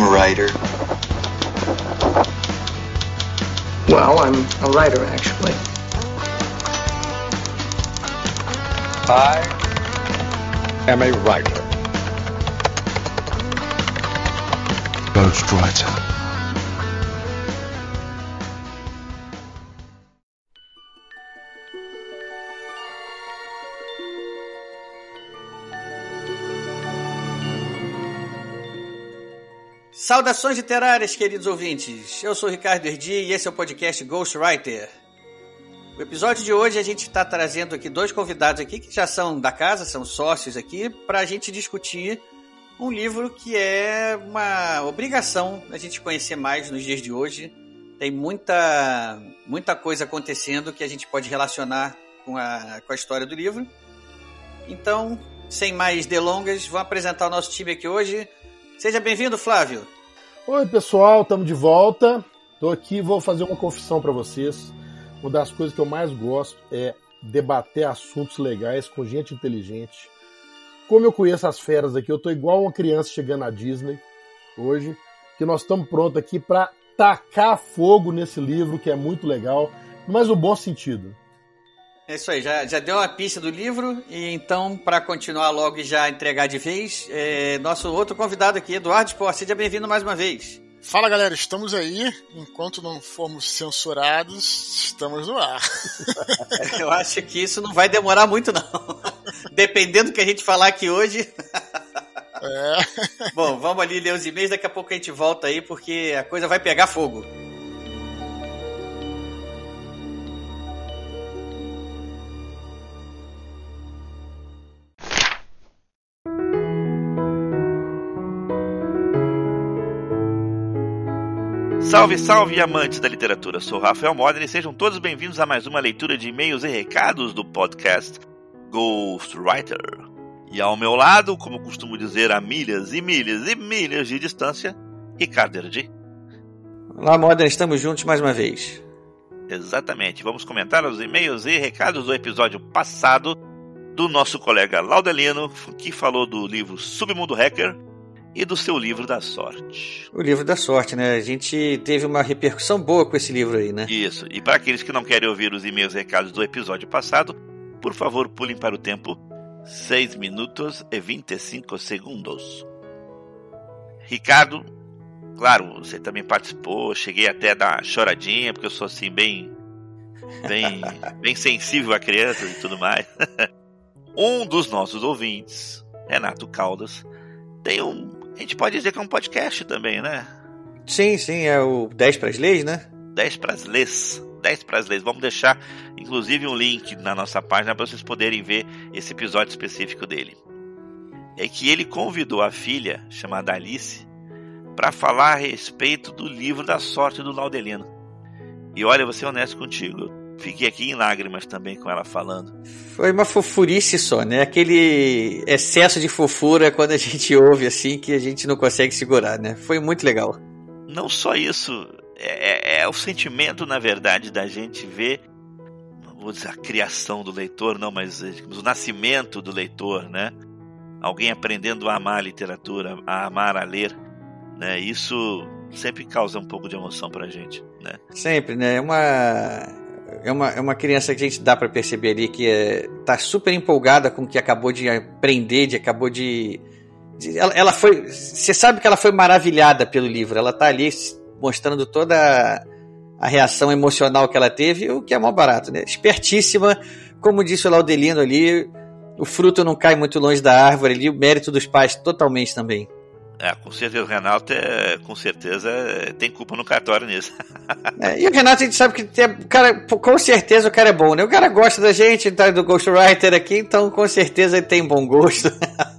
I'm a writer. Well, I'm a writer, actually. I am a writer. Ghostwriter. Saudações literárias, queridos ouvintes. Eu sou Ricardo Erdi e esse é o podcast Ghostwriter. O episódio de hoje a gente está trazendo aqui dois convidados aqui que já são da casa, são sócios aqui, para a gente discutir um livro que é uma obrigação a gente conhecer mais nos dias de hoje. Tem muita, muita coisa acontecendo que a gente pode relacionar com a, com a história do livro. Então, sem mais delongas, vou apresentar o nosso time aqui hoje. Seja bem-vindo, Flávio. Oi, pessoal, estamos de volta. Estou aqui vou fazer uma confissão para vocês. Uma das coisas que eu mais gosto é debater assuntos legais com gente inteligente. Como eu conheço as feras aqui, eu estou igual uma criança chegando à Disney hoje, que nós estamos prontos aqui para tacar fogo nesse livro que é muito legal, mas no bom sentido. É isso aí, já, já deu uma pista do livro, e então, para continuar logo e já entregar de vez, é, nosso outro convidado aqui, Eduardo Sport, seja bem-vindo mais uma vez. Fala galera, estamos aí. Enquanto não formos censurados, estamos no ar. Eu acho que isso não vai demorar muito, não. Dependendo do que a gente falar aqui hoje. É. Bom, vamos ali ler os e-mails, daqui a pouco a gente volta aí, porque a coisa vai pegar fogo. Salve, salve, amantes da literatura! Sou Rafael Modern e sejam todos bem-vindos a mais uma leitura de e-mails e recados do podcast Ghostwriter. E ao meu lado, como costumo dizer, a milhas e milhas e milhas de distância, Ricardo Erdi. Olá, Modern, estamos juntos mais uma vez. Exatamente, vamos comentar os e-mails e recados do episódio passado do nosso colega Laudelino, que falou do livro Submundo Hacker e do seu livro da sorte. O livro da sorte, né? A gente teve uma repercussão boa com esse livro aí, né? Isso. E para aqueles que não querem ouvir os e-mails e recados do episódio passado, por favor, pulem para o tempo 6 minutos e 25 segundos. Ricardo, claro, você também participou, cheguei até a dar uma choradinha, porque eu sou assim bem bem bem sensível a crianças e tudo mais. um dos nossos ouvintes, Renato Caldas, tem um a gente pode dizer que é um podcast também, né? Sim, sim, é o 10 para as leis, né? 10 para as leis. 10 para as leis. Vamos deixar, inclusive, um link na nossa página para vocês poderem ver esse episódio específico dele. É que ele convidou a filha, chamada Alice, para falar a respeito do livro da sorte do Laudelino. E olha, vou ser honesto contigo, Fiquei aqui em lágrimas também com ela falando. Foi uma fofurice só, né? Aquele excesso de fofura quando a gente ouve assim que a gente não consegue segurar, né? Foi muito legal. Não só isso, é, é, é o sentimento, na verdade, da gente ver, vou dizer a criação do leitor, não, mas o nascimento do leitor, né? Alguém aprendendo a amar a literatura, a amar a ler, né? Isso sempre causa um pouco de emoção pra gente, né? Sempre, né? É uma é uma, é uma criança que a gente dá para perceber ali que é, tá super empolgada com o que acabou de aprender, de acabou de. de ela, ela, foi. Você sabe que ela foi maravilhada pelo livro. Ela tá ali mostrando toda a, a reação emocional que ela teve, o que é mó barato, né? Espertíssima, como disse o Laudelino ali, o fruto não cai muito longe da árvore ali, o mérito dos pais totalmente também. É, com certeza o Renato é, com certeza tem culpa no cartório nisso. É, e o Renato a gente sabe que tem, cara, com certeza o cara é bom, né? O cara gosta da gente, tá do Ghostwriter aqui, então com certeza ele tem bom gosto.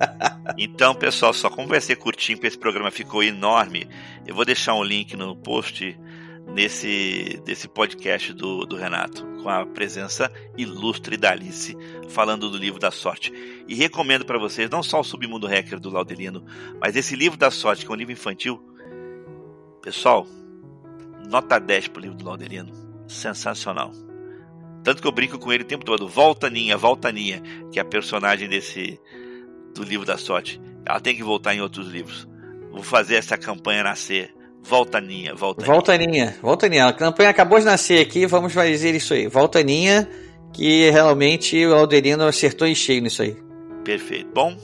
então, pessoal, só como vai ser curtinho, porque esse programa ficou enorme, eu vou deixar um link no post nesse desse podcast do, do Renato, com a presença ilustre da Alice, falando do livro da sorte. E recomendo para vocês não só o Submundo Hacker do Laudelino, mas esse livro da sorte, que é um livro infantil. Pessoal, nota 10 pro livro do Laudelino. Sensacional. Tanto que eu brinco com ele o tempo todo. Volta Ninha, volta Ninha, que é a personagem desse do livro da sorte. Ela tem que voltar em outros livros. Vou fazer essa campanha nascer. Volta Ninha, volta, volta Ninha. Volta Ninha. A campanha acabou de nascer aqui, vamos fazer isso aí. Volta Ninha, que realmente o Alderino acertou em cheio nisso aí. Perfeito. Bom,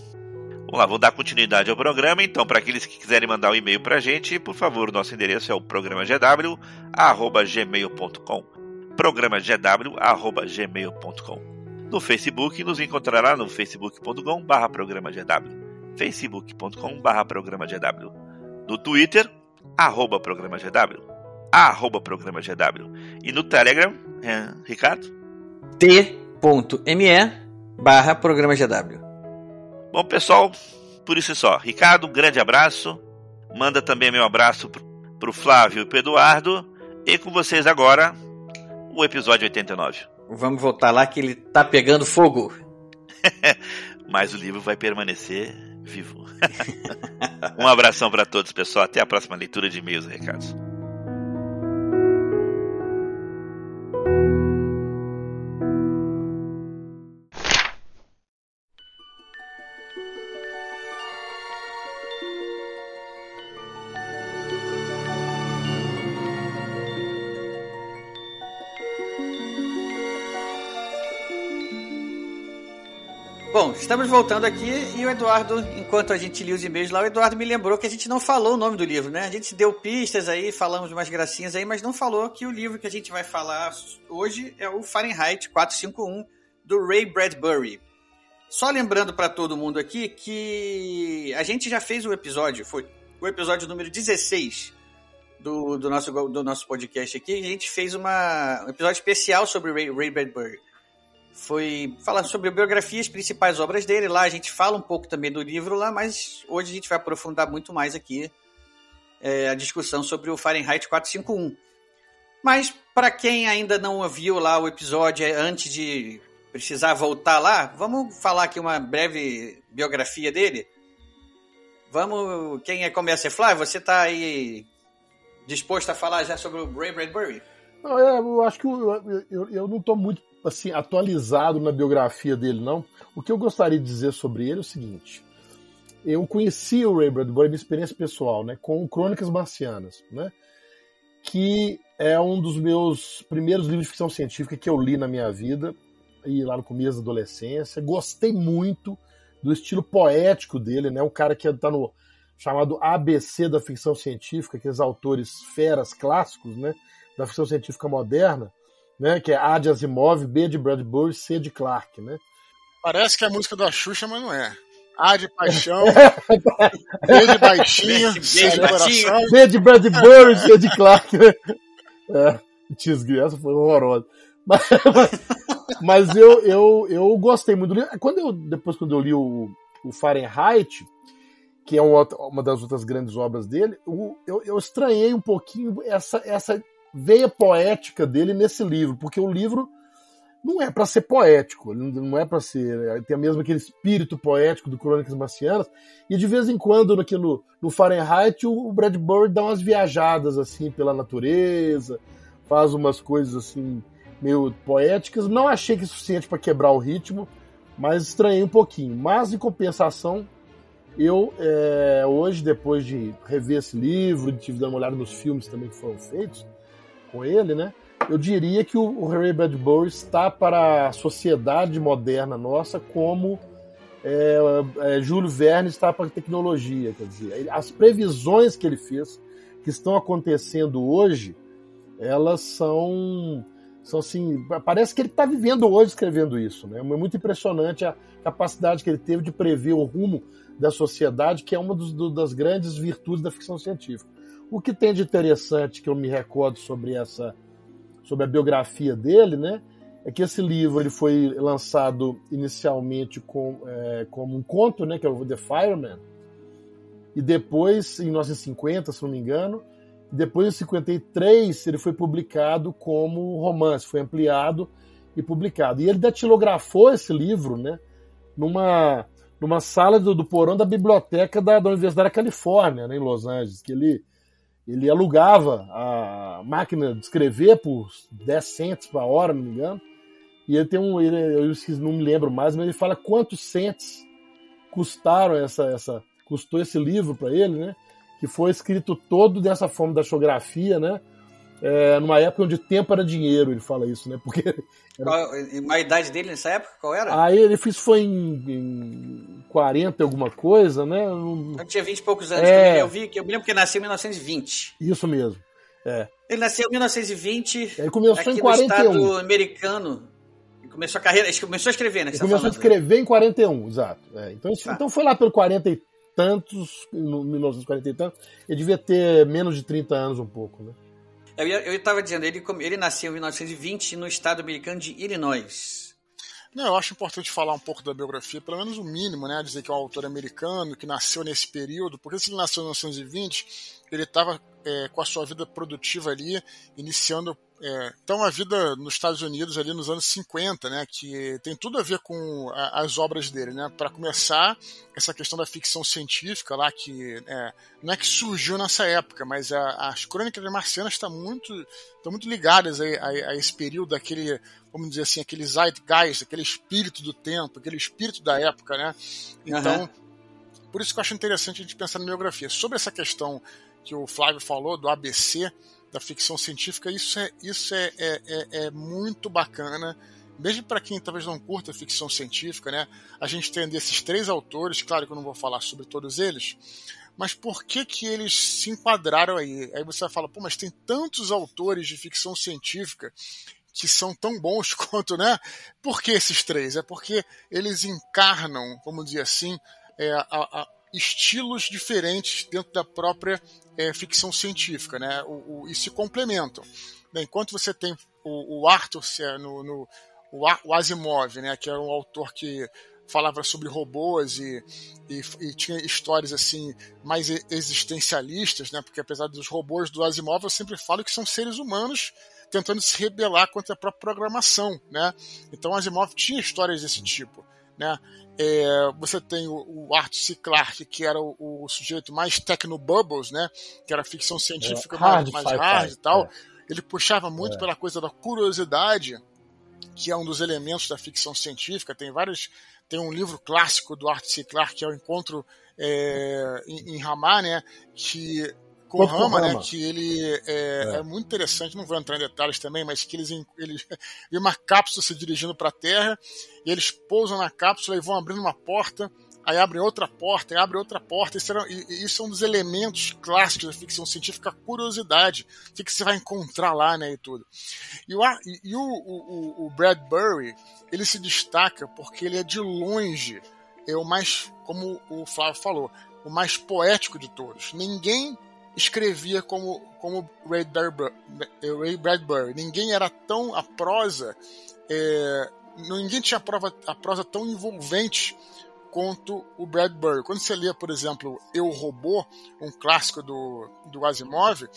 vamos lá, vou dar continuidade ao programa. Então, para aqueles que quiserem mandar um e-mail para a gente, por favor, nosso endereço é o programagw.gmail.com programagw.gmail.com No Facebook, nos encontrará no facebook.com barra programagw facebook.com barra programagw No Twitter, arroba programagw arroba programagw E no Telegram, é, Ricardo? t.me barra programagw Bom, pessoal, por isso é só. Ricardo, um grande abraço. Manda também meu abraço para o Flávio e para Eduardo. E com vocês agora, o episódio 89. Vamos voltar lá que ele tá pegando fogo. Mas o livro vai permanecer vivo. um abração para todos, pessoal. Até a próxima leitura de e-mails e recados. Estamos voltando aqui e o Eduardo, enquanto a gente lia os e-mails lá, o Eduardo me lembrou que a gente não falou o nome do livro, né? A gente deu pistas aí, falamos umas gracinhas aí, mas não falou que o livro que a gente vai falar hoje é o Fahrenheit 451 do Ray Bradbury. Só lembrando para todo mundo aqui que a gente já fez um episódio, foi o episódio número 16 do, do, nosso, do nosso podcast aqui, a gente fez uma, um episódio especial sobre Ray, Ray Bradbury foi falar sobre biografias, principais obras dele. Lá a gente fala um pouco também do livro lá, mas hoje a gente vai aprofundar muito mais aqui é, a discussão sobre o Fahrenheit 451. Mas para quem ainda não viu lá o episódio é, antes de precisar voltar lá, vamos falar aqui uma breve biografia dele. Vamos, quem é começa é Flávio, você está aí disposto a falar já sobre o Ray Bradbury? Não, é, eu acho que eu, eu, eu não estou muito assim atualizado na biografia dele, não. O que eu gostaria de dizer sobre ele é o seguinte: eu conheci o Ray Bradbury, minha experiência pessoal, né, com Crônicas Marcianas, né, que é um dos meus primeiros livros de ficção científica que eu li na minha vida e lá no começo da adolescência. Gostei muito do estilo poético dele, né, um cara que está no chamado ABC da ficção científica, aqueles autores feras clássicos, né, da ficção científica moderna né? Que é A de Asimov, B de Bradbury, C de Clark, né? Parece que é a música da Xuxa, mas não é. A de paixão, B de baixinho, C de coração. B de Bradbury, C de Clark. Né? É, essa foi horrorosa. Mas, mas eu, eu, eu gostei muito do livro. Quando eu, depois, quando eu li o, o Fahrenheit, que é uma, uma das outras grandes obras dele, eu, eu, eu estranhei um pouquinho essa, essa veia poética dele nesse livro, porque o livro não é para ser poético, não é para ser. Tem mesmo aquele espírito poético do Crônicas Marcianas, e de vez em quando no, no Fahrenheit o Bradbury dá umas viajadas assim pela natureza, faz umas coisas assim meio poéticas. Não achei que é suficiente para quebrar o ritmo, mas estranhei um pouquinho. Mas em compensação, eu é, hoje, depois de rever esse livro, de tive dado uma olhada nos filmes também que foram feitos, com ele, né? Eu diria que o, Ray Bradbury está para a sociedade moderna nossa como é, é, Júlio Verne está para a tecnologia. Quer dizer, as previsões que ele fez, que estão acontecendo hoje, elas são, são assim. Parece que ele está vivendo hoje escrevendo isso. Né? É muito impressionante a capacidade que ele teve de prever o rumo da sociedade, que é uma dos, do, das grandes virtudes da ficção científica. O que tem de interessante que eu me recordo sobre essa sobre a biografia dele, né? É que esse livro ele foi lançado inicialmente com, é, como um conto, né? Que é o The Fireman. E depois, em 1950, se não me engano, depois em 53 ele foi publicado como romance, foi ampliado e publicado. E ele datilografou esse livro, né? Numa numa sala do, do porão da biblioteca da, da Universidade da Califórnia, né, em Los Angeles, que ele ele alugava a máquina de escrever por 10 cents por hora, não me engano. E ele tem um. Ele, eu não me lembro mais, mas ele fala quantos cents custaram essa. essa custou esse livro para ele, né? que foi escrito todo dessa forma da xografia, né? É, numa época onde tempo era dinheiro, ele fala isso, né? Porque. Qual, a idade dele nessa época, qual era? Aí ele fez foi em, em 40 alguma coisa, né? Eu tinha 20 e poucos anos. É... Eu, vi, eu me lembro que ele nasceu em 1920. Isso mesmo. É. Ele nasceu em 1920. Ele começou em 41. No estado americano. Ele começou a carreira, começou a escrever, né? Ele começou falando, a escrever né? em 41, exato. É, então, tá. então foi lá pelo 40 e tantos, no 1940 e tantos. Ele devia ter menos de 30 anos um pouco, né? Eu estava dizendo, ele, ele nasceu em 1920 no estado americano de Illinois. Não, eu acho importante falar um pouco da biografia, pelo menos o mínimo, né? Dizer que é um autor americano, que nasceu nesse período, porque se ele nasceu em 1920, ele estava é, com a sua vida produtiva ali, iniciando é, então a vida nos Estados Unidos ali nos anos 50, né, que tem tudo a ver com a, as obras dele, né? Para começar, essa questão da ficção científica lá que é, não é que surgiu nessa época, mas a, as crônicas marcianas estão muito estão muito ligadas a, a, a, esse período daquele, vamos dizer assim, aquele zeitgeist, aquele espírito do tempo, aquele espírito da época, né? Então, uhum. por isso que eu acho interessante a gente pensar na biografia. Sobre essa questão que o Flávio falou do ABC, da ficção científica, isso é, isso é, é, é, é muito bacana. Mesmo para quem talvez não curta ficção científica, né? A gente tem desses três autores, claro que eu não vou falar sobre todos eles, mas por que que eles se enquadraram aí? Aí você vai falar, pô, mas tem tantos autores de ficção científica que são tão bons quanto, né? Por que esses três? É porque eles encarnam, vamos dizer assim, é, a, a, estilos diferentes dentro da própria é, ficção científica, né? O, o, e se complementam. Enquanto você tem o, o Arthur no, no o, o Asimov, né? Que era um autor que falava sobre robôs e, e, e, tinha histórias assim mais existencialistas, né? Porque apesar dos robôs do Asimov, eu sempre falo que são seres humanos tentando se rebelar contra a própria programação, né? Então Asimov tinha histórias desse tipo, né? É, você tem o, o Arthur C. Clarke, que era o, o sujeito mais techno-bubbles, né? Que era ficção científica é, hard, mais, mais hard e tal. É. Ele puxava muito é. pela coisa da curiosidade, que é um dos elementos da ficção científica. Tem vários. Tem um livro clássico do Arthur C. Clarke, que é o Encontro é, em, em Ramá, né? Que Rama, né? Que ele é, é. é, muito interessante, não vou entrar em detalhes também, mas que eles, eles vê uma cápsula se dirigindo para a Terra e eles pousam na cápsula e vão abrindo uma porta, aí abrem outra porta, e abrem outra porta. Isso, era, e, isso é um dos elementos clássicos da ficção científica, a curiosidade. O que, que você vai encontrar lá, né? E tudo. E o, e o, o, o Bradbury, ele se destaca porque ele é de longe é o mais, como o Flávio falou, o mais poético de todos. Ninguém escrevia como, como Ray, Ray Bradbury. Ninguém era tão a prosa, é, ninguém tinha a, prova, a prosa tão envolvente quanto o Bradbury. Quando você lê, por exemplo, Eu Robô, um clássico do, do Asimov,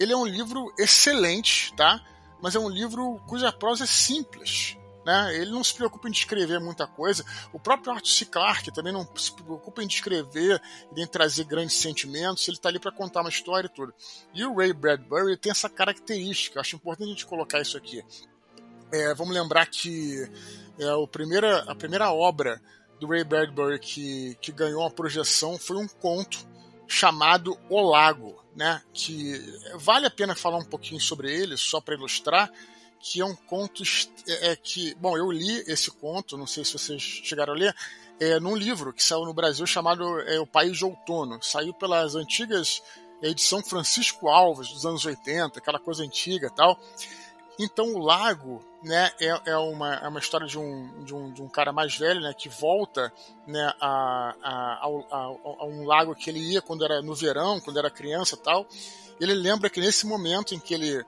ele é um livro excelente, tá? Mas é um livro cuja prosa é simples. Né? Ele não se preocupa em descrever muita coisa. O próprio Arthur C. Clarke também não se preocupa em descrever e em trazer grandes sentimentos. Ele está ali para contar uma história e tudo. E o Ray Bradbury tem essa característica. Acho importante a gente colocar isso aqui. É, vamos lembrar que é, a, primeira, a primeira obra do Ray Bradbury que, que ganhou uma projeção foi um conto chamado O Lago, né? Que vale a pena falar um pouquinho sobre ele, só para ilustrar que é um conto é, é, que, bom, eu li esse conto, não sei se vocês chegaram a ler, é, num livro que saiu no Brasil chamado é, O País de Outono. Saiu pelas antigas edição Francisco Alves, dos anos 80, aquela coisa antiga tal. Então o lago né, é, é, uma, é uma história de um, de, um, de um cara mais velho né, que volta né, a, a, a, a um lago que ele ia quando era no verão, quando era criança tal. Ele lembra que nesse momento em que ele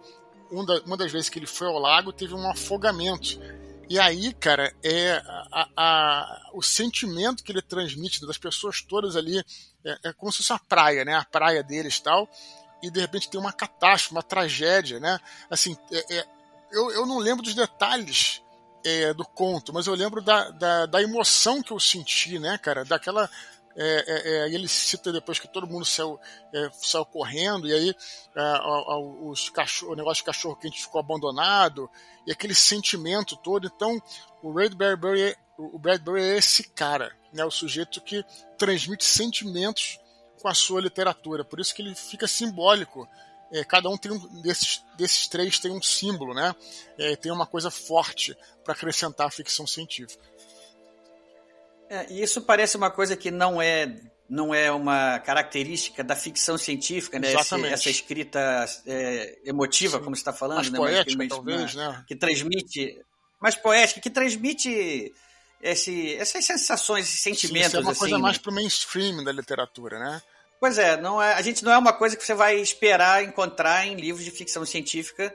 uma das vezes que ele foi ao lago, teve um afogamento. E aí, cara, é a, a, o sentimento que ele transmite das pessoas todas ali é, é, como se fosse uma praia, né? A praia deles tal. E de repente tem uma catástrofe, uma tragédia, né? Assim, é, é, eu, eu não lembro dos detalhes é, do conto, mas eu lembro da, da, da, emoção que eu senti, né, cara? Daquela é, é, é, ele cita depois que todo mundo saiu, é, saiu correndo, e aí é, os cachorro, o negócio de cachorro quente ficou abandonado, e aquele sentimento todo. Então, o Ray Bradbury, o Bradbury é esse cara, né, o sujeito que transmite sentimentos com a sua literatura. Por isso que ele fica simbólico. Cada um tem um desses, desses três tem um símbolo, né? É, tem uma coisa forte para acrescentar à ficção científica. É, e isso parece uma coisa que não é não é uma característica da ficção científica, né? Esse, essa escrita é, emotiva, Sim. como você está falando, mais né? poética, talvez, uma, né? Que transmite, mais poética, que transmite esse, essas sensações e sentimentos. Sim, isso é uma assim, coisa né? mais para o mainstream da literatura, né? Pois é, não é, a gente não é uma coisa que você vai esperar encontrar em livros de ficção científica,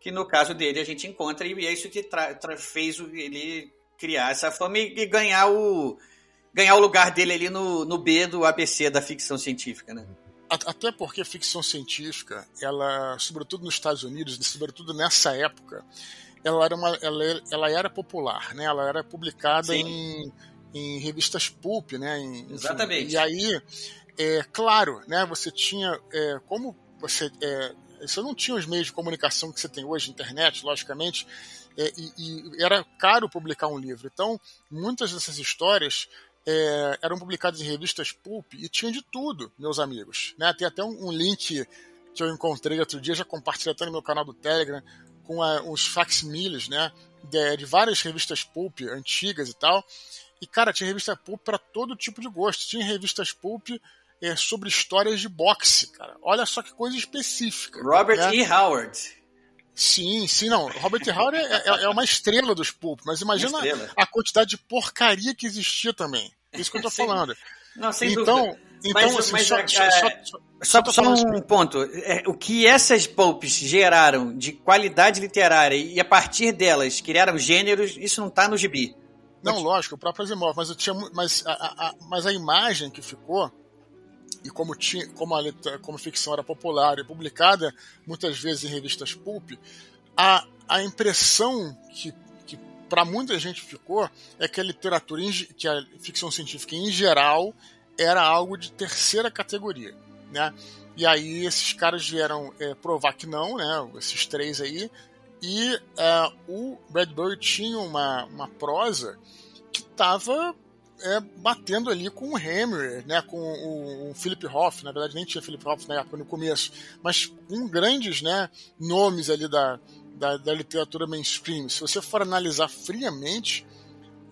que no caso dele a gente encontra, e é isso que fez ele criar essa fama e, e ganhar o ganhar o lugar dele ali no, no B do ABC da ficção científica, né? Até porque a ficção científica, ela, sobretudo nos Estados Unidos, sobretudo nessa época, ela era, uma, ela, ela era popular, né? Ela era publicada em, em revistas pulp, né? Em, Exatamente. e aí, é claro, né? Você tinha, é, como você, é, você não tinha os meios de comunicação que você tem hoje, internet, logicamente, é, e, e, era caro publicar um livro. Então, muitas dessas histórias é, eram publicadas em revistas pulp e tinha de tudo, meus amigos. Né? Tem até um, um, link que eu encontrei outro dia, já compartilhei até no meu canal do Telegram, com a, os facsimiles, né? De, de, várias revistas pulp antigas e tal. E, cara, tinha revista pulp para todo tipo de gosto. Tinha revistas pulp é, sobre histórias de boxe, cara. Olha só que coisa específica. Robert né? E. Howard. Sim, sim, não. Robert. Howard é, é, é, uma estrela dos pulp, mas imagina a quantidade de porcaria que existia também. Isso que eu tô falando. Não, sem então, dúvida. Então, mas, assim, mas, só, é, só, só, só, só um ponto. É, o que essas pulps geraram de qualidade literária e a partir delas criaram gêneros, isso não está no gibi. Não, lógico, o próprio Asimov, mas, eu tinha, mas, a, a, mas a imagem que ficou, e como, tinha, como, a, como a ficção era popular e publicada muitas vezes em revistas pulp, a, a impressão que, que para muita gente ficou é que a literatura, que a ficção científica em geral, era algo de terceira categoria, né? E aí esses caras vieram é, provar que não, né? Esses três aí. E uh, o Bradbury tinha uma, uma prosa que estava é, batendo ali com o Hammer, né, com o, o Philip Hoff, na verdade nem tinha Philip Hoff na época no começo, mas com grandes né, nomes ali da, da, da literatura mainstream. Se você for analisar friamente,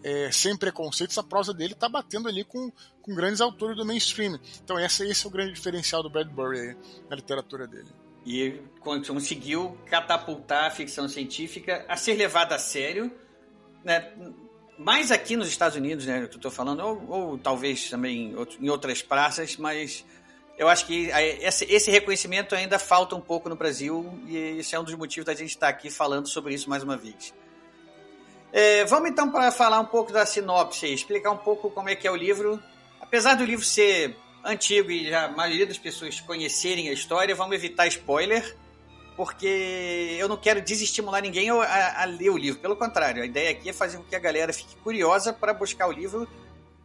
é, sem preconceitos, a prosa dele está batendo ali com, com grandes autores do mainstream. Então esse, esse é o grande diferencial do Bradbury na literatura dele. E conseguiu catapultar a ficção científica a ser levada a sério, né? Mais aqui nos Estados Unidos, né, que eu estou falando, ou, ou, talvez também em outras praças, mas eu acho que esse reconhecimento ainda falta um pouco no Brasil e esse é um dos motivos da gente estar aqui falando sobre isso mais uma vez. É, vamos então para falar um pouco da sinopse, explicar um pouco como é que é o livro. Apesar do livro ser antigo e a maioria das pessoas conhecerem a história, vamos evitar spoiler, porque eu não quero desestimular ninguém a, a ler o livro. Pelo contrário, a ideia aqui é fazer com que a galera fique curiosa para buscar o livro,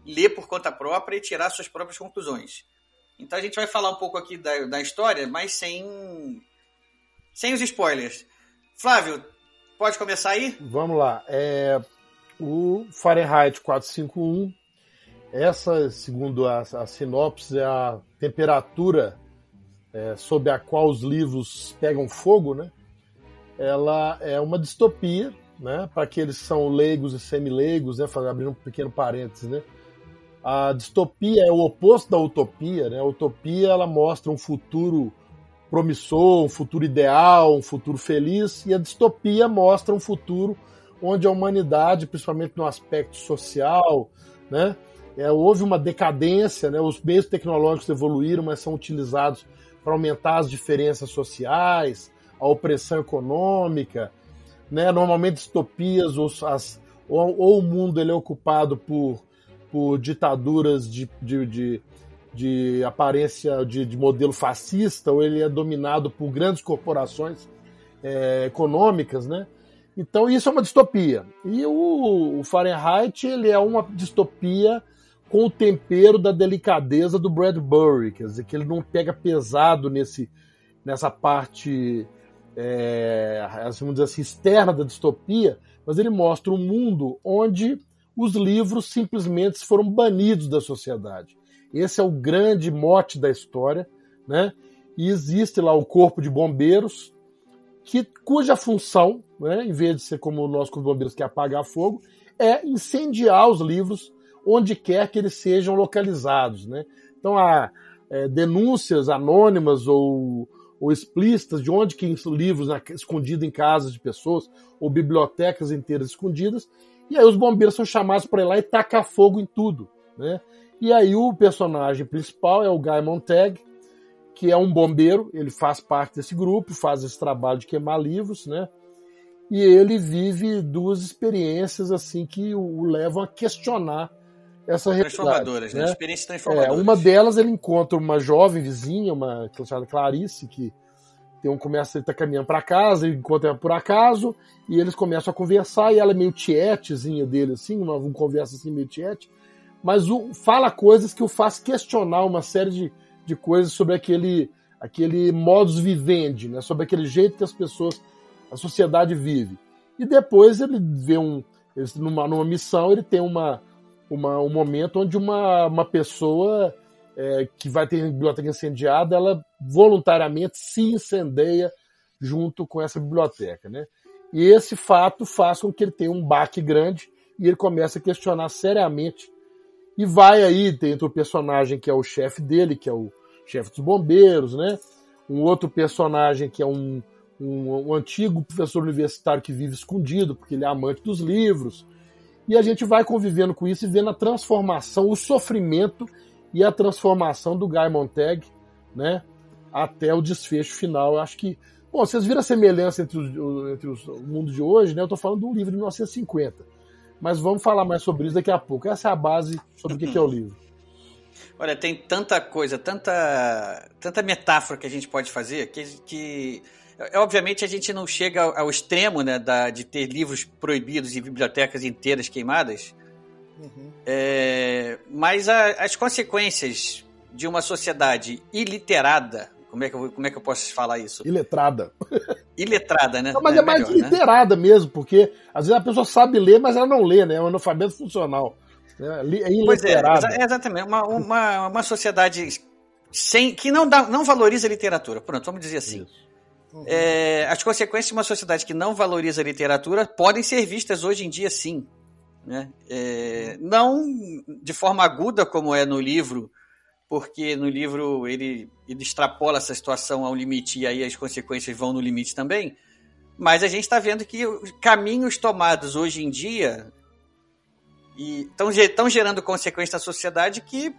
ler por conta própria e tirar suas próprias conclusões. Então a gente vai falar um pouco aqui da, da história, mas sem, sem os spoilers. Flávio, Pode começar aí? Vamos lá. É, o Fahrenheit 451, essa, segundo a, a sinopse, é a temperatura é, sob a qual os livros pegam fogo, né? Ela é uma distopia, né? Para aqueles que são leigos e semileigos, né? Abrindo um pequeno parênteses, né? A distopia é o oposto da utopia, né? A utopia ela mostra um futuro promissor, um futuro ideal, um futuro feliz, e a distopia mostra um futuro onde a humanidade, principalmente no aspecto social, né, é, houve uma decadência, né, os meios tecnológicos evoluíram, mas são utilizados para aumentar as diferenças sociais, a opressão econômica, né, normalmente distopias ou, as, ou, ou, o mundo ele é ocupado por, por ditaduras de, de, de de aparência de, de, modelo fascista, ou ele é dominado por grandes corporações é, econômicas, né? Então isso é uma distopia. E o, o, Fahrenheit ele é uma distopia com o tempero da delicadeza do Bradbury, quer dizer que ele não pega pesado nesse, nessa parte, é, assim, vamos dizer assim, externa da distopia, mas ele mostra um mundo onde os livros simplesmente foram banidos da sociedade Esse é o grande mote da história, né? E existe lá o corpo de bombeiros, que, cuja função, né, em vez de ser como o nosso corpo de bombeiros que é apagar fogo, é incendiar os livros onde quer que eles sejam localizados, né? Então há é, denúncias anônimas ou, ou explícitas de onde que livros na, escondidos em casas de pessoas ou bibliotecas inteiras escondidas, e aí os bombeiros são chamados para ir lá e tacar fogo em tudo, né? E aí o personagem principal é o Guy Montag, que é um bombeiro, ele faz parte desse grupo, faz esse trabalho de queimar livros, né? E ele vive duas experiências assim que o levam a questionar essa transformadoras, né? né? Experiências transformadoras. É, uma delas ele encontra uma jovem vizinha, uma chamada Clarice, que tem um começa ele tá caminhando para casa, ele encontra ela por acaso e eles começam a conversar e ela é meio tietezinha dele assim, uma, uma conversa assim meio tiete mas o, fala coisas que o faz questionar uma série de, de coisas sobre aquele, aquele modus vivendi, né? sobre aquele jeito que as pessoas, a sociedade vive. E depois ele vê um, numa, numa missão, ele tem uma, uma, um momento onde uma, uma pessoa é, que vai ter biblioteca incendiada, ela voluntariamente se incendeia junto com essa biblioteca. Né? E esse fato faz com que ele tenha um baque grande e ele começa a questionar seriamente e vai aí, tem outro personagem que é o chefe dele, que é o chefe dos bombeiros, né? Um outro personagem que é um, um, um, antigo professor universitário que vive escondido, porque ele é amante dos livros. E a gente vai convivendo com isso e vendo a transformação, o sofrimento e a transformação do Guy Montag, né? Até o desfecho final. Eu acho que. Bom, vocês viram a semelhança entre, os, entre os, o mundo de hoje, né? Eu estou falando um livro de 1950 mas vamos falar mais sobre isso daqui a pouco. Essa é a base sobre o que é o livro. Olha, tem tanta coisa, tanta, tanta metáfora que a gente pode fazer que, que obviamente a gente não chega ao, extremo né, da, de ter livros proibidos e bibliotecas inteiras queimadas, uhum. é, mas a, as consequências de uma sociedade iliterada como é que eu, como é que eu posso falar isso? Iletrada. Iletrada, né? Não, mas é, é mais melhor, né? literada né? mesmo, porque às vezes a pessoa sabe ler, mas ela não lê, né? É um analfabeto funcional. É, é pois é, exatamente. Uma, uma, uma sociedade sem, que não, dá, não valoriza a literatura. Pronto, vamos dizer assim. Uhum. É, as consequências de uma sociedade que não valoriza a literatura podem ser vistas hoje em dia, sim. Né? É, não de forma aguda, como é no livro porque no livro ele, ele extrapola essa situação a um limite e aí as consequências vão no limite também. Mas a gente está vendo que caminhos tomados hoje em dia estão gerando consequências na sociedade que,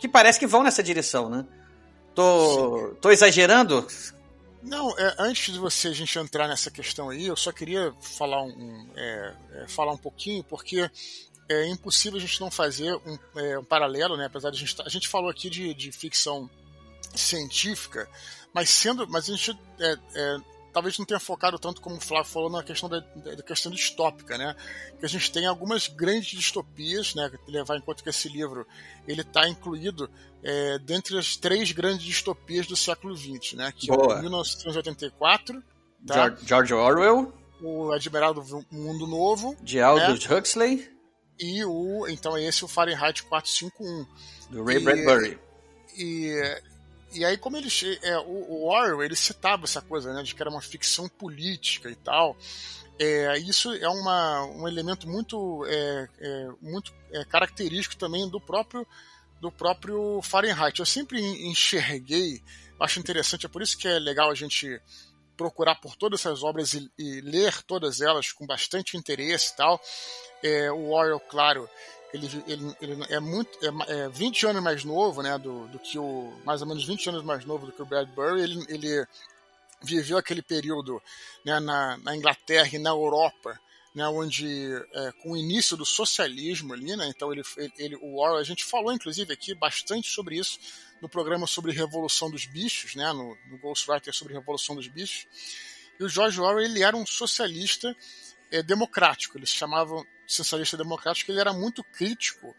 que parece que vão nessa direção, né? Tô, tô exagerando? Não, é, antes de você a gente entrar nessa questão aí, eu só queria falar um, é, é, falar um pouquinho, porque é impossível a gente não fazer um, é, um paralelo, né? Apesar de a gente, a gente falou aqui de, de ficção científica, mas sendo, mas a gente é, é, talvez não tenha focado tanto como o Flávio falou na questão da, da, questão distópica, né? Que a gente tem algumas grandes distopias, né? Levar em conta que esse livro ele está incluído é, dentre as três grandes distopias do século XX, né? Que Boa. é 1984, tá? George Orwell, o Admirável Mundo Novo, de Aldous né? Huxley e o então é esse o Fahrenheit 451 do Ray e, Bradbury. E, e aí como ele é, o, o Orwell ele citava essa coisa né, de que era uma ficção política e tal. É, isso é uma, um elemento muito, é, é, muito é, característico também do próprio do próprio Fahrenheit. Eu sempre enxerguei, acho interessante, é por isso que é legal a gente procurar por todas essas obras e, e ler todas elas com bastante interesse e tal. É, o Orwell, claro, ele, ele, ele é muito é, é 20 anos mais novo, né, do, do que o mais ou menos 20 anos mais novo do que o Bradbury. Ele, ele viveu aquele período né, na, na Inglaterra e na Europa, né, onde é, com o início do socialismo ali, né, então ele, ele, o Orwell, a gente falou inclusive aqui bastante sobre isso no programa sobre Revolução dos Bichos, né, no, no Ghostwriter sobre Revolução dos Bichos. E o George Orwell ele era um socialista é, democrático, eles chamavam socialista democrático, ele era muito crítico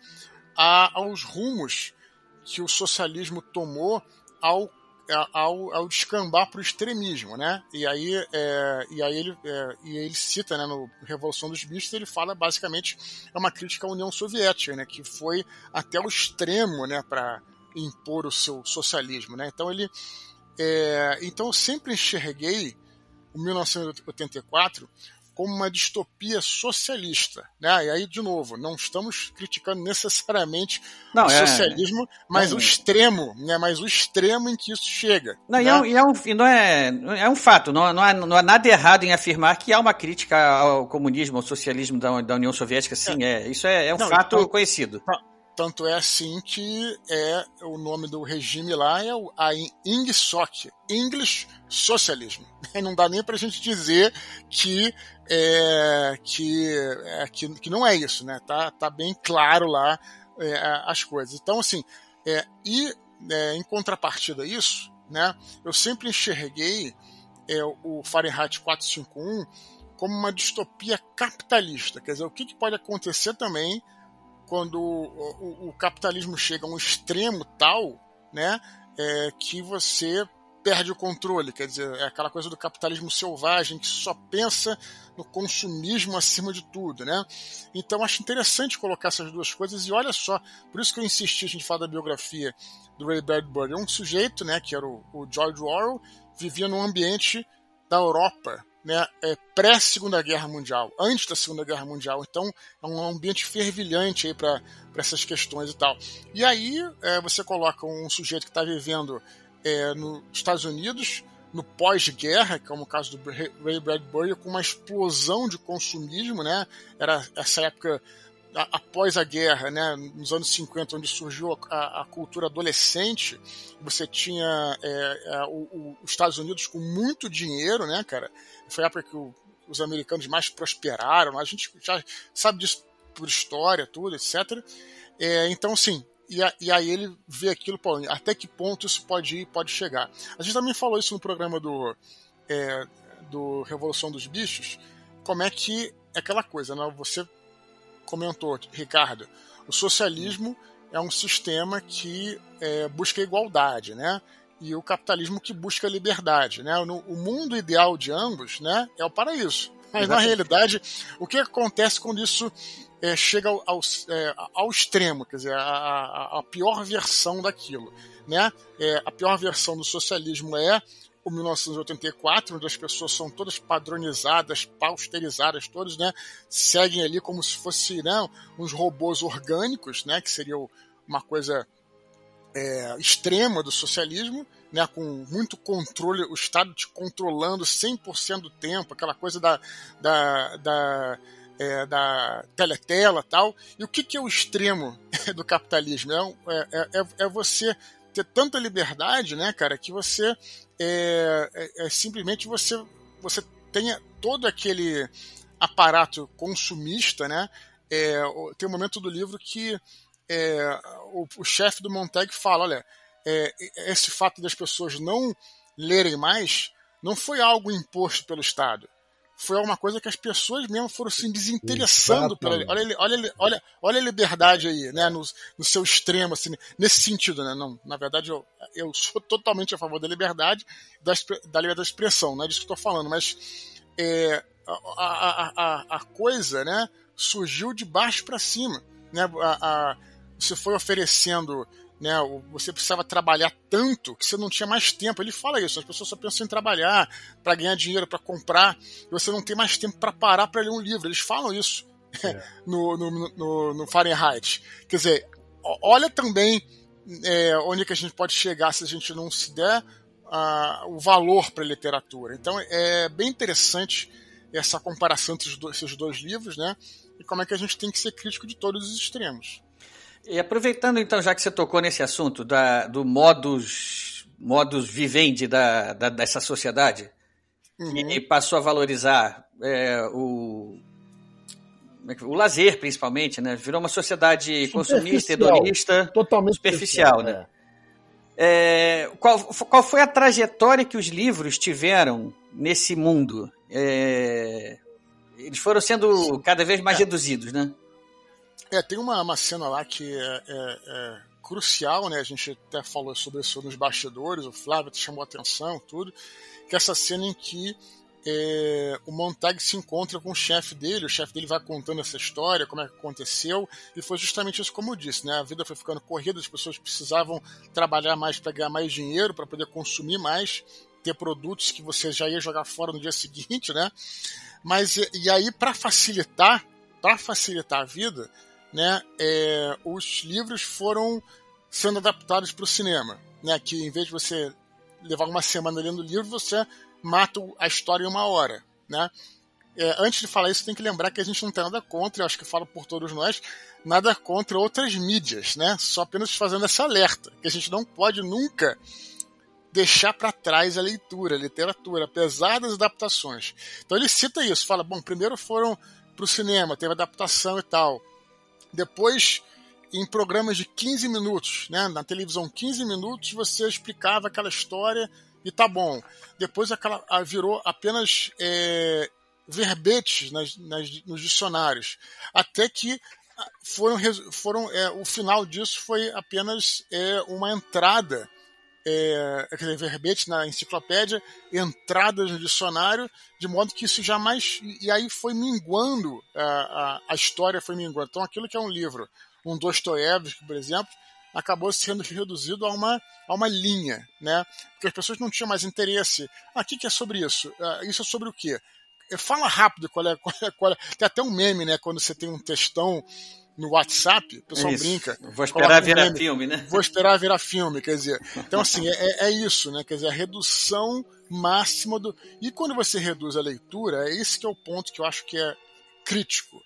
a, aos rumos que o socialismo tomou ao ao, ao descambar para o extremismo, né? E aí, é, e aí ele, é, e ele cita, né, no Revolução dos Bichos, ele fala basicamente é uma crítica à União Soviética, né, que foi até o extremo, né, para impor o seu socialismo, né? Então ele, é, então eu sempre enxerguei o 1984 como uma distopia socialista, né? E aí de novo, não estamos criticando necessariamente não, o é, socialismo, mas não, o extremo, né? Mas o extremo em que isso chega. Não, né? e, é um, e, é um, não é, é um fato, não, não, há, não há nada errado em afirmar que há uma crítica ao comunismo, ao socialismo da, da União Soviética, sim, é, é isso é, é um não, fato então, conhecido. Tanto é assim que é o nome do regime lá é o a INGSOC, English Socialism. Não dá nem para a gente dizer que, é, que, é, que, que, não é isso, né? Tá, tá bem claro lá é, as coisas. Então, assim, é, e é, em contrapartida a isso, né? Eu sempre enxerguei é, o Fahrenheit 451 como uma distopia capitalista. Quer dizer, o que, que pode acontecer também quando o, o, o capitalismo chega a um extremo tal, né, é, que você perde o controle, quer dizer, é aquela coisa do capitalismo selvagem que só pensa no consumismo acima de tudo, né? Então acho interessante colocar essas duas coisas e olha só, por isso que eu insisti a gente falar da biografia do Ray Bradbury, é um sujeito, né, que era o, o George Orwell, vivia num ambiente da Europa, né, é, pré-Segunda Guerra Mundial, antes da Segunda Guerra Mundial. Então é um ambiente fervilhante para essas questões e tal. E aí é, você coloca um sujeito que está vivendo é, nos Estados Unidos, no pós-guerra, como o caso do Ray Bradbury, com uma explosão de consumismo, né? Era essa época após a guerra, né, nos anos 50, onde surgiu a, a cultura adolescente, você tinha é, é, o, o, os Estados Unidos com muito dinheiro, né, cara? Foi a época que o, os americanos mais prosperaram, a gente já sabe disso por história, tudo, etc. É, então, sim, e, a, e, aí ele vê aquilo, pô, até que ponto isso pode ir, pode chegar. A gente também falou isso no programa do, é, do Revolução dos Bichos, como é que é aquela coisa, né? Você comentou, Ricardo, o socialismo é um sistema que é, busca igualdade, né? E o capitalismo que busca liberdade, né? No, o mundo ideal de ambos, né, é o paraíso. Mas Exatamente. na realidade, o que acontece quando isso é, chega ao, ao, é, ao, extremo, quer dizer, a, a, a pior versão daquilo, né? É, a pior versão do socialismo é o 1984, onde as pessoas são todas padronizadas, pausterizadas, todos, né, seguem ali como se fossem né, uns robôs orgânicos, né, que seria uma coisa é, extrema do socialismo, né, com muito controle, o Estado te controlando 100% do tempo, aquela coisa da, da, da, é, da teletela tal. E o que, que é o extremo do capitalismo? É, é, é, é você ter tanta liberdade, né, cara, que você é, é, é simplesmente você, você tenha todo aquele aparato consumista, né? É, tem um momento do livro que é, o, o chefe do Montag fala, olha, é, esse fato das pessoas não lerem mais não foi algo imposto pelo Estado foi uma coisa que as pessoas mesmo foram se desinteressando pela olha, olha, olha, olha a liberdade aí, né, no, no seu extremo, assim, nesse sentido, né, não, na verdade eu, eu sou totalmente a favor da liberdade, da, da liberdade de expressão, não é disso que estou falando, mas é, a, a, a, a, coisa, né, surgiu de baixo para cima, né, a, a, você foi oferecendo né, você precisava trabalhar tanto que você não tinha mais tempo. Ele fala isso, as pessoas só pensam em trabalhar para ganhar dinheiro, para comprar, e você não tem mais tempo para parar para ler um livro. Eles falam isso é. no, no, no, no, Fahrenheit. Quer dizer, olha também é, onde que a gente pode chegar se a gente não se der uh, o valor para a literatura. Então é bem interessante essa comparação entre esses dois livros, né? E como é que a gente tem que ser crítico de todos os extremos. E aproveitando então, já que você tocou nesse assunto da, do modus, modus vivendi da, da dessa sociedade, uhum. e passou a valorizar é, o, é o lazer, principalmente, né? Virou uma sociedade consumista, hedonista, totalmente superficial, né? É. é, qual, qual foi a trajetória que os livros tiveram nesse mundo? É, eles foram sendo cada vez mais é. reduzidos, né? É, tem uma, uma cena lá que é, é, é crucial, né? A gente até falou sobre isso nos bastidores, o Flávio te chamou a atenção, tudo, que é essa cena em que é, o Montag se encontra com o chefe dele, o chefe dele vai contando essa história, como é que aconteceu, e foi justamente isso como eu disse, né? A vida foi ficando corrida, as pessoas precisavam trabalhar mais para ganhar mais dinheiro, para poder consumir mais, ter produtos que você já ia jogar fora no dia seguinte, né? Mas e, e aí para facilitar, para facilitar a vida, né? É, os livros foram sendo adaptados para o cinema, né? Que em vez de você levar uma semana lendo o livro, você mata a história em uma hora, né? É, antes de falar isso, tem que lembrar que a gente não tem nada contra, acho que falo por todos nós, nada contra outras mídias, né? Só apenas fazendo esse alerta, que a gente não pode nunca deixar para trás a leitura, a literatura, apesar das adaptações. Então ele cita isso, fala, bom, primeiro foram para o cinema, teve adaptação e tal. Depois, em programas de 15 minutos, né? Na televisão, 15 minutos, você explicava aquela história e tá bom. Depois aquela virou apenas é, verbetes nas, nas, nos dicionários. Até que foram, foram é, o final disso foi apenas é, uma entrada é, quer dizer, verbete na enciclopédia, entradas no dicionário, de modo que isso jamais. E aí foi minguando, a, a, a história foi minguando. Então, aquilo que é um livro, um Dostoiévski, por exemplo, acabou sendo reduzido a uma, a uma linha, né? Porque as pessoas não tinham mais interesse. Ah, que é sobre isso? Ah, isso é sobre o quê? Fala rápido qual é, qual é, qual é. Tem até um meme, né? Quando você tem um textão no WhatsApp, o pessoal isso. brinca. Vou esperar virar filme, né? Vou esperar virar filme, quer dizer. Então, assim, é, é isso, né? Quer dizer, a redução máxima do. E quando você reduz a leitura, é esse que é o ponto que eu acho que é crítico.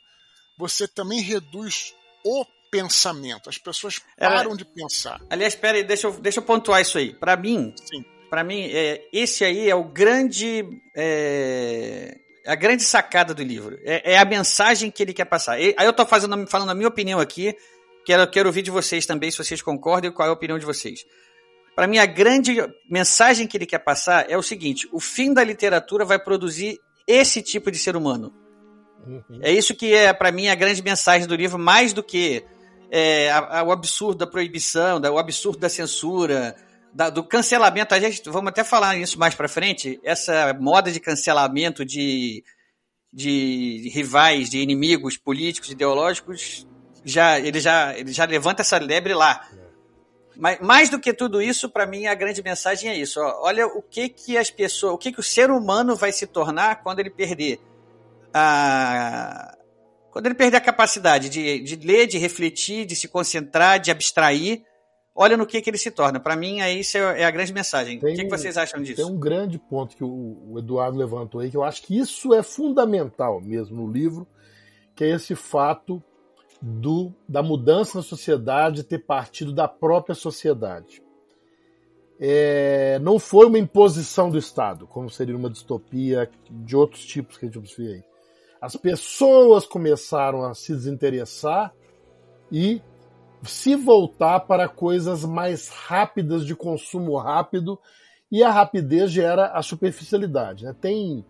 Você também reduz o pensamento. As pessoas param é, de pensar. Aliás, espera aí, deixa eu, deixa eu pontuar isso aí. Para mim, para mim, é, esse aí é o grande. É a grande sacada do livro. É, é, a mensagem que ele quer passar. E, aí eu estou fazendo, falando a minha opinião aqui, quero, quero ouvir de vocês também, se vocês concordam, e qual é a opinião de vocês. Para mim, a grande mensagem que ele quer passar é o seguinte: o fim da literatura vai produzir esse tipo de ser humano. Uhum. É isso que é, para mim, a grande mensagem do livro, mais do que é, a, a, o absurdo da proibição, da, o absurdo da censura, da, do cancelamento, a gente vamos até falar isso mais para frente, essa moda de cancelamento de, de rivais, de inimigos políticos, ideológicos, já ele já ele já levanta essa lebre lá. Mas mais do que tudo isso, para mim a grande mensagem é isso. Ó, olha o que que as pessoas, o que que o ser humano vai se tornar quando ele perder a quando ele perder a capacidade de, de ler, de refletir, de se concentrar, de abstrair olha no que, que ele se torna. Para mim, aí isso é, é a grande mensagem. Tem o que, que, vocês acham disso? Tem um grande ponto que o, Eduardo levantou aí, que eu acho que isso é fundamental mesmo no livro, que é esse fato do, da mudança na sociedade ter partido da própria sociedade. É, não foi uma imposição do Estado, como seria uma distopia de outros tipos que a gente observa aí. As pessoas começaram a se desinteressar e se voltar para coisas mais rápidas de consumo rápido e a rapidez gera a superficialidade. Né? Tem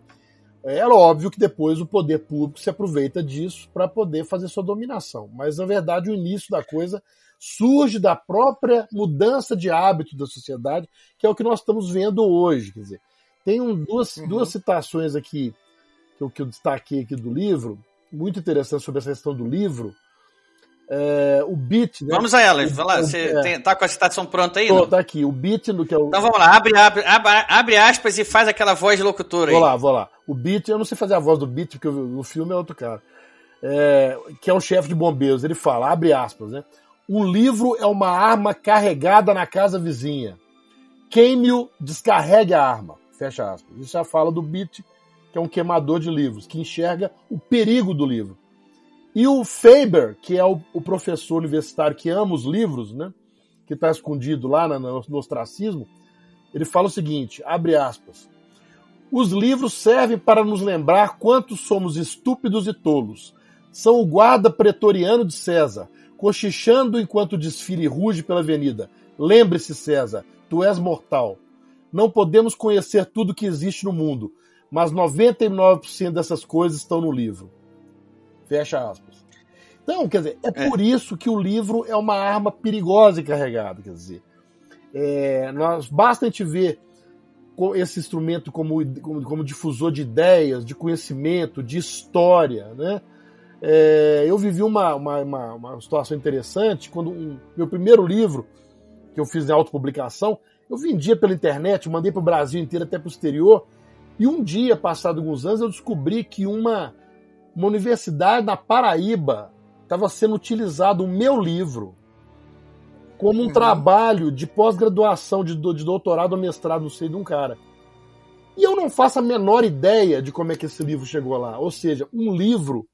é óbvio que depois o poder público se aproveita disso para poder fazer sua dominação, mas na verdade o início da coisa surge da própria mudança de hábito da sociedade, que é o que nós estamos vendo hoje. Quer dizer, tem um, duas, uhum. duas citações aqui que eu, que eu destaquei aqui do livro, muito interessante sobre essa questão do livro, é, o beat. Né? Vamos a elas. Vai lá, você é. tem, tá com a citação pronta aí? Tô, tá aqui. O beat no que é o... Então vamos lá, abre, abre, abre, aspas e faz aquela voz de locutor aí. Vou lá, vou lá. O beat, eu não sei fazer a voz do beat, porque o filme é outro cara. É, que é o chefe de bombeiros. Ele fala, abre aspas, né? Um livro é uma arma carregada na casa vizinha. Queime-o, descarregue a arma. Fecha aspas. Isso já fala do beat, que é um queimador de livros, que enxerga o perigo do livro. E o Faber, que é o, o professor universitário que ama os livros, né? Que está escondido lá no, no ostracismo, ele fala o seguinte: abre aspas. Os livros servem para nos lembrar quanto somos estúpidos e tolos. São o guarda pretoriano de César, cochichando enquanto desfile ruge pela avenida. Lembre-se, César, tu és mortal. Não podemos conhecer tudo que existe no mundo, mas 99% dessas coisas estão no livro. Fecha aspas. Então, quer dizer, é, é, por isso que o livro é uma arma perigosa e carregada, quer dizer. É, nós, basta a gente ver esse instrumento como, como, como, difusor de ideias, de conhecimento, de história, né? É, eu vivi uma, uma, uma, uma, situação interessante quando um, meu primeiro livro, que eu fiz em autopublicação, eu vendia pela internet, mandei para o Brasil inteiro, até para o exterior, e um dia, passado alguns anos, eu descobri que uma, uma universidade na Paraíba estava sendo utilizado o meu livro como um uhum. trabalho de pós-graduação, de, de doutorado ou mestrado, não sei, de um cara. E eu não faço a menor ideia de como é que esse livro chegou lá. Ou seja, um livro,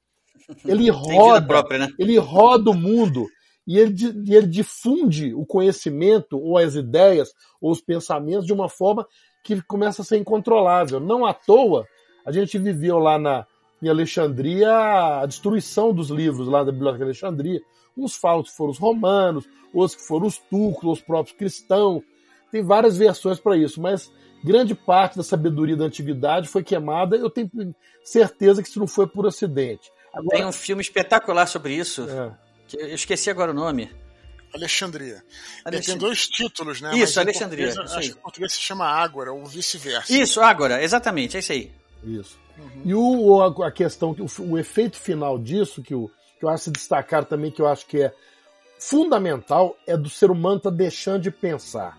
ele roda, própria, né? ele roda o mundo e ele, e ele difunde o conhecimento ou as ideias ou os pensamentos de uma forma que começa a ser incontrolável. Não à toa, a gente viveu lá na, em Alexandria a destruição dos livros lá da Biblioteca de Alexandria. Uns falam que foram os romanos, outros que foram os turcos, os próprios cristãos. Tem várias versões para isso, mas grande parte da sabedoria da antiguidade foi queimada. Eu tenho certeza que isso não foi por acidente. Agora... Tem um filme espetacular sobre isso. É. Que eu esqueci agora o nome. Alexandria. Alexandria. Tem dois títulos, né? Isso, Mas Alexandria. Português, acho que em português se chama Ágora, ou vice-versa. Isso, Ágora, exatamente, é isso aí. Isso. Uhum. E o, a, questão, o, o, efeito final disso, que, o, que eu acho se destacar também, que eu acho que é fundamental, é do ser humano estar tá deixando de pensar.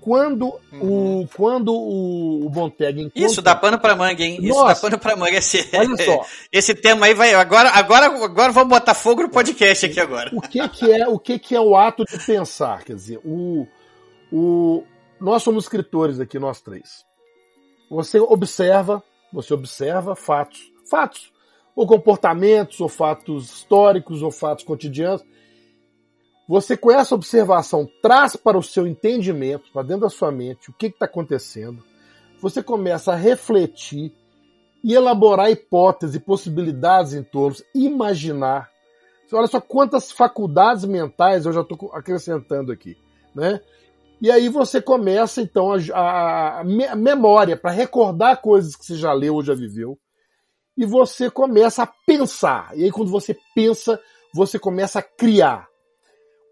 Quando uhum. o quando o, o Monteg encontra... Isso dá pano para manga, hein? Isso Nossa, dá pano para manga. Esse, olha só. esse tema aí vai agora agora agora vamos botar fogo no podcast aqui agora. O que que é o que que é o ato de pensar? Quer dizer, o, o nós somos escritores aqui nós três. Você observa, você observa fatos, fatos, ou comportamentos, ou fatos históricos, ou fatos cotidianos você, com essa observação, traz para o seu entendimento, para dentro da sua mente, o que está acontecendo. Você começa a refletir e elaborar hipóteses e possibilidades em torno, imaginar. Olha só quantas faculdades mentais eu já estou acrescentando aqui, né? E aí você começa então a, a, memória para recordar coisas que você já leu ou já viveu. E você começa a pensar. E aí quando você pensa, você começa a criar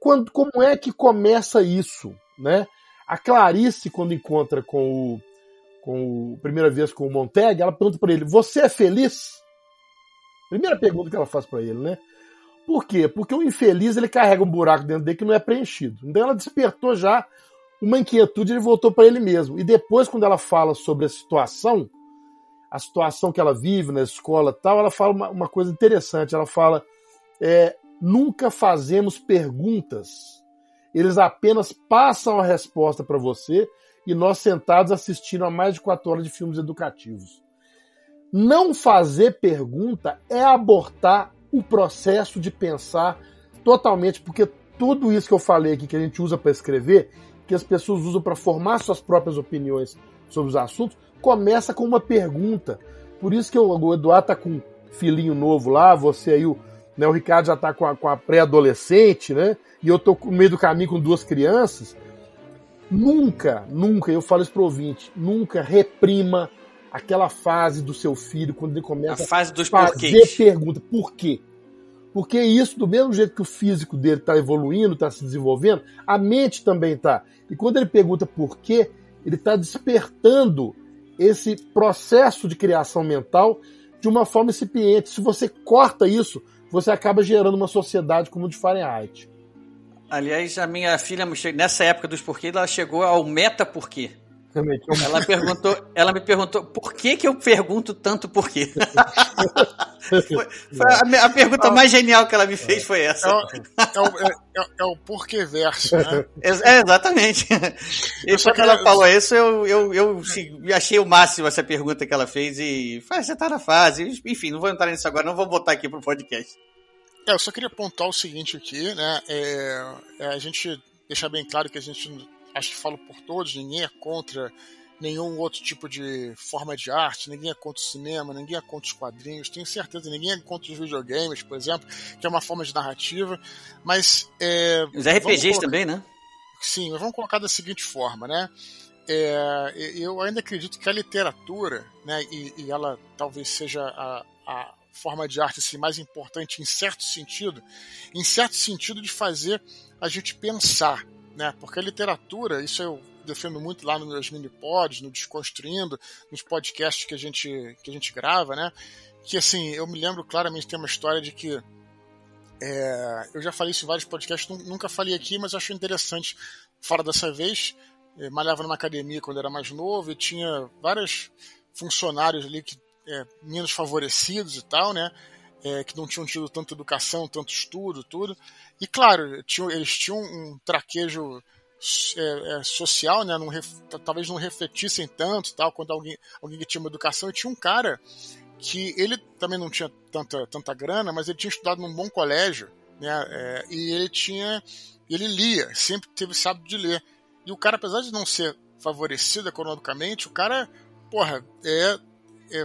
quando, como é que começa isso, né? A Clarice, quando encontra com o, com o primeira vez com o Monteg, ela pergunta para ele: "Você é feliz?" Primeira pergunta que ela faz para ele, né? Por quê? Porque o infeliz ele carrega um buraco dentro dele que não é preenchido. Então ela despertou já uma inquietude ele voltou para ele mesmo. E depois, quando ela fala sobre a situação, a situação que ela vive na escola tal, ela fala uma, uma coisa interessante. Ela fala: é, nunca fazemos perguntas. Eles apenas passam a resposta para você e nós sentados assistindo a mais de quatro horas de filmes educativos. Não fazer pergunta é abortar o processo de pensar totalmente, porque tudo isso que eu falei aqui que a gente usa para escrever, que as pessoas usam para formar suas próprias opiniões sobre os assuntos, começa com uma pergunta. Por isso que o Eduardo tá com um filhinho novo lá, você aí, o né? O Ricardo já está com a, com a pré-adolescente, né? E eu estou no meio do caminho com duas crianças. Nunca, nunca, eu falo isso pro ouvinte, nunca reprima aquela fase do seu filho quando ele começa a, fase dos fazer porquês. pergunta. Por quê? Porque isso, do mesmo jeito que o físico dele está evoluindo, está se desenvolvendo, a mente também está. E quando ele pergunta por quê, ele está despertando esse processo de criação mental de uma forma incipiente. Se você corta isso, você acaba gerando uma sociedade como o de Fahrenheit. Aliás, a minha filha, nessa época dos porquês, ela chegou ao meta porquê. Ela perguntou, ela me perguntou por que, que eu pergunto tanto porquê. foi, foi a, a, pergunta mais genial que ela me fez foi essa. É o, é, é, é o porquê verso, né? É, exatamente. E só que ela falou isso, eu, eu, eu achei o máximo essa pergunta que ela fez e falei, você tá na fase. Enfim, não vou entrar nisso agora, não vou botar aqui pro podcast. É, eu só queria apontar o seguinte aqui, né? É, é, a gente deixar bem claro que a gente acho que falo por todos, ninguém é contra nenhum outro tipo de forma de arte, ninguém é contra o cinema, ninguém é contra os quadrinhos, tenho certeza, ninguém é contra os videogames, por exemplo, que é uma forma de narrativa, mas... É, os RPGs colocar... também, né? Sim, mas vamos colocar da seguinte forma, né? É, eu ainda acredito que a literatura, né, e, e ela talvez seja a, a, forma de arte assim, mais importante em certo sentido, em certo sentido de fazer a gente pensar, né? Porque a literatura, isso eu defendo muito lá nos meus mini-pods, no Desconstruindo, nos podcasts que a gente, que a gente grava, né? Que assim, eu me lembro claramente, tem uma história de que é, eu já falei isso em vários podcasts, nunca falei aqui, mas acho interessante fora dessa vez. Eu malhava numa academia quando era mais novo e tinha vários funcionários ali que é, menos favorecidos e tal, né? É, que não tinham tido tanta educação, tanto estudo, tudo. E claro, tinham, eles tinham um traquejo é, é, social, né? Não, talvez não refletissem tanto, tal, quando alguém, alguém que tinha uma educação. E tinha um cara que ele também não tinha tanta, tanta grana, mas ele tinha estudado num bom colégio, né? É, e ele tinha, ele lia, sempre teve sábio de ler. E o cara, apesar de não ser favorecido economicamente, o cara, porra, é, é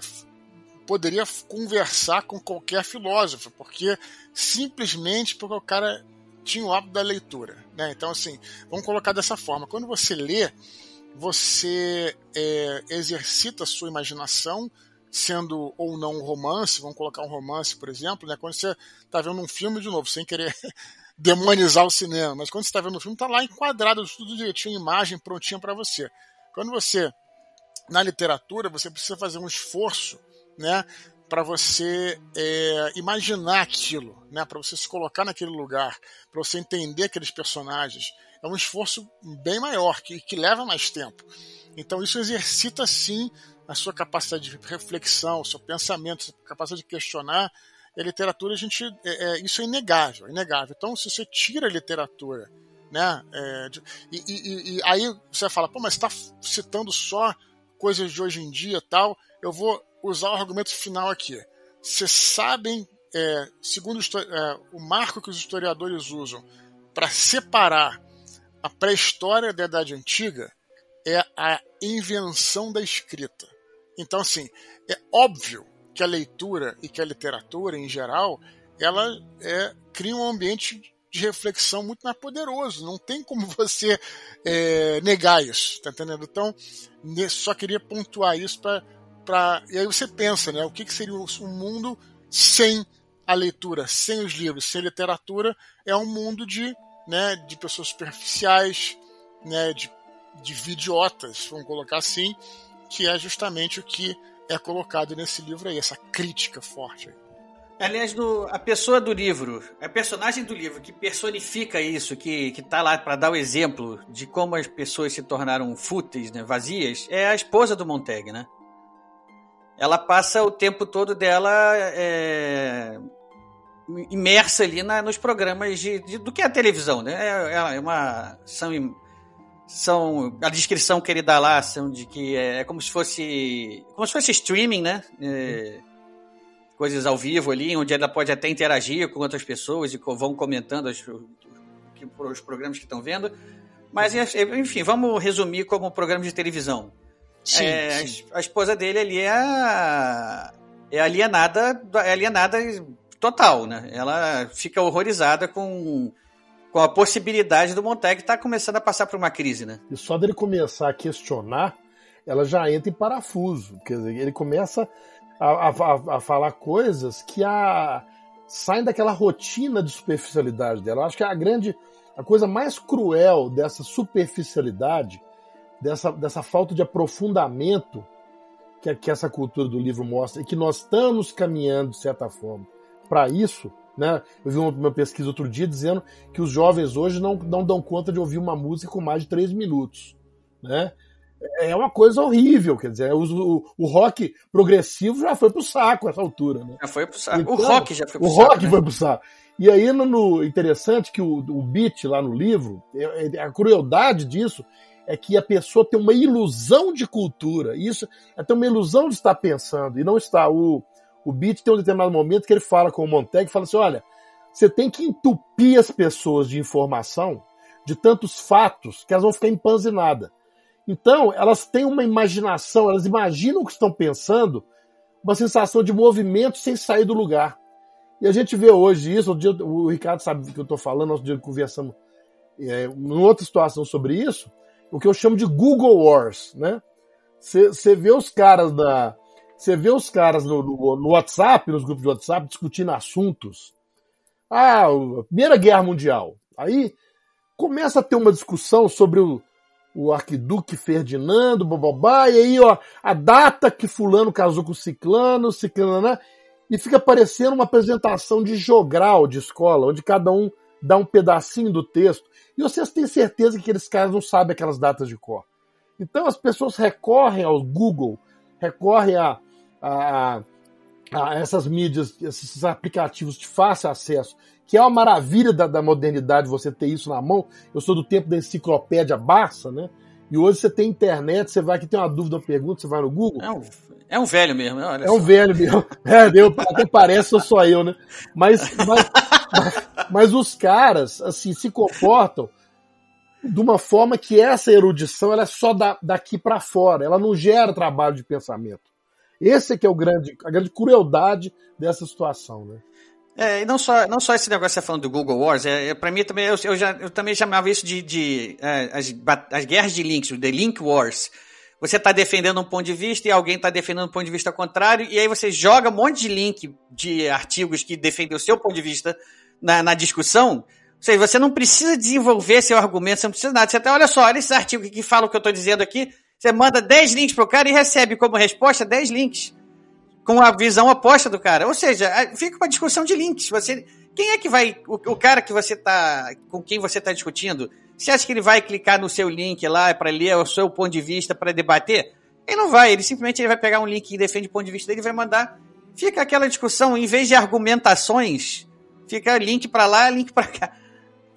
poderia conversar com qualquer filósofo, porque simplesmente porque o cara tinha o hábito da leitura. Né? Então, assim, vamos colocar dessa forma: quando você lê, você é, exercita a sua imaginação, sendo ou não um romance, vamos colocar um romance, por exemplo, né? quando você está vendo um filme, de novo, sem querer demonizar o cinema, mas quando você está vendo um filme, está lá enquadrado tudo direitinho, imagem prontinha para você. Quando você, na literatura, você precisa fazer um esforço né, para você é, imaginar aquilo, né, para você se colocar naquele lugar, para você entender aqueles personagens. É um esforço bem maior, que, que leva mais tempo. Então isso exercita sim a sua capacidade de reflexão, o seu pensamento, a sua capacidade de questionar. A literatura, a gente, é, é, isso é inegável, inegável. Então, se você tira a literatura, né, é, de, e, e, e, aí você fala, pô, mas está citando só coisas de hoje em dia, tal. Eu vou usar o argumento final aqui. Vocês sabem, é, segundo o, é, o marco que os historiadores usam para separar a pré-história da Idade Antiga é a invenção da escrita. Então, assim, é óbvio que a leitura e que a literatura, em geral, ela é, cria um ambiente de reflexão muito mais poderoso. Não tem como você é, negar isso, tá entendendo? Então, só queria pontuar isso para E aí você pensa, né? O que, que seria um mundo sem a leitura, sem os livros, sem literatura? É um mundo de, né, de pessoas superficiais, né, de, de vidiotas, vamos colocar assim, que é justamente o que é colocado nesse livro aí, essa crítica forte. Aí. Aliás, a pessoa do livro, a personagem do livro que personifica isso, que, que tá lá para dar o exemplo de como as pessoas se tornaram fúteis, né, vazias, é a esposa do Montag, né? Ela passa o tempo todo dela é, imersa ali na, nos programas de, de, do que é a televisão, né? É, é, é uma são são a descrição que ele dá lá são de que é, é como se fosse como se fosse streaming, né? É, coisas ao vivo ali, onde ela pode até interagir com outras pessoas e vão comentando os, os programas que estão vendo. Mas enfim, vamos resumir como um programa de televisão. Sim, é, sim. A, a, esposa dele ali é, é alienada, é alienada total, né? Ela fica horrorizada com, com a possibilidade do Montag estar tá começando a passar por uma crise, né? E só dele começar a questionar, ela já entra em parafuso. Quer dizer, ele começa a, a, a falar coisas que a, saem daquela rotina de superficialidade dela. Eu acho que a grande, a coisa mais cruel dessa superficialidade dessa, dessa falta de aprofundamento que, que essa cultura do livro mostra e que nós estamos caminhando, de certa forma, para isso. Né? Eu vi uma, uma, pesquisa outro dia dizendo que os jovens hoje não, não dão conta de ouvir uma música com mais de três minutos. Né? É uma coisa horrível, quer dizer, o, o, o rock progressivo já foi pro saco essa altura, né? Já foi pro saco. Então, o rock já foi pro o saco. O rock né? foi pro saco. E aí, no, no interessante que o, o beat lá no livro, é, é, a crueldade disso é que a pessoa tem uma ilusão de cultura. Isso é ter uma ilusão de estar pensando e não está. O, o Beat tem um determinado momento que ele fala com o Montag, fala assim: olha, você tem que entupir as pessoas de informação, de tantos fatos, que elas vão ficar empanzinadas. Então, elas têm uma imaginação, elas imaginam o que estão pensando, uma sensação de movimento sem sair do lugar. E a gente vê hoje isso, o Ricardo sabe do que eu estou falando, nós conversamos é, em outra situação sobre isso, o que eu chamo de Google Wars, né? Você vê os caras da. Você vê os caras no, no, no WhatsApp, nos grupos de WhatsApp, discutindo assuntos. Ah, Primeira Guerra Mundial. Aí começa a ter uma discussão sobre o, o arquiduque Ferdinando, bababá, e aí ó, a data que fulano casou com ciclano, né? e fica parecendo uma apresentação de jogral de escola, onde cada um dá um pedacinho do texto, e vocês têm certeza que aqueles caras não sabem aquelas datas de cor. Então as pessoas recorrem ao Google, recorrem a, a, a essas mídias, esses aplicativos de fácil acesso, que é uma maravilha da, da, modernidade você ter isso na mão. Eu sou do tempo da enciclopédia Barça, né? E hoje você tem internet, você vai aqui tem uma dúvida, uma pergunta, você vai no Google. É um, é um velho mesmo, olha É um velho mesmo. É, eu, até parece sou só eu, né? Mas, mas, mas, os caras, assim, se comportam de uma forma que essa erudição ela é só da, daqui para fora, ela não gera trabalho de pensamento. Esse é que é o grande, a grande crueldade dessa situação, né? É, e não só, não só esse negócio que você tá falando do Google Wars, é, é para mim também, eu, eu, já, eu também chamava isso de, de é, as, as guerras de links, The Link Wars. Você está defendendo um ponto de vista e alguém está defendendo um ponto de vista contrário, e aí você joga um monte de link de artigos que defendem o seu ponto de vista na, na discussão. Ou seja, você não precisa desenvolver seu argumento, você não precisa nada. Você até, olha só, olha esse artigo que fala o que eu estou dizendo aqui. Você manda 10 links pro cara e recebe como resposta 10 links com a visão oposta do cara. Ou seja, fica uma discussão de links. Você, quem é que vai, o, o cara que você tá, com quem você está discutindo, você acha que ele vai clicar no seu link lá para ler o seu ponto de vista para debater? Ele não vai, ele simplesmente ele vai pegar um link que defende o ponto de vista dele e vai mandar. Fica aquela discussão, em vez de argumentações, fica link para lá, link para cá.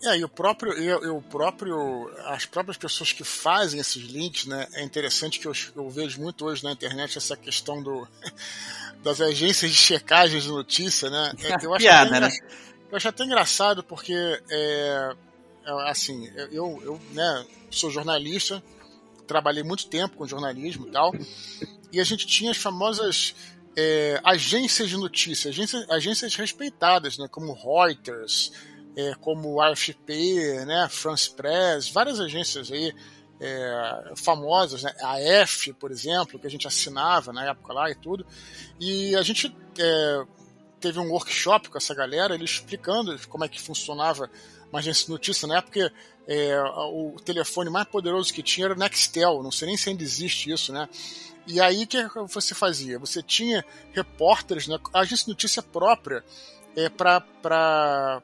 É, e o próprio, eu, eu, próprio, as próprias pessoas que fazem esses links, né? É interessante que eu, eu vejo muito hoje na internet essa questão do, das agências de checagem de notícia, né? É, eu, acho Piada, até, né? eu acho até engraçado porque, é, é, assim, eu, eu né, sou jornalista, trabalhei muito tempo com jornalismo e tal, e a gente tinha as famosas é, agências de notícia, agências, agências respeitadas, né? Como Reuters, é, como AFP, né, France Press, várias agências aí é, famosas, né, a F, por exemplo, que a gente assinava na época lá e tudo, e a gente é, teve um workshop com essa galera, eles explicando como é que funcionava uma agência de notícia, né, porque é, o telefone mais poderoso que tinha era o Nextel, não sei nem se ainda existe isso, né, e aí o que você fazia? Você tinha repórteres, né, agência de notícia própria, é, para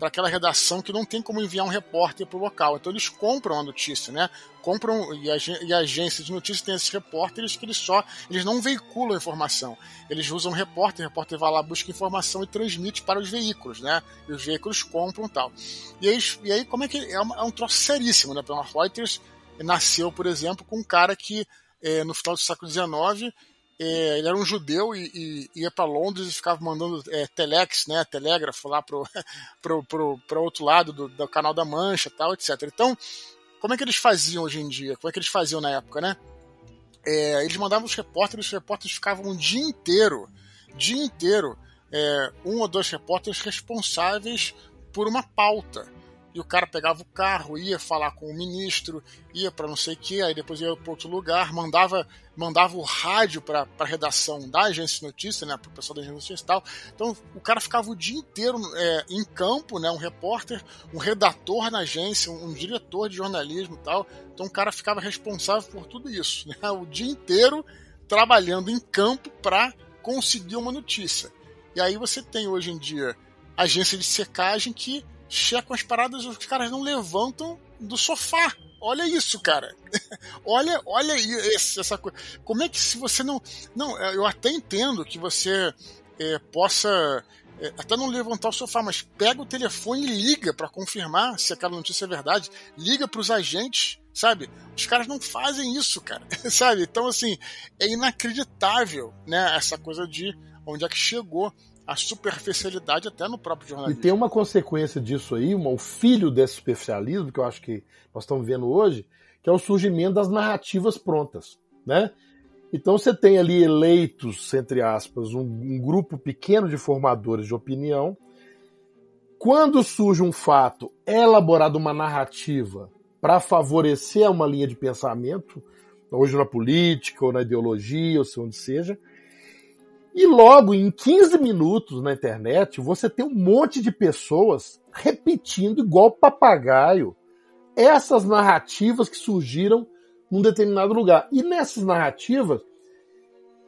aquela redação que não tem como enviar um repórter para o local. Então eles compram a notícia, né? Compram e a, e a agência de notícias tem esses repórteres que eles só eles não veiculam a informação. Eles usam repórter, o repórter vai lá, busca informação e transmite para os veículos, né? E os veículos compram tal. E aí, e aí como é que é, uma, é um troço seríssimo, né? Pela Reuters nasceu, por exemplo, com um cara que é, no final do século XIX é, ele era um judeu e, e ia para Londres e ficava mandando é, telex, né, telégrafo lá pro, pro, pro, pro outro lado do, do canal da Mancha tal, etc. Então, como é que eles faziam hoje em dia? Como é que eles faziam na época, né? É, eles mandavam os repórteres, os repórteres ficavam um dia inteiro, dia inteiro, é, um ou dois repórteres responsáveis por uma pauta e o cara pegava o carro, ia falar com o ministro, ia para não sei o que, aí depois ia para outro lugar, mandava mandava o rádio para a redação da agência de notícia, né, para o pessoal da agência de notícia e tal. Então o cara ficava o dia inteiro é, em campo, né, um repórter, um redator na agência, um, um, diretor de jornalismo e tal. Então o cara ficava responsável por tudo isso, né, o dia inteiro trabalhando em campo para conseguir uma notícia. E aí você tem hoje em dia agência de secagem que checam as paradas, os caras não levantam do sofá. Olha isso, cara. olha, olha esse, essa coisa. Como é que se você não. Não, é, eu até entendo que você é, possa é, até não levantar o sofá, mas pega o telefone e liga para confirmar se aquela notícia é verdade. Liga para os agentes, sabe? Os caras não fazem isso, cara, sabe? Então, assim, é inacreditável, né? Essa coisa de onde é que chegou a superficialidade até no próprio jornalismo. E tem uma consequência disso aí, um, o filho desse superficialismo, que eu acho que nós estamos vendo hoje, que é o surgimento das narrativas prontas, né? Então você tem ali eleitos, entre aspas, um, um grupo pequeno de formadores de opinião. Quando surge um fato, é elaborada uma narrativa para favorecer uma linha de pensamento, hoje na política, ou na ideologia, ou se onde seja. E logo em 15 minutos na internet, você tem um monte de pessoas repetindo igual papagaio essas narrativas que surgiram num determinado lugar. E nessas narrativas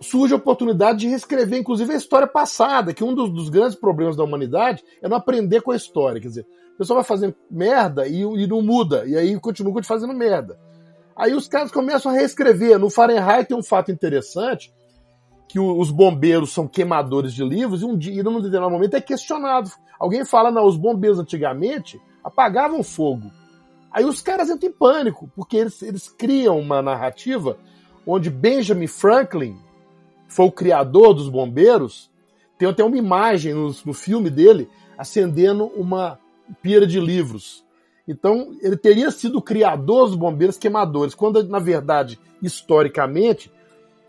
surge a oportunidade de reescrever, inclusive, a história passada, que um dos, dos, grandes problemas da humanidade é não aprender com a história. Quer dizer, o pessoal vai fazendo merda e, e não muda, e aí continua fazendo merda. Aí os caras começam a reescrever. No Fahrenheit tem um fato interessante, que os bombeiros são queimadores de livros, e um dia, num determinado momento, é questionado. Alguém fala, não, os bombeiros antigamente apagavam fogo. Aí os caras entram em pânico, porque eles, eles criam uma narrativa onde Benjamin Franklin foi o criador dos bombeiros. Tem até uma imagem no, no filme dele acendendo uma pira de livros. Então, ele teria sido o criador dos bombeiros queimadores, quando, na verdade, historicamente,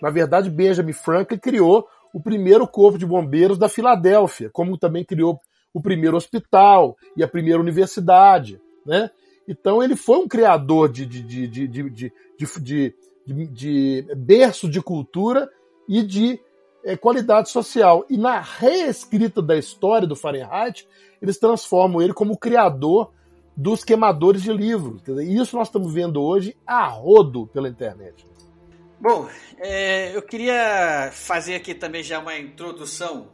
na verdade, Benjamin Franklin criou o primeiro corpo de bombeiros da Filadélfia, como também criou o primeiro hospital e a primeira universidade, né? Então ele foi um criador de, de, de, de, de, de, de berço de cultura e de é, qualidade social. E na reescrita da história do Fahrenheit, eles transformam ele como criador dos queimadores de livros. Dizer, isso nós estamos vendo hoje a rodo pela internet. Bom, é, eu queria fazer aqui também já uma introdução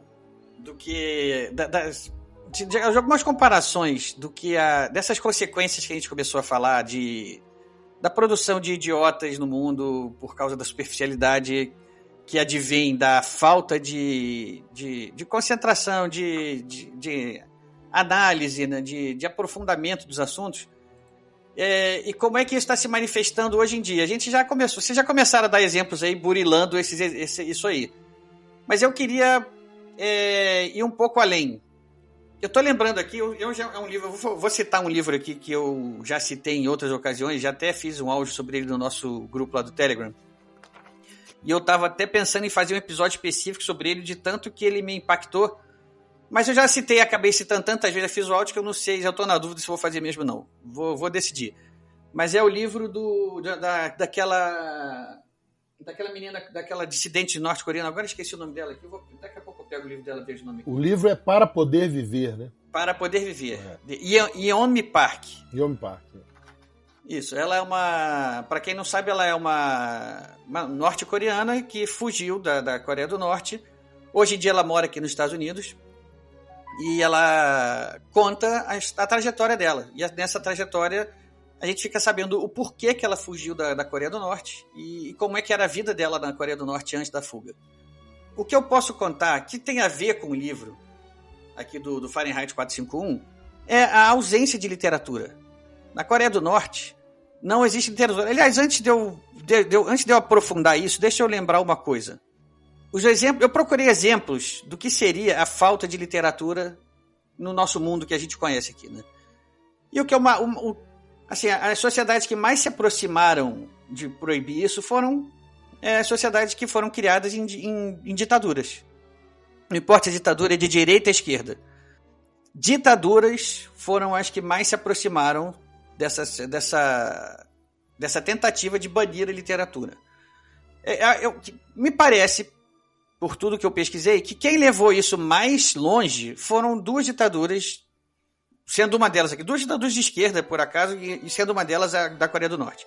do que das, de, de, algumas comparações do que a, dessas consequências que a gente começou a falar de da produção de idiotas no mundo por causa da superficialidade que advém da falta de, de, de concentração, de, de, de análise, né, de, de aprofundamento dos assuntos. É, e como é que isso está se manifestando hoje em dia? A gente já começou, vocês já começaram a dar exemplos aí, burilando esses, esse, isso aí. Mas eu queria é, ir um pouco além. Eu estou lembrando aqui, eu, eu já, é um livro, vou, vou, citar um livro aqui que eu já citei em outras ocasiões, já até fiz um áudio sobre ele no nosso grupo lá do Telegram. E eu estava até pensando em fazer um episódio específico sobre ele, de tanto que ele me impactou. Mas eu já citei, acabei citando tantas vezes, fiz o áudio que eu não sei, já estou na dúvida se vou fazer mesmo ou não. Vou, vou decidir. Mas é o livro do, da, daquela daquela menina, daquela dissidente norte-coreana, agora esqueci o nome dela aqui, vou, daqui a pouco eu pego o livro dela e vejo o nome. O livro é Para Poder Viver, né? Para Poder Viver, é. Yeonmi Park. Yeonmi Park. Isso, ela é uma, para quem não sabe, ela é uma, uma norte-coreana que fugiu da, da Coreia do Norte. Hoje em dia ela mora aqui nos Estados Unidos e ela conta a, a trajetória dela. E nessa trajetória a gente fica sabendo o porquê que ela fugiu da, da Coreia do Norte e, e, como é que era a vida dela na Coreia do Norte antes da fuga. O que eu posso contar que tem a ver com o livro aqui do, do Fahrenheit 451 é a ausência de literatura. Na Coreia do Norte não existe literatura. Aliás, antes de eu, de, de, antes de eu aprofundar isso, deixa eu lembrar uma coisa. Os exemplos, eu procurei exemplos do que seria a falta de literatura no nosso mundo que a gente conhece aqui, né? E o que é uma, um, assim, as sociedades que mais se aproximaram de proibir isso foram é, sociedades que foram criadas em, em, em ditaduras. Não importa a ditadura é de direita ou esquerda. Ditaduras foram as que mais se aproximaram dessa, dessa, dessa tentativa de banir a literatura. É, é, eu, me parece, por tudo que eu pesquisei, que quem levou isso mais longe foram duas ditaduras sendo uma delas aqui, duas ditaduras de esquerda, por acaso, e, sendo uma delas a da Coreia do Norte.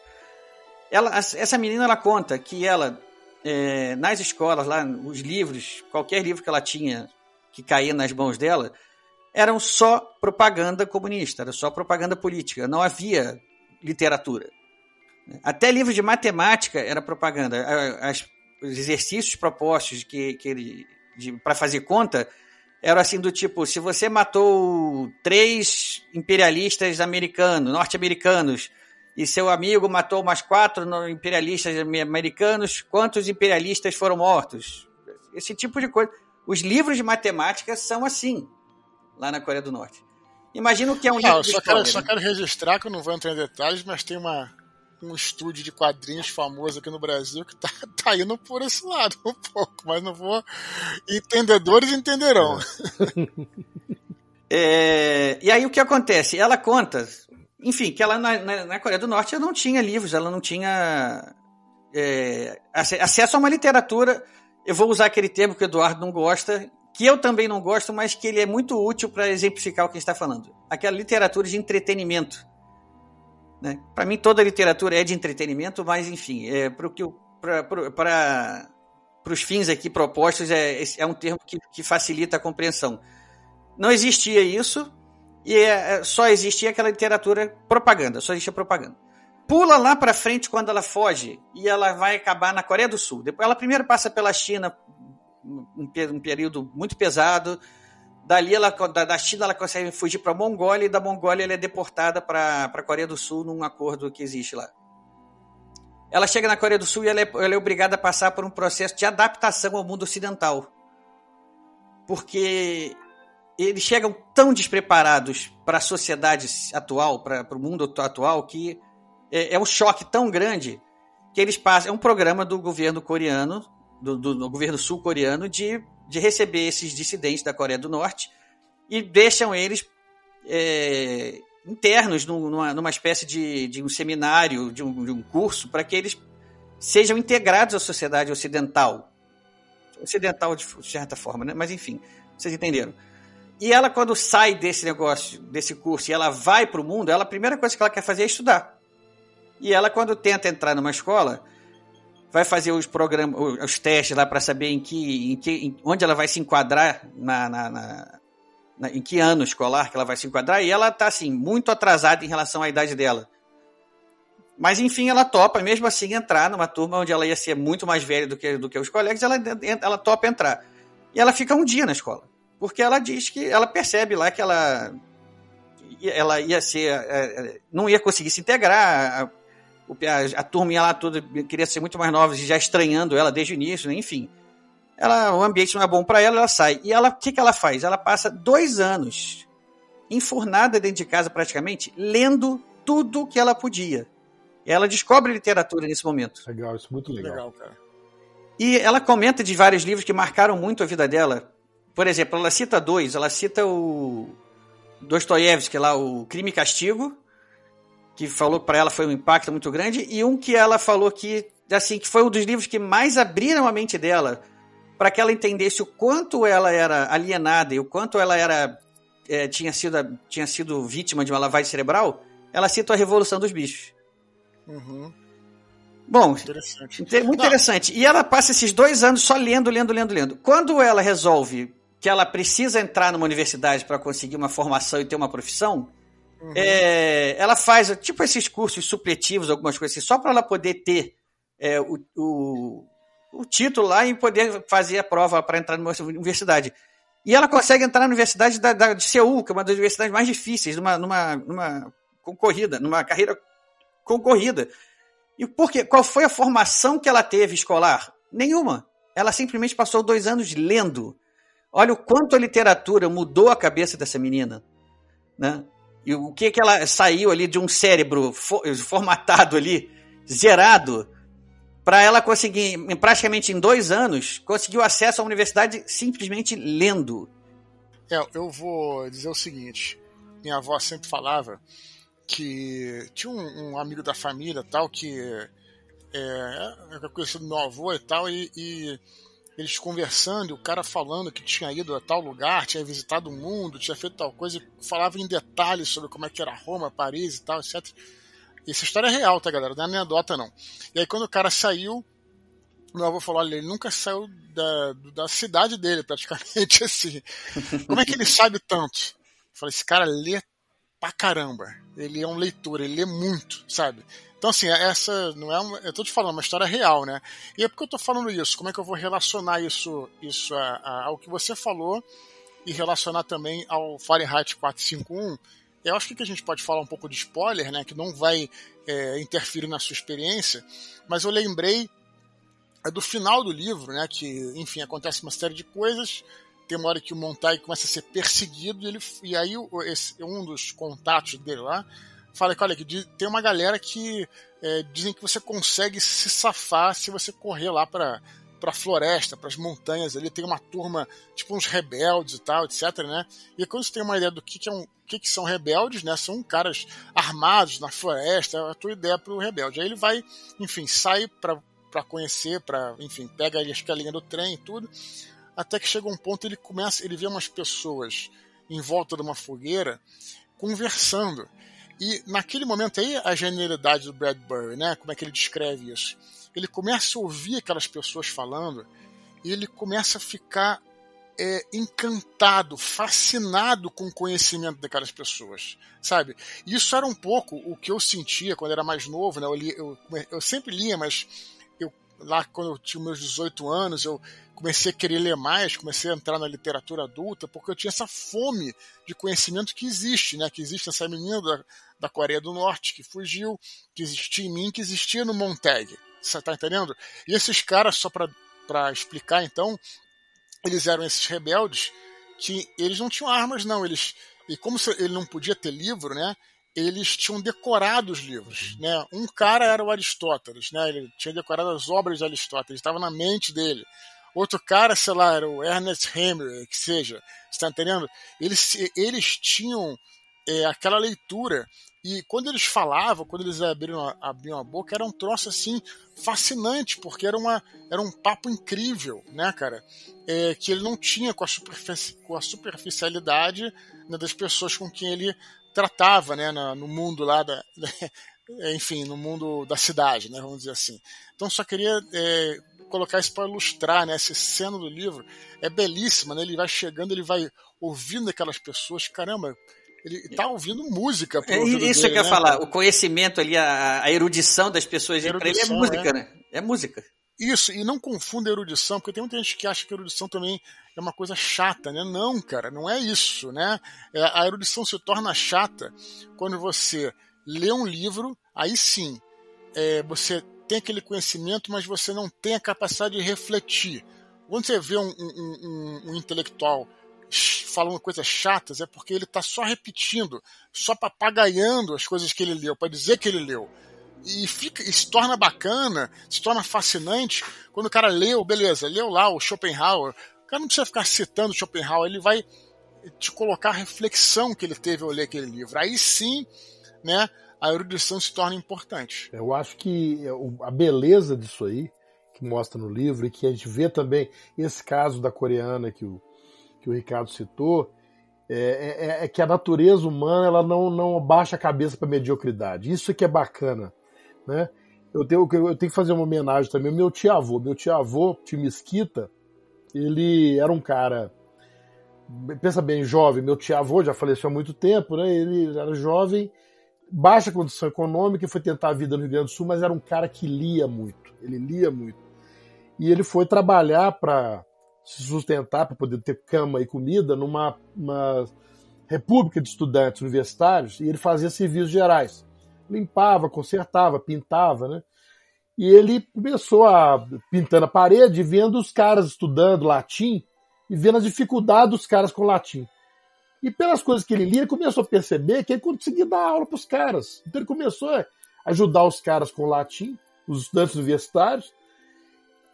Ela, essa menina ela conta que ela, é, nas escolas, lá, os livros, qualquer livro que ela tinha que caía nas mãos dela, eram só propaganda comunista, era só propaganda política, não havia literatura. Até livros de matemática era propaganda. As, os exercícios propostos que, que ele para fazer conta era assim do tipo, se você matou três imperialistas americanos, norte-americanos, e seu amigo matou mais quatro imperialistas americanos, quantos imperialistas foram mortos? Esse tipo de coisa. Os livros de matemática são assim, lá na Coreia do Norte. Imagina o que é um ah, livro só história, quero, né? só quero registrar que eu não vou entrar em detalhes, mas tem uma, um estúdio de quadrinhos famoso aqui no Brasil que tá, tá indo por esse lado um pouco, mas não vou. Entendedores entenderão. É, e aí o que acontece? Ela conta, enfim, que ela na, na, na, Coreia do Norte ela não tinha livros, ela não tinha. é, acesso a uma literatura. Eu vou usar aquele termo que o Eduardo não gosta, que eu também não gosto, mas que ele é muito útil para exemplificar o que a gente está falando. Aquela literatura de entretenimento. Né? Para mim, toda literatura é de entretenimento, mas enfim, é, para os fins aqui propostos, é, é um termo que, que facilita a compreensão. Não existia isso, e é, é, só existia aquela literatura propaganda, só existia propaganda. Pula lá para frente quando ela foge e ela vai acabar na Coreia do Sul. Depois ela primeiro passa pela China, um, um período muito pesado. Dali ela, da, da China ela consegue fugir para a Mongólia e da Mongólia ela é deportada para a Coreia do Sul num acordo que existe lá. Ela chega na Coreia do Sul e ela é, ela é obrigada a passar por um processo de adaptação ao mundo ocidental. Porque eles chegam tão despreparados para a sociedade atual, para o mundo atual, que é, é, um choque tão grande que eles passam. É um programa do governo coreano, do, do, do governo sul-coreano, de, de receber esses dissidentes da Coreia do Norte e deixam eles é, internos numa, numa espécie de, de um seminário, de um, de um curso, para que eles sejam integrados à sociedade ocidental. Ocidental de certa forma, né? mas enfim, vocês entenderam. E ela, quando sai desse negócio, desse curso, e ela vai para o mundo, ela, a primeira coisa que ela quer fazer é estudar. E ela, quando tenta entrar numa escola, vai fazer os programas, os testes lá para saber em que, em que, em, onde ela vai se enquadrar na, na, na, na, em que ano escolar que ela vai se enquadrar. E ela está assim muito atrasada em relação à idade dela. Mas enfim, ela topa, mesmo assim, entrar numa turma onde ela ia ser muito mais velha do que, do que os colegas. Ela, ela topa entrar. E ela fica um dia na escola porque ela diz que ela percebe lá que ela ela ia ser é, é, não ia conseguir se integrar a, a, a turma lá toda queria ser muito mais nova já estranhando ela desde o início né? enfim. Ela o ambiente não é bom para ela ela sai. E ela o que que ela faz? Ela passa dois anos enfurnada dentro de casa praticamente lendo tudo que ela podia. E ela descobre literatura nesse momento. Legal isso é muito legal, legal cara. e ela comenta de vários livros que marcaram muito a vida dela. Por exemplo, ela cita dois. Ela cita o Dostoiévski lá, o Crime e Castigo, que falou para ela foi um impacto muito grande, e um que ela falou que assim que foi um dos livros que mais abriram a mente dela para que ela entendesse o quanto ela era alienada e o quanto ela era é, tinha sido tinha sido vítima de uma lavagem cerebral. Ela cita a Revolução dos Bichos. Uhum. Bom, interessante. muito Não. interessante. E ela passa esses dois anos só lendo, lendo, lendo, lendo. Quando ela resolve que ela precisa entrar numa universidade para conseguir uma formação e ter uma profissão, uhum. é, ela faz tipo esses cursos supletivos, algumas coisas assim, só para ela poder ter é, o, o, o, título lá e poder fazer a prova para entrar numa universidade. E ela consegue entrar na Universidade da, da, de Seul, que é uma das universidades mais difíceis, numa, numa, numa concorrida, numa carreira concorrida. E por quê? Qual foi a formação que ela teve escolar? Nenhuma. Ela simplesmente passou dois anos lendo. Olha o quanto a literatura mudou a cabeça dessa menina, né? E o que que ela saiu ali de um cérebro formatado ali, zerado, para ela conseguir, praticamente em dois anos, conseguiu acesso à universidade simplesmente lendo. É, eu vou dizer o seguinte: minha avó sempre falava que tinha um, um amigo da família tal que é, era conhecido meu avô e tal, e, e eles conversando, e o cara falando que tinha ido a tal lugar, tinha visitado o mundo, tinha feito tal coisa, e falava em detalhes sobre como é que era Roma, Paris e tal, etc. E essa história é real, tá, galera? Não é anedota, não. E aí, quando o cara saiu, meu avô falou: olha, ele nunca saiu da, da cidade dele, praticamente, assim. Como é que ele sabe tanto? Eu falei: esse cara lê pra caramba. Ele é um leitor, ele lê muito, sabe? Então, assim, essa não é uma, Eu tô te falando, é uma história real, né? E é porque eu tô falando isso, como é que eu vou relacionar isso, isso a, a, ao que você falou e relacionar também ao Fahrenheit 451? Eu acho que a gente pode falar um pouco de spoiler, né? Que não vai é, interferir na sua experiência, mas eu lembrei é do final do livro, né? Que, enfim, acontece uma série de coisas. Tem uma hora que o Montag começa a ser perseguido e, ele, e aí esse, um dos contatos dele lá fala que, olha, que tem uma galera que é, dizem que você consegue se safar se você correr lá para para floresta, para as montanhas ali, tem uma turma, tipo uns rebeldes e tal, etc, né? E quando você tem uma ideia do que, que, é um, que, que são rebeldes, né? São caras armados na floresta, é a tua ideia para o rebelde. Aí ele vai, enfim, sai para conhecer, para enfim, pega acho que a linha do trem e tudo, até que chega um ponto ele começa, ele vê umas pessoas em volta de uma fogueira conversando. E naquele momento aí a genialidade do Bradbury, né? Como é que ele descreve isso? Ele começa a ouvir aquelas pessoas falando e ele começa a ficar é, encantado, fascinado com o conhecimento daquelas pessoas, sabe? Isso era um pouco o que eu sentia quando era mais novo, né? Eu, li, eu, eu sempre lia, mas eu, lá quando eu tinha meus 18 anos, eu comecei a querer ler mais, comecei a entrar na literatura adulta, porque eu tinha essa fome de conhecimento que existe, né? Que existe essa menina da, da Coreia do Norte que fugiu, que existia em mim, que existia no Montag. Você tá entendendo? E esses caras, só para explicar então, eles eram esses rebeldes que eles não tinham armas, não. Eles e como ele não podia ter livro, né? Eles tinham decorado os livros, né? Um cara era o Aristóteles, né? Ele tinha decorado as obras de Aristóteles, estava na mente dele. Outro cara, sei lá, era o Ernest Hemingway, que seja, está entendendo? Eles, eles tinham é, aquela leitura e quando eles falavam, quando eles abriam, abriam a boca, era um troço assim fascinante, porque era, uma, era um papo incrível, né, cara? É, que ele não tinha com a, superfici com a superficialidade né, das pessoas com quem ele tratava, né, na, no mundo lá da. enfim, no mundo da cidade, né, vamos dizer assim. Então só queria é, colocar isso para ilustrar, né, essa cena do livro é belíssima, né? Ele vai chegando, ele vai ouvindo aquelas pessoas, caramba, ele tá ouvindo música. É, isso dele, que eu né? falar, o conhecimento ali, a, a erudição das pessoas, ele é música, é. né? É música. Isso, e não confunda erudição, porque tem muita gente que acha que erudição também é uma coisa chata, né? Não, cara, não é isso, né? É, a erudição se torna chata quando você lê um livro, aí sim, é, você tem aquele conhecimento, mas você não tem a capacidade de refletir. Quando você vê um, um, um, um intelectual falando coisas chatas é porque ele está só repetindo, só papagaiando as coisas que ele leu, para dizer que ele leu. E, fica, e se torna bacana, se torna fascinante quando o cara leu, beleza, leu lá o Schopenhauer. O cara não precisa ficar citando Schopenhauer, ele vai te colocar a reflexão que ele teve ao ler aquele livro. Aí sim, né, a erudição se torna importante. Eu acho que a beleza disso aí, que mostra no livro, e que a gente vê também esse caso da coreana que o que o Ricardo citou, é, é, é, que a natureza humana ela não, não baixa a cabeça para mediocridade. Isso é que é bacana. Né? Eu, tenho, eu tenho que fazer uma homenagem também ao meu tio-avô. Meu tio-avô, tio Mesquita, ele era um cara, pensa bem, jovem. Meu tio-avô já faleceu há muito tempo, né? ele era jovem, baixa condição econômica foi tentar a vida no Rio Grande do Sul, mas era um cara que lia muito. Ele lia muito. E ele foi trabalhar para se sustentar para poder ter cama e comida numa república de estudantes universitários e ele fazia serviços gerais. Limpava, consertava, pintava, né? E ele começou a pintando a parede, vendo os caras estudando latim e vendo as dificuldades dos caras com latim. E pelas coisas que ele lia, ele começou a perceber que ele conseguia dar aula para os caras. Então ele começou a ajudar os caras com latim, os estudantes universitários,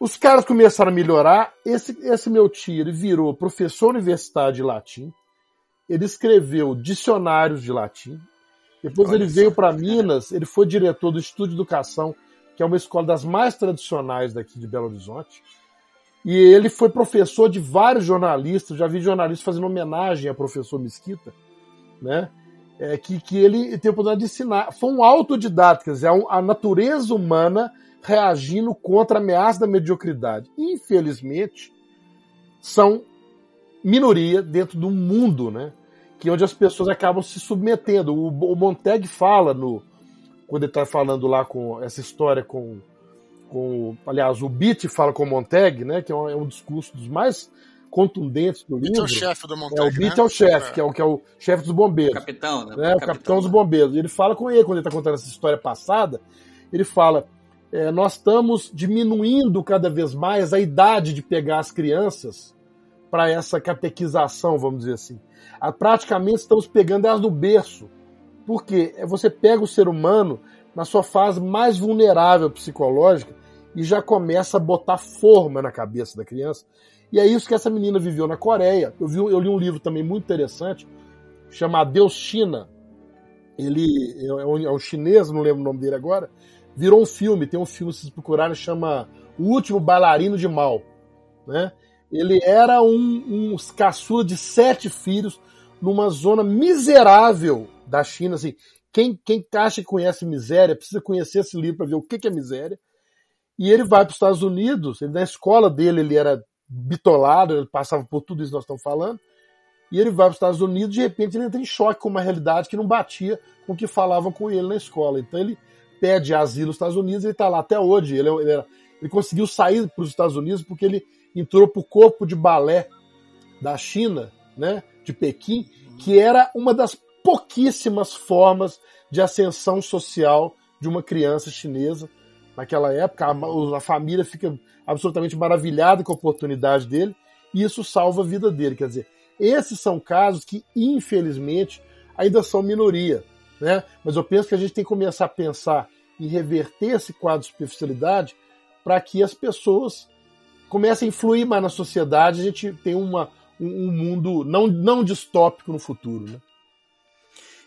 os caras começaram a melhorar. Esse, esse meu tio ele virou professor universitário de latim. Ele escreveu dicionários de latim. Depois Olha ele veio para Minas, ele foi diretor do Estúdio de Educação, que é uma escola das mais tradicionais daqui de Belo Horizonte. E ele foi professor de vários jornalistas, já vi jornalistas fazendo homenagem a professor Mesquita, né? É, que, que ele tem a oportunidade de ensinar. Foi um autodidata, quer dizer, a natureza humana reagindo contra a ameaça da mediocridade. Infelizmente, são minoria dentro do mundo, né? Que é onde as pessoas acabam se submetendo. O, o Montag fala no quando ele está falando lá com essa história com, com aliás, o Beat fala com o Montag, né? Que é um, é um discurso dos mais contundentes do livro. é o chefe do Montag, é, o Beat né? é o chefe, é. que é o que é o chefe dos bombeiros. O capitão, né? né? O, capitão, capitão dos bombeiros. E ele fala com ele quando ele está contando essa história passada. Ele fala: é, nós estamos diminuindo cada vez mais a idade de pegar as crianças para essa catequização, vamos dizer assim. A, praticamente estamos pegando elas do berço. Porque você pega o ser humano na sua fase mais vulnerável psicológica e já começa a botar forma na cabeça da criança. E é isso que essa menina viveu na Coreia. Eu, vi, eu li um livro também muito interessante, chamado Deus China. Ele é um, é um chinês, não lembro o nome dele agora, virou um filme. Tem um filme, se vocês procurarem, chama O Último Bailarino de Mal. Né? Ele era um, um caçula de sete filhos numa zona miserável da China. Assim, quem, quem acha que conhece miséria precisa conhecer esse livro para ver o que, que é miséria. E ele vai para os Estados Unidos. Ele, na escola dele ele era bitolado, ele passava por tudo isso que nós estamos falando. E ele vai para os Estados Unidos, de repente ele entra em choque com uma realidade que não batia com o que falavam com ele na escola. Então ele pede asilo nos Estados Unidos ele está lá até hoje. Ele, ele, era, ele conseguiu sair para os Estados Unidos porque ele entrou para o corpo de balé da China, né, de Pequim, que era uma das pouquíssimas formas de ascensão social de uma criança chinesa naquela época. A, a família fica absolutamente maravilhada com a oportunidade dele e isso salva a vida dele. Quer dizer, esses são casos que, infelizmente, ainda são minoria. Né? Mas eu penso que a gente tem que começar a pensar em reverter esse quadro de superficialidade para que as pessoas comecem a influir mais na sociedade a gente tenha uma, um, um mundo não, não distópico no futuro. Né?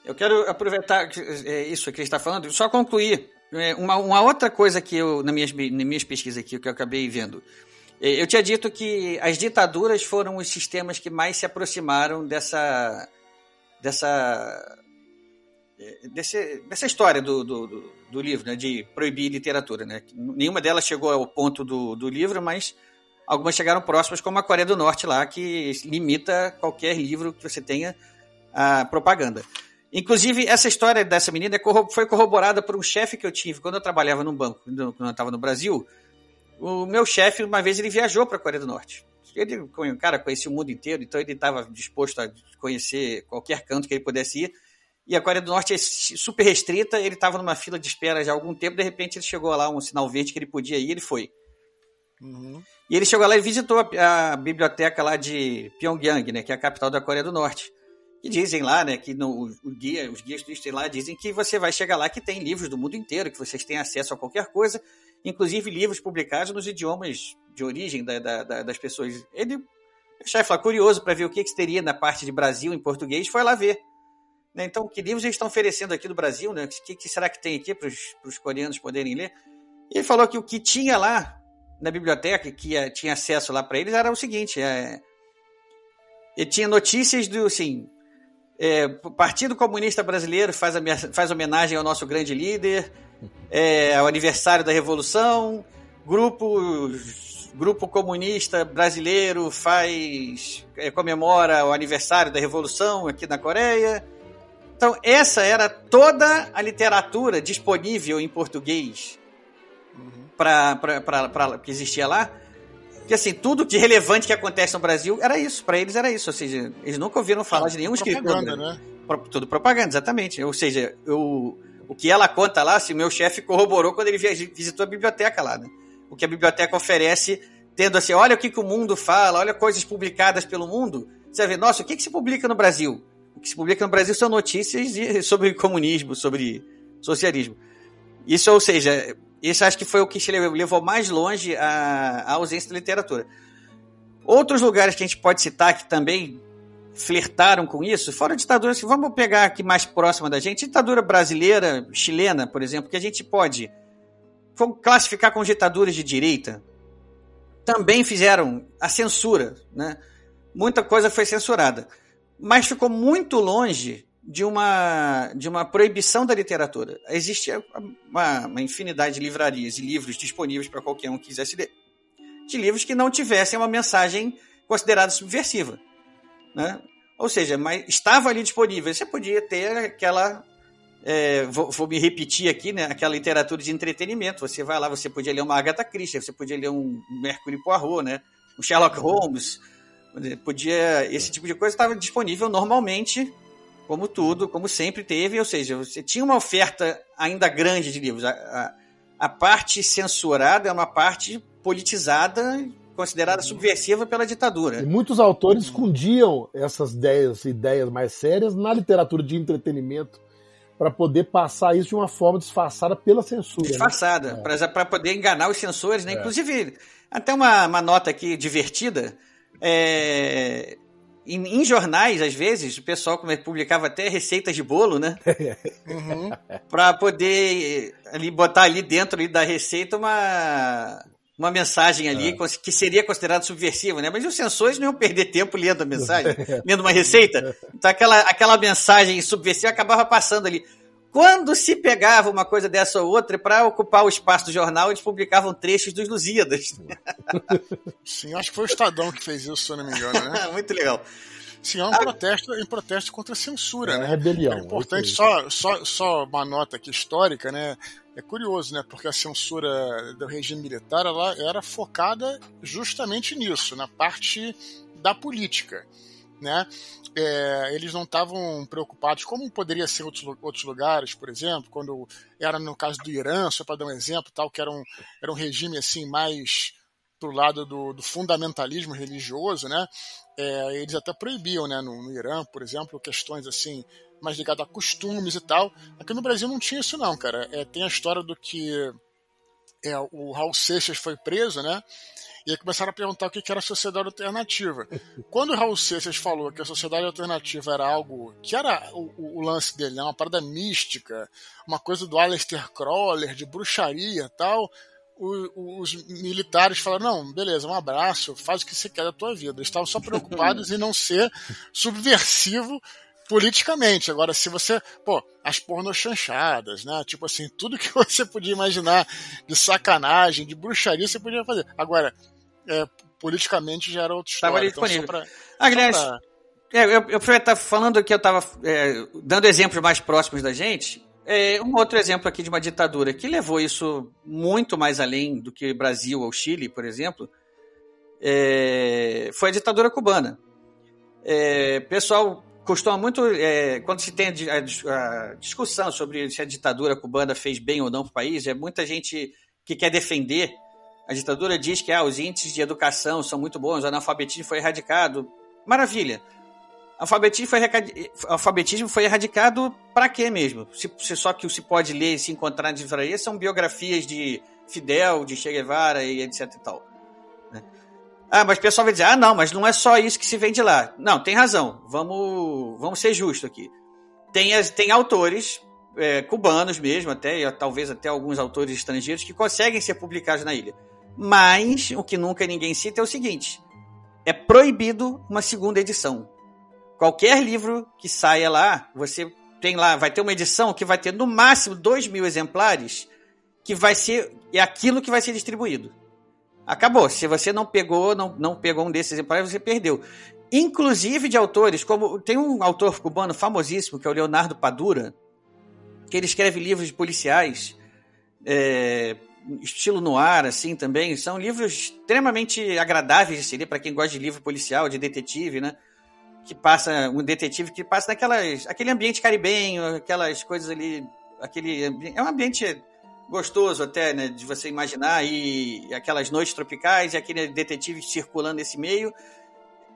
Eu quero aproveitar é, isso que está falando, só concluir é, uma, uma, outra coisa que eu, nas minhas, nas minhas pesquisas aqui, que eu acabei vendo. É, eu tinha dito que as ditaduras foram os sistemas que mais se aproximaram dessa. dessa. É, desse, dessa história do, do, do, livro, né, de proibir literatura. Né? Nenhuma delas chegou ao ponto do, do livro, mas algumas chegaram próximas, como a Coreia do Norte lá, que limita qualquer livro que você tenha a propaganda. Inclusive, essa história dessa menina foi corroborada por um chefe que eu tive quando eu trabalhava no banco, quando eu estava no Brasil o meu chefe, uma vez, ele viajou para a Coreia do Norte. Ele, cara, conhecia o mundo inteiro, então ele estava disposto a conhecer qualquer canto que ele pudesse ir. E a Coreia do Norte é super restrita, ele estava numa fila de espera já há algum tempo, de repente ele chegou lá, um sinal verde que ele podia ir, ele foi. Uhum. E ele chegou lá e visitou a, a, biblioteca lá de Pyongyang, né, que é a capital da Coreia do Norte. E dizem lá, né, que no, o guia, os guias turistas lá dizem que você vai chegar lá que tem livros do mundo inteiro, que vocês têm acesso a qualquer coisa, inclusive livros publicados nos idiomas de origem da, da, da, das pessoas. Ele, o chefe lá, curioso para ver o que, que teria na parte de Brasil em português, foi lá ver. Né? Então, que livros eles estão oferecendo aqui no Brasil? Né? O que, que será que tem aqui para os coreanos poderem ler? E ele falou que o que tinha lá na biblioteca, que é, tinha acesso lá para eles, era o seguinte: é, ele tinha notícias do assim. É, Partido Comunista Brasileiro faz, faz homenagem ao nosso grande líder, é, o aniversário da Revolução, grupo, grupo comunista brasileiro faz é, comemora o aniversário da Revolução aqui na Coreia. Então, essa era toda a literatura disponível em português uhum. para que existia lá. Que assim, tudo de relevante que acontece no Brasil era isso, para eles era isso. Ou seja, eles nunca ouviram falar de nenhum escritor. Né? Tudo propaganda, exatamente. Ou seja, eu o que ela conta lá, assim, meu chefe corroborou quando ele visitou a biblioteca lá, né? O que a biblioteca oferece, tendo assim, olha o que, que o mundo fala, olha coisas publicadas pelo mundo. Você vai ver, nossa, o que, que se publica no Brasil? O que se publica no Brasil são notícias sobre comunismo, sobre socialismo. Isso, ou seja, isso acho que foi o que levou mais longe a, a ausência da literatura. Outros lugares que a gente pode citar que também flertaram com isso foram ditaduras que vamos pegar aqui mais próxima da gente, ditadura brasileira, chilena, por exemplo, que a gente pode classificar como ditaduras de direita, também fizeram a censura, né? Muita coisa foi censurada, mas ficou muito longe de uma de uma proibição da literatura. Existia uma, uma infinidade de livrarias e livros disponíveis para qualquer um que quisesse ler, de livros que não tivessem uma mensagem considerada subversiva. Né? Ou seja, mas estava ali disponível. Você podia ter aquela. É, vou, vou, me repetir aqui, né? Aquela literatura de entretenimento. Você vai lá, você podia ler uma Agatha Christie, você podia ler um Mercury Poirot, né? Um Sherlock Holmes. Podia. Esse tipo de coisa estava disponível normalmente, como tudo, como sempre teve. Ou seja, você tinha uma oferta ainda grande de livros. A, a, a parte censurada é uma parte politizada considerada subversiva pela ditadura. E muitos autores escondiam essas ideias, ideias mais sérias na literatura de entretenimento para poder passar isso de uma forma disfarçada pela censura. Né? Disfarçada, né? para poder enganar os censores. Né? É. Inclusive, até uma, uma nota aqui divertida. É... em, em, jornais, às vezes, o pessoal publicava até receitas de bolo, né? Uhum. para poder ali botar ali dentro ali, da receita uma uma mensagem ali é. que seria considerada subversiva, né? Mas os censores não iam perder tempo lendo a mensagem, lendo uma receita. Então aquela, aquela mensagem subversiva acabava passando ali. Quando se pegava uma coisa dessa ou outra, para ocupar o espaço do jornal, eles publicavam trechos dos Lusíadas. Sim, acho que foi o Estadão que fez isso, se eu não me engano, né? Muito legal. Sim, é um protesto, é um protesto contra a censura, é, né? Rebelião. É importante, só, só, só uma nota aqui histórica, né? É curioso, né? Porque a censura do regime militar ela era focada justamente nisso, na parte da política, né? é, eles não estavam preocupados, como poderia ser outros, outros lugares, por exemplo, quando era no caso do Irã, só para dar um exemplo, tal, que era um, era um regime assim mais pro lado do, do fundamentalismo religioso, né? É, eles até proibiam, né, no, no, Irã, por exemplo, questões assim mais ligadas a costumes e tal. Aqui no Brasil não tinha isso não, cara. É, tem a história do que é, o Raul Seixas foi preso, né? E aí começaram a perguntar o que era a sociedade alternativa. Quando o Raul Seixas falou que a sociedade alternativa era algo que era o, o lance dele, né? uma parada mística, uma coisa do Aleister Crowler, de bruxaria tal, o, os militares falaram: não, beleza, um abraço, faz o que você quer da tua vida. Eles estavam só preocupados em não ser subversivo politicamente. Agora, se você, pô, as pornochanchadas, né? Tipo assim, tudo que você podia imaginar de sacanagem, de bruxaria, você podia fazer. Agora, é, politicamente já era outra história. Estava ali disponível. Então, pra, Aliás, pra... é, eu, eu estar falando que eu estava é, dando exemplos mais próximos da gente. É, um outro exemplo aqui de uma ditadura que levou isso muito mais além do que Brasil ou Chile, por exemplo, é, foi a ditadura cubana. É, pessoal costuma muito, quando se tem a, a, discussão sobre se a ditadura cubana fez bem ou não para o país, é muita gente que quer defender a ditadura diz que ah, os índices de educação são muito bons, o analfabetismo foi erradicado. Maravilha. Alfabetismo foi, alfabetismo foi erradicado para quê mesmo? Se, se, só que se pode ler e se encontrar na livraria são biografias de Fidel, de Che Guevara e etc e tal. Né? Ah, mas o pessoal vai dizer, ah, não, mas não é só isso que se vende lá. Não, tem razão. Vamos, vamos ser justos aqui. Tem, tem autores é, cubanos mesmo, até, talvez até alguns autores estrangeiros, que conseguem ser publicados na ilha. Mas o que nunca ninguém cita é o seguinte: é proibido uma segunda edição. Qualquer livro que saia lá, você tem lá, vai ter uma edição que vai ter no máximo dois mil exemplares, que vai ser é aquilo que vai ser distribuído. Acabou. Se você não pegou, não, não pegou um desses exemplares, você perdeu. Inclusive de autores, como tem um autor cubano famosíssimo, que é o Leonardo Padura, que ele escreve livros policiais. É, estilo noir, assim, também. São livros extremamente agradáveis de se ler para quem gosta de livro policial, de detetive, né? Que passa, um detetive que passa naquelas, aquele ambiente caribenho, aquelas coisas ali, aquele, é um ambiente gostoso até, né, de você imaginar, e, e aquelas noites tropicais, e aquele detetive circulando nesse meio.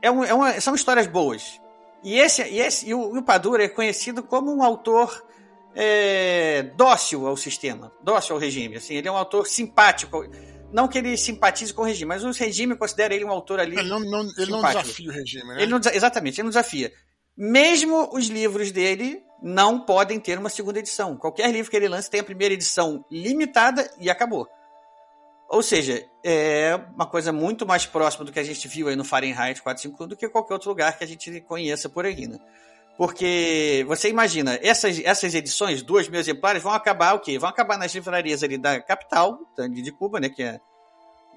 É, um, é uma, são histórias boas. E, esse, e, esse, e o, e o Padura é conhecido como um autor é, dócil ao sistema, dócil ao regime. Assim, ele é um autor simpático. Não que ele simpatize com o regime, mas o regime considera ele um autor ali. Ele não, não ele não desafia o regime, né? Ele não, exatamente, ele não desafia. Mesmo os livros dele não podem ter uma segunda edição. Qualquer livro que ele lance tem a primeira edição limitada e acabou. Ou seja, é uma coisa muito mais próxima do que a gente viu aí no Fahrenheit 451 do que qualquer outro lugar que a gente conheça por aí, né? Porque você imagina, essas, essas edições, duas mil exemplares, vão acabar o quê? Vão acabar nas livrarias ali da capital, de Cuba, né? Que é,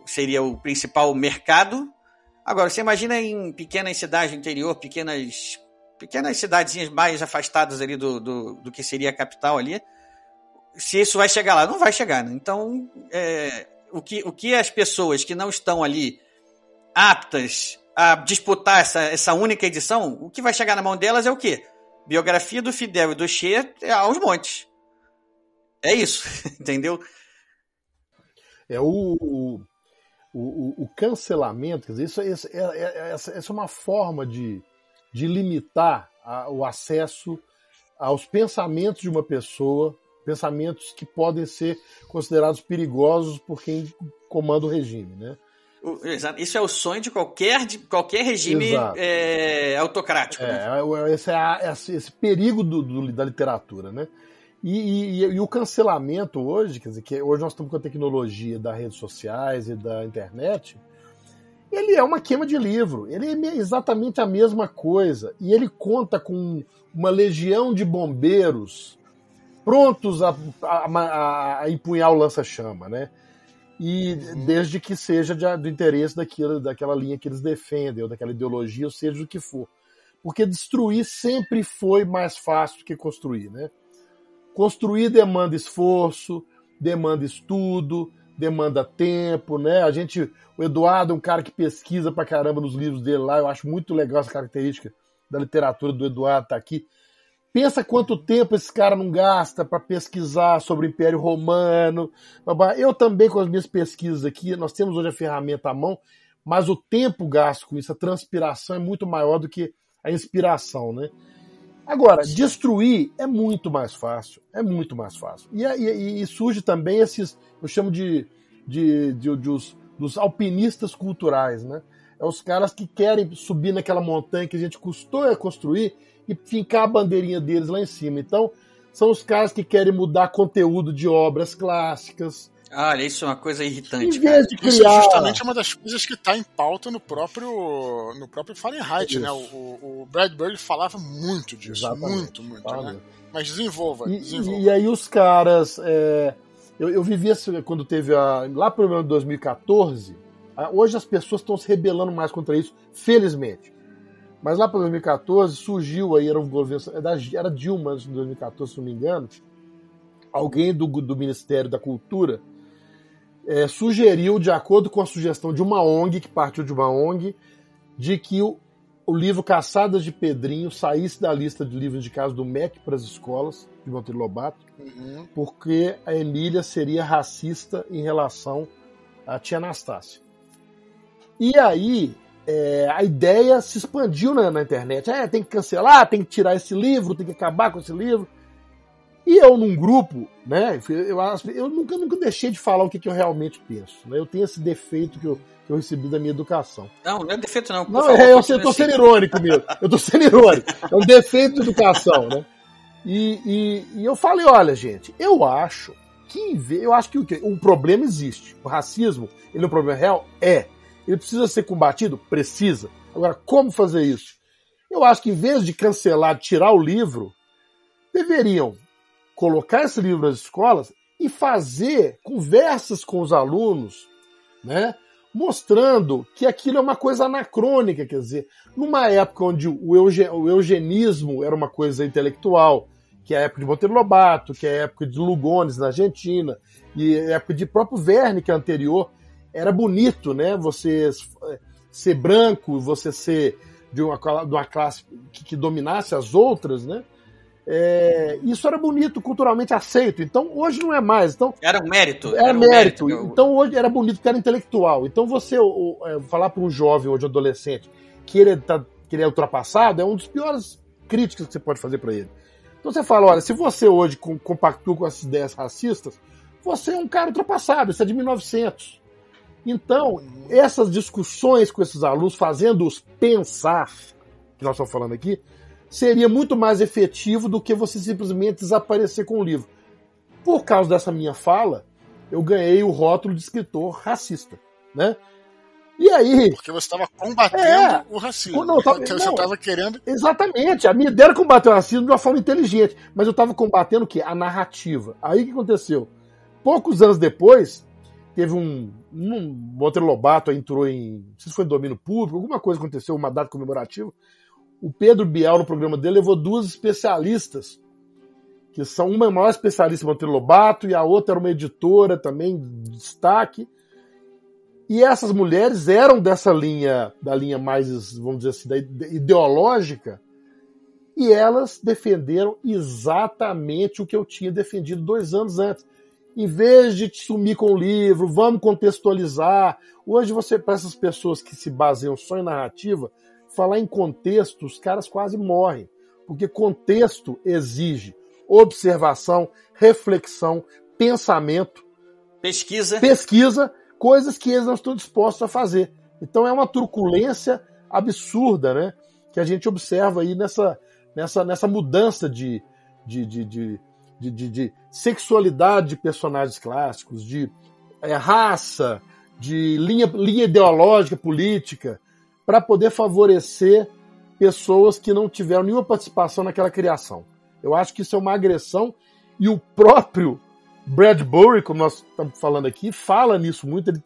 seria o principal mercado. Agora, você imagina em pequenas cidades do interior, pequenas, pequenas cidadezinhas mais afastadas ali do, do, do, que seria a capital ali. Se isso vai chegar lá, não vai chegar. Né? Então, é, o, que, o que as pessoas que não estão ali aptas a disputar essa, essa única edição, o que vai chegar na mão delas é o quê? Biografia do Fidel e do Che é aos montes. É isso, entendeu? É o, o, o, o cancelamento, quer dizer, isso, isso, é, é, é, essa, essa é uma forma de, de limitar a, o acesso aos pensamentos de uma pessoa, pensamentos que podem ser considerados perigosos por quem comanda o regime, né? Isso é o sonho de qualquer, de qualquer regime é, autocrático. É, né? esse é esse, esse perigo do, do, da literatura, né? E, e, e, o cancelamento hoje, quer dizer, que hoje nós estamos com a tecnologia das redes sociais e da internet, ele é uma queima de livro. Ele é exatamente a mesma coisa. E ele conta com uma legião de bombeiros prontos a, a, a empunhar o lança-chama, né? E desde que seja de, do interesse daquilo, daquela linha que eles defendem, ou daquela ideologia, ou seja o que for. Porque destruir sempre foi mais fácil do que construir, né? Construir demanda esforço, demanda estudo, demanda tempo, né? A gente, o Eduardo é um cara que pesquisa pra caramba nos livros dele lá, eu acho muito legal essa característica da literatura do Eduardo tá aqui. Pensa quanto tempo esse cara não gasta para pesquisar sobre o Império Romano. Eu também, com as minhas pesquisas aqui, nós temos hoje a ferramenta à mão, mas o tempo gasto com isso, a transpiração é muito maior do que a inspiração, né? Agora, destruir é muito mais fácil, é muito mais fácil. E, e, e surge também esses, eu chamo de, de, de, de os, dos alpinistas culturais, né? É os caras que querem subir naquela montanha que a gente custou a construir e fincar a bandeirinha deles lá em cima. Então, são os caras que querem mudar conteúdo de obras clássicas. Olha, isso é uma coisa irritante. Em vez de criar... Isso é justamente uma das coisas que está em pauta no próprio, no próprio Fahrenheit, né? O, o, Bradbury falava muito disso. Exatamente. Muito, muito. Né? Mas desenvolva, e, desenvolva. E, aí os caras. É... Eu, eu vivi assim, quando teve a. Lá pelo menos 2014. Hoje as pessoas estão se rebelando mais contra isso, felizmente. Mas lá para 2014 surgiu aí, era um governo, era Dilma em 2014, se não me engano, alguém do, do Ministério da Cultura é, sugeriu, de acordo com a sugestão de uma ONG, que partiu de uma ONG, de que o, o livro Caçadas de Pedrinho saísse da lista de livros indicados do MEC para as escolas, de Monteiro Lobato, uhum. porque a Emília seria racista em relação à tia Anastácia. E aí, é, a ideia se expandiu na, na, internet. É, tem que cancelar, tem que tirar esse livro, tem que acabar com esse livro. E eu, num grupo, né, eu, eu nunca, nunca deixei de falar o que, que eu realmente penso. Né? Eu tenho esse defeito que eu, que eu recebi da minha educação. Não, não é defeito, não. Não, favor, é, eu, eu tô sendo irônico mesmo. Eu tô sendo irônico. É um defeito de educação, né? E, e, e eu falei, olha, gente, eu acho que eu acho que o, um problema existe. O racismo, ele é um problema real? É. Ele precisa ser combatido? Precisa. Agora, como fazer isso? Eu acho que em vez de cancelar, tirar o livro, deveriam colocar esse livro nas escolas e fazer conversas com os alunos, né? mostrando que aquilo é uma coisa anacrônica, quer dizer, numa época onde o, eugenismo era uma coisa intelectual, que é a época de Monteiro Lobato, que é a época de Lugones na Argentina, e a época de próprio Verne, que é anterior, era bonito, né? Você ser branco, você ser de uma, de uma classe que, que dominasse as outras, né? É, isso era bonito, culturalmente aceito. Então hoje não é mais. Então, era um mérito. Era, era um mérito. mérito. Então hoje era bonito porque era intelectual. Então você o, é, falar para um jovem hoje, adolescente, que ele, tá, que ele é ultrapassado, é um dos piores críticas que você pode fazer para ele. Então você fala, olha, se você hoje compactua com essas ideias racistas, você é um cara ultrapassado, você é de 1900. Então, essas discussões com esses alunos, fazendo-os pensar, que nós estamos falando aqui, seria muito mais efetivo do que você simplesmente desaparecer com o livro. Por causa dessa minha fala, eu ganhei o rótulo de escritor racista, né? E aí. Porque você estava combatendo é, o racismo. Não, tava, você estava querendo. Exatamente. A minha ideia era combater o racismo de uma forma inteligente. Mas eu estava combatendo o quê? A narrativa. Aí o que aconteceu? Poucos anos depois, teve um, um Monteiro Lobato entrou em, não sei se foi domínio público, alguma coisa aconteceu, uma data comemorativa. O Pedro Bial, no programa dele, levou duas especialistas, que são uma é maior especialista em Monteiro Lobato e a outra era uma editora também de destaque. E essas mulheres eram dessa linha, da linha mais, vamos dizer assim, ideológica, e elas defenderam exatamente o que eu tinha defendido dois anos antes em vez de te sumir com o livro, vamos contextualizar. Hoje você, para essas pessoas que se baseiam só em narrativa, falar em contexto, os caras quase morrem. Porque contexto exige observação, reflexão, pensamento. Pesquisa. Pesquisa coisas que eles não estão dispostos a fazer. Então é uma truculência absurda, né? Que a gente observa aí nessa, nessa, nessa mudança de, de, de, de, de, de sexualidade de personagens clássicos, de é, raça, de linha, linha ideológica, política, para poder favorecer pessoas que não tiveram nenhuma participação naquela criação. Eu acho que isso é uma agressão e o próprio Bradbury, como nós estamos falando aqui, fala nisso muito. Ele,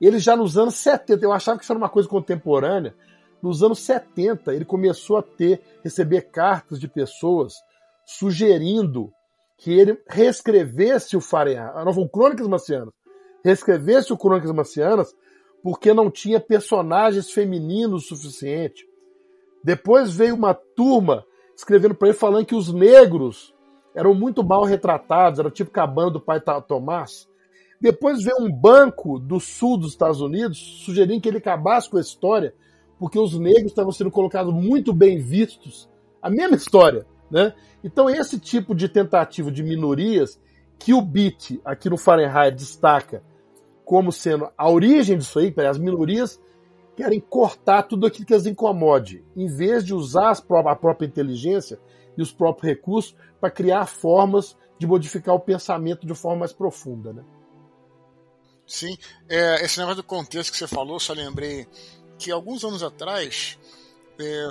ele já nos anos 70, eu achava que isso era uma coisa contemporânea. Nos anos 70, ele começou a ter, receber cartas de pessoas sugerindo que ele reescrevesse o Fahrenheit, não foram Crônicas Marcianas, reescrevesse o Crônicas Marcianas porque não tinha personagens femininos suficiente. Depois veio uma turma escrevendo para ele falando que os negros eram muito mal retratados, era tipo cabana do pai Tomás. Depois veio um banco do sul dos Estados Unidos sugerindo que ele acabasse com a história, porque os negros estavam sendo colocados muito bem vistos. A mesma história, né? Então esse tipo de tentativa de minorias que o BIT aqui no Fahrenheit destaca como sendo a origem disso aí, as minorias querem cortar tudo aquilo que as incomode, em vez de usar a própria inteligência e os próprios recursos para criar formas de modificar o pensamento de forma mais profunda. Né? Sim, é, esse negócio do contexto que você falou, só lembrei que alguns anos atrás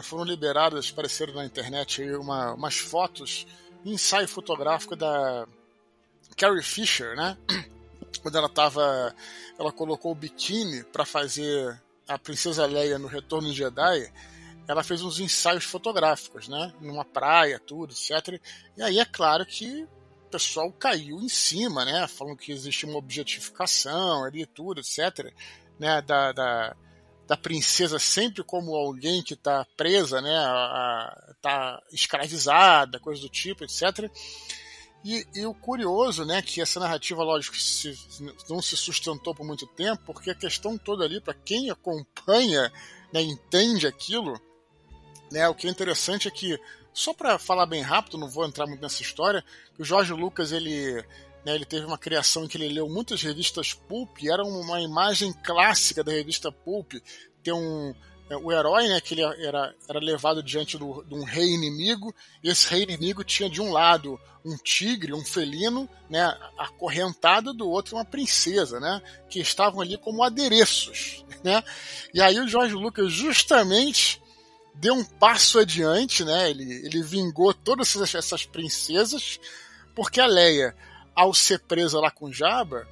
foram liberadas, apareceram na internet uma, umas fotos, ensaio fotográfico da Carrie Fisher, né? Quando ela tava. Ela colocou o biquíni para fazer a Princesa Leia no Retorno de Jedi. Ela fez uns ensaios fotográficos, né? Numa praia, tudo, etc. E aí é claro que o pessoal caiu em cima, né? Falando que existe uma objetificação ali, tudo, etc. Né? Da, da, da princesa sempre como alguém que está presa, né? Está escravizada, coisa do tipo, etc. E, e, o curioso, né, que essa narrativa, lógico, se, não se sustentou por muito tempo, porque a questão toda ali, para quem acompanha, né, entende aquilo, né, o que é interessante é que, só para falar bem rápido, não vou entrar muito nessa história, o Jorge Lucas, ele, né, ele teve uma criação em que ele leu muitas revistas Pulp, e era uma imagem clássica da revista Pulp, ter um, é, o herói, né, que ele era, era levado diante do, de um rei inimigo, e esse rei inimigo tinha de um lado um tigre, um felino, né, acorrentado, do outro uma princesa, né, que estavam ali como adereços, né, e aí o Jorge Lucas justamente deu um passo adiante, né, ele, ele vingou todas essas, essas princesas, porque a Leia, ao ser presa lá com Jabba,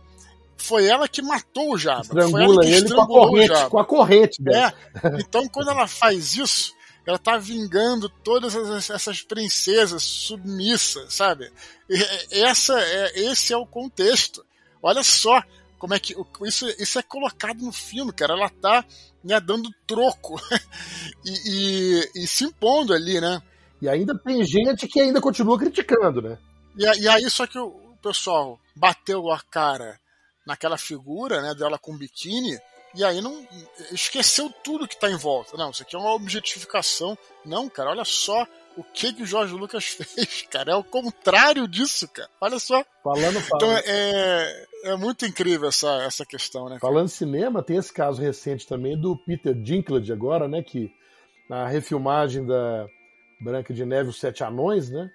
foi ela que matou o Jabba. Estrangula ele com a corrente, com a corrente dela. É. Então, quando ela faz isso, ela tá vingando todas essas princesas submissas, sabe? E essa é, esse é o contexto. Olha só como é que isso, isso é colocado no filme, cara. Ela tá né, dando troco e, e, e, se impondo ali, né? E ainda tem gente que ainda continua criticando, né? E, e aí, só que o, o pessoal bateu a cara naquela figura né, dela com biquíni, e aí não esqueceu tudo que está em volta. Não, isso aqui é uma objetificação. Não, cara, olha só o que que o Jorge Lucas fez, cara. É o contrário disso, cara. Olha só. Falando, falando. Então é, é muito incrível essa, essa questão, né? Cara? Falando cinema, tem esse caso recente também do Peter Dinklage agora, né? Que na refilmagem da Branca de Neve, Os Sete Anões, né?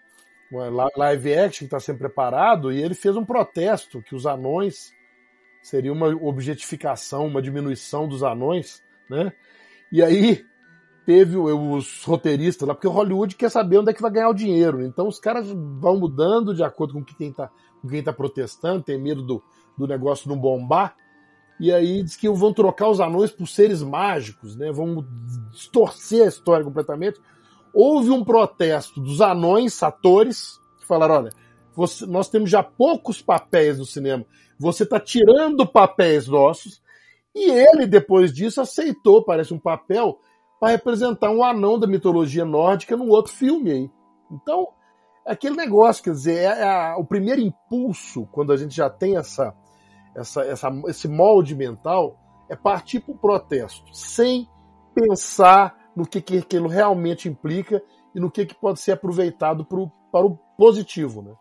Live action está sendo preparado, e ele fez um protesto que os anões seria uma objetificação, uma diminuição dos anões, né? E aí teve os roteiristas lá, porque Hollywood quer saber onde é que vai ganhar o dinheiro. Então os caras vão mudando de acordo com quem está com quem tá protestando, tem medo do, do negócio não bombar. E aí diz que vão trocar os anões por seres mágicos, né? Vão distorcer a história completamente. Houve um protesto dos anões, atores, que falaram: olha, você, nós temos já poucos papéis no cinema você está tirando papéis nossos. E ele, depois disso, aceitou, parece um papel, para representar um anão da mitologia nórdica num outro filme aí. Então, é aquele negócio, quer dizer, é, é o primeiro impulso, quando a gente já tem essa, essa, essa, esse molde mental, é partir para o protesto, sem pensar no que, que aquilo realmente implica e no que, que pode ser aproveitado pro, para o positivo. Né?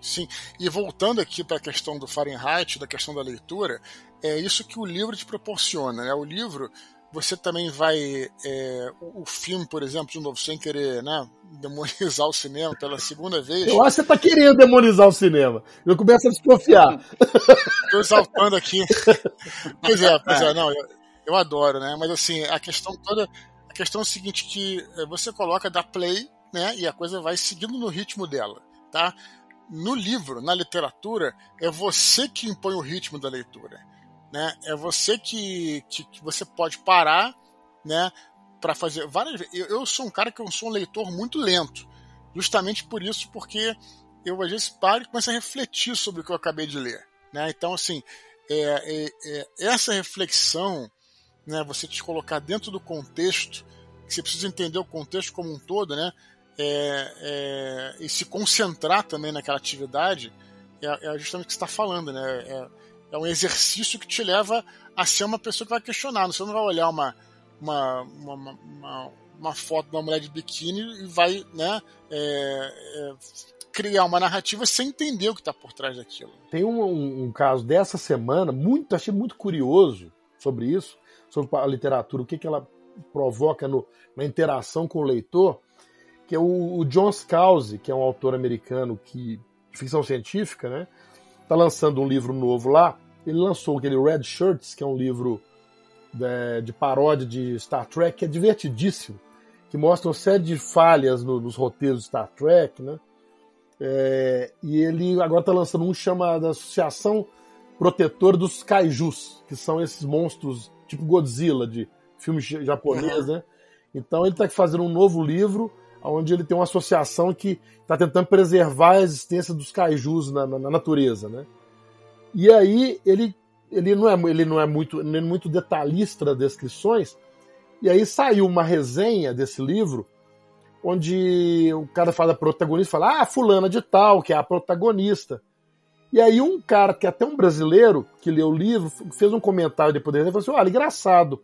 Sim, e voltando aqui para a questão do Fahrenheit, da questão da leitura, é isso que o livro te proporciona. Né? O livro, você também vai. É, o, filme, por exemplo, de novo, sem querer né, demonizar o cinema pela segunda vez. Eu acho que você está querendo demonizar o cinema. Eu começo a desconfiar. Estou exaltando aqui. pois é, pois é, não, eu, eu adoro, né? Mas assim, a questão toda. A questão é a seguinte: que é, você coloca da play, né? E a coisa vai seguindo no ritmo dela, tá? no livro, na literatura, é você que impõe o ritmo da leitura. Né? É você que, que, que você pode parar né, para fazer várias eu, eu sou um cara que eu sou um leitor muito lento. Justamente por isso, porque eu às vezes paro e começo a refletir sobre o que eu acabei de ler. Né? Então, assim, é, é, é, essa reflexão, né, você te colocar dentro do contexto, que você precisa entender o contexto como um todo, né? é, é, e se concentrar também naquela atividade é, é justamente o que você está falando, né? É, é, um exercício que te leva a ser uma pessoa que vai questionar. Você não vai olhar uma, uma, uma, uma, uma foto de uma mulher de biquíni e vai né, é, é, criar uma narrativa sem entender o que está por trás daquilo. Tem um, um, um, caso dessa semana, muito achei muito curioso sobre isso, sobre a literatura, o que, que ela provoca no, na interação com o leitor que é o, o John Scalzi, que é um autor americano que, de ficção científica, né? Tá lançando um livro novo lá. Ele lançou aquele Red Shirts, que é um livro de, de paródia de Star Trek, que é divertidíssimo, que mostra uma série de falhas no, nos roteiros de Star Trek, né? É, e ele agora está lançando um chamado Associação Protetora dos Kaijus, que são esses monstros tipo Godzilla de filme japonês, uhum. né? Então ele está fazendo um novo livro onde ele tem uma associação que está tentando preservar a existência dos kaijus na, na, na, natureza, né? E aí ele, ele, não, é, ele não é muito, é muito detalhista das descrições, e aí saiu uma resenha desse livro onde o cara fala da protagonista, fala, ah, fulana de tal, que é a protagonista. E aí um cara, que é até um brasileiro, que leu o livro, fez um comentário depois dele e falou assim, olha, engraçado.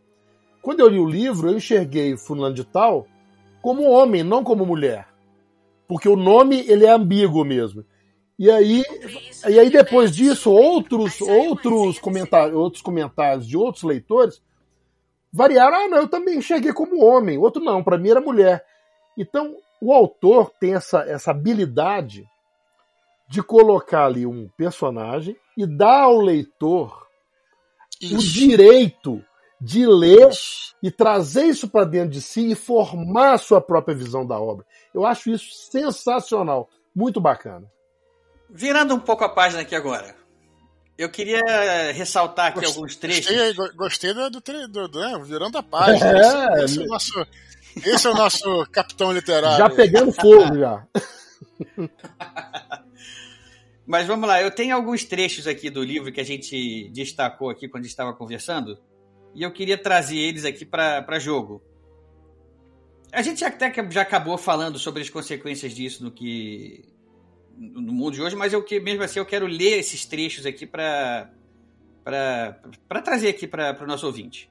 Quando eu li o livro, eu enxerguei fulano de tal como homem, não como mulher. Porque o nome ele é ambíguo mesmo. E aí, e aí depois disso, outros outros comentários, outros comentários de outros leitores variaram. Ah, não, eu também enxerguei como homem. Outro não, para mim era mulher. Então, o autor tem essa, essa habilidade de colocar ali um personagem e dar ao leitor Isso. o direito de ler e trazer isso para dentro de si e formar a sua própria visão da obra. Eu acho isso sensacional, muito bacana. Virando um pouco a página aqui agora. Eu queria ressaltar aqui gostei, alguns trechos. Gostei, gostei do, do, do, do né, virando a página. É, esse, esse, é o nosso, esse é o nosso capitão literário. Já pegando fogo já. Mas vamos lá, eu tenho alguns trechos aqui do livro que a gente destacou aqui quando estava conversando e eu queria trazer eles aqui para jogo. A gente até já acabou falando sobre as consequências disso no que no mundo de hoje, mas eu mesmo assim eu quero ler esses trechos aqui para para trazer aqui para o nosso ouvinte.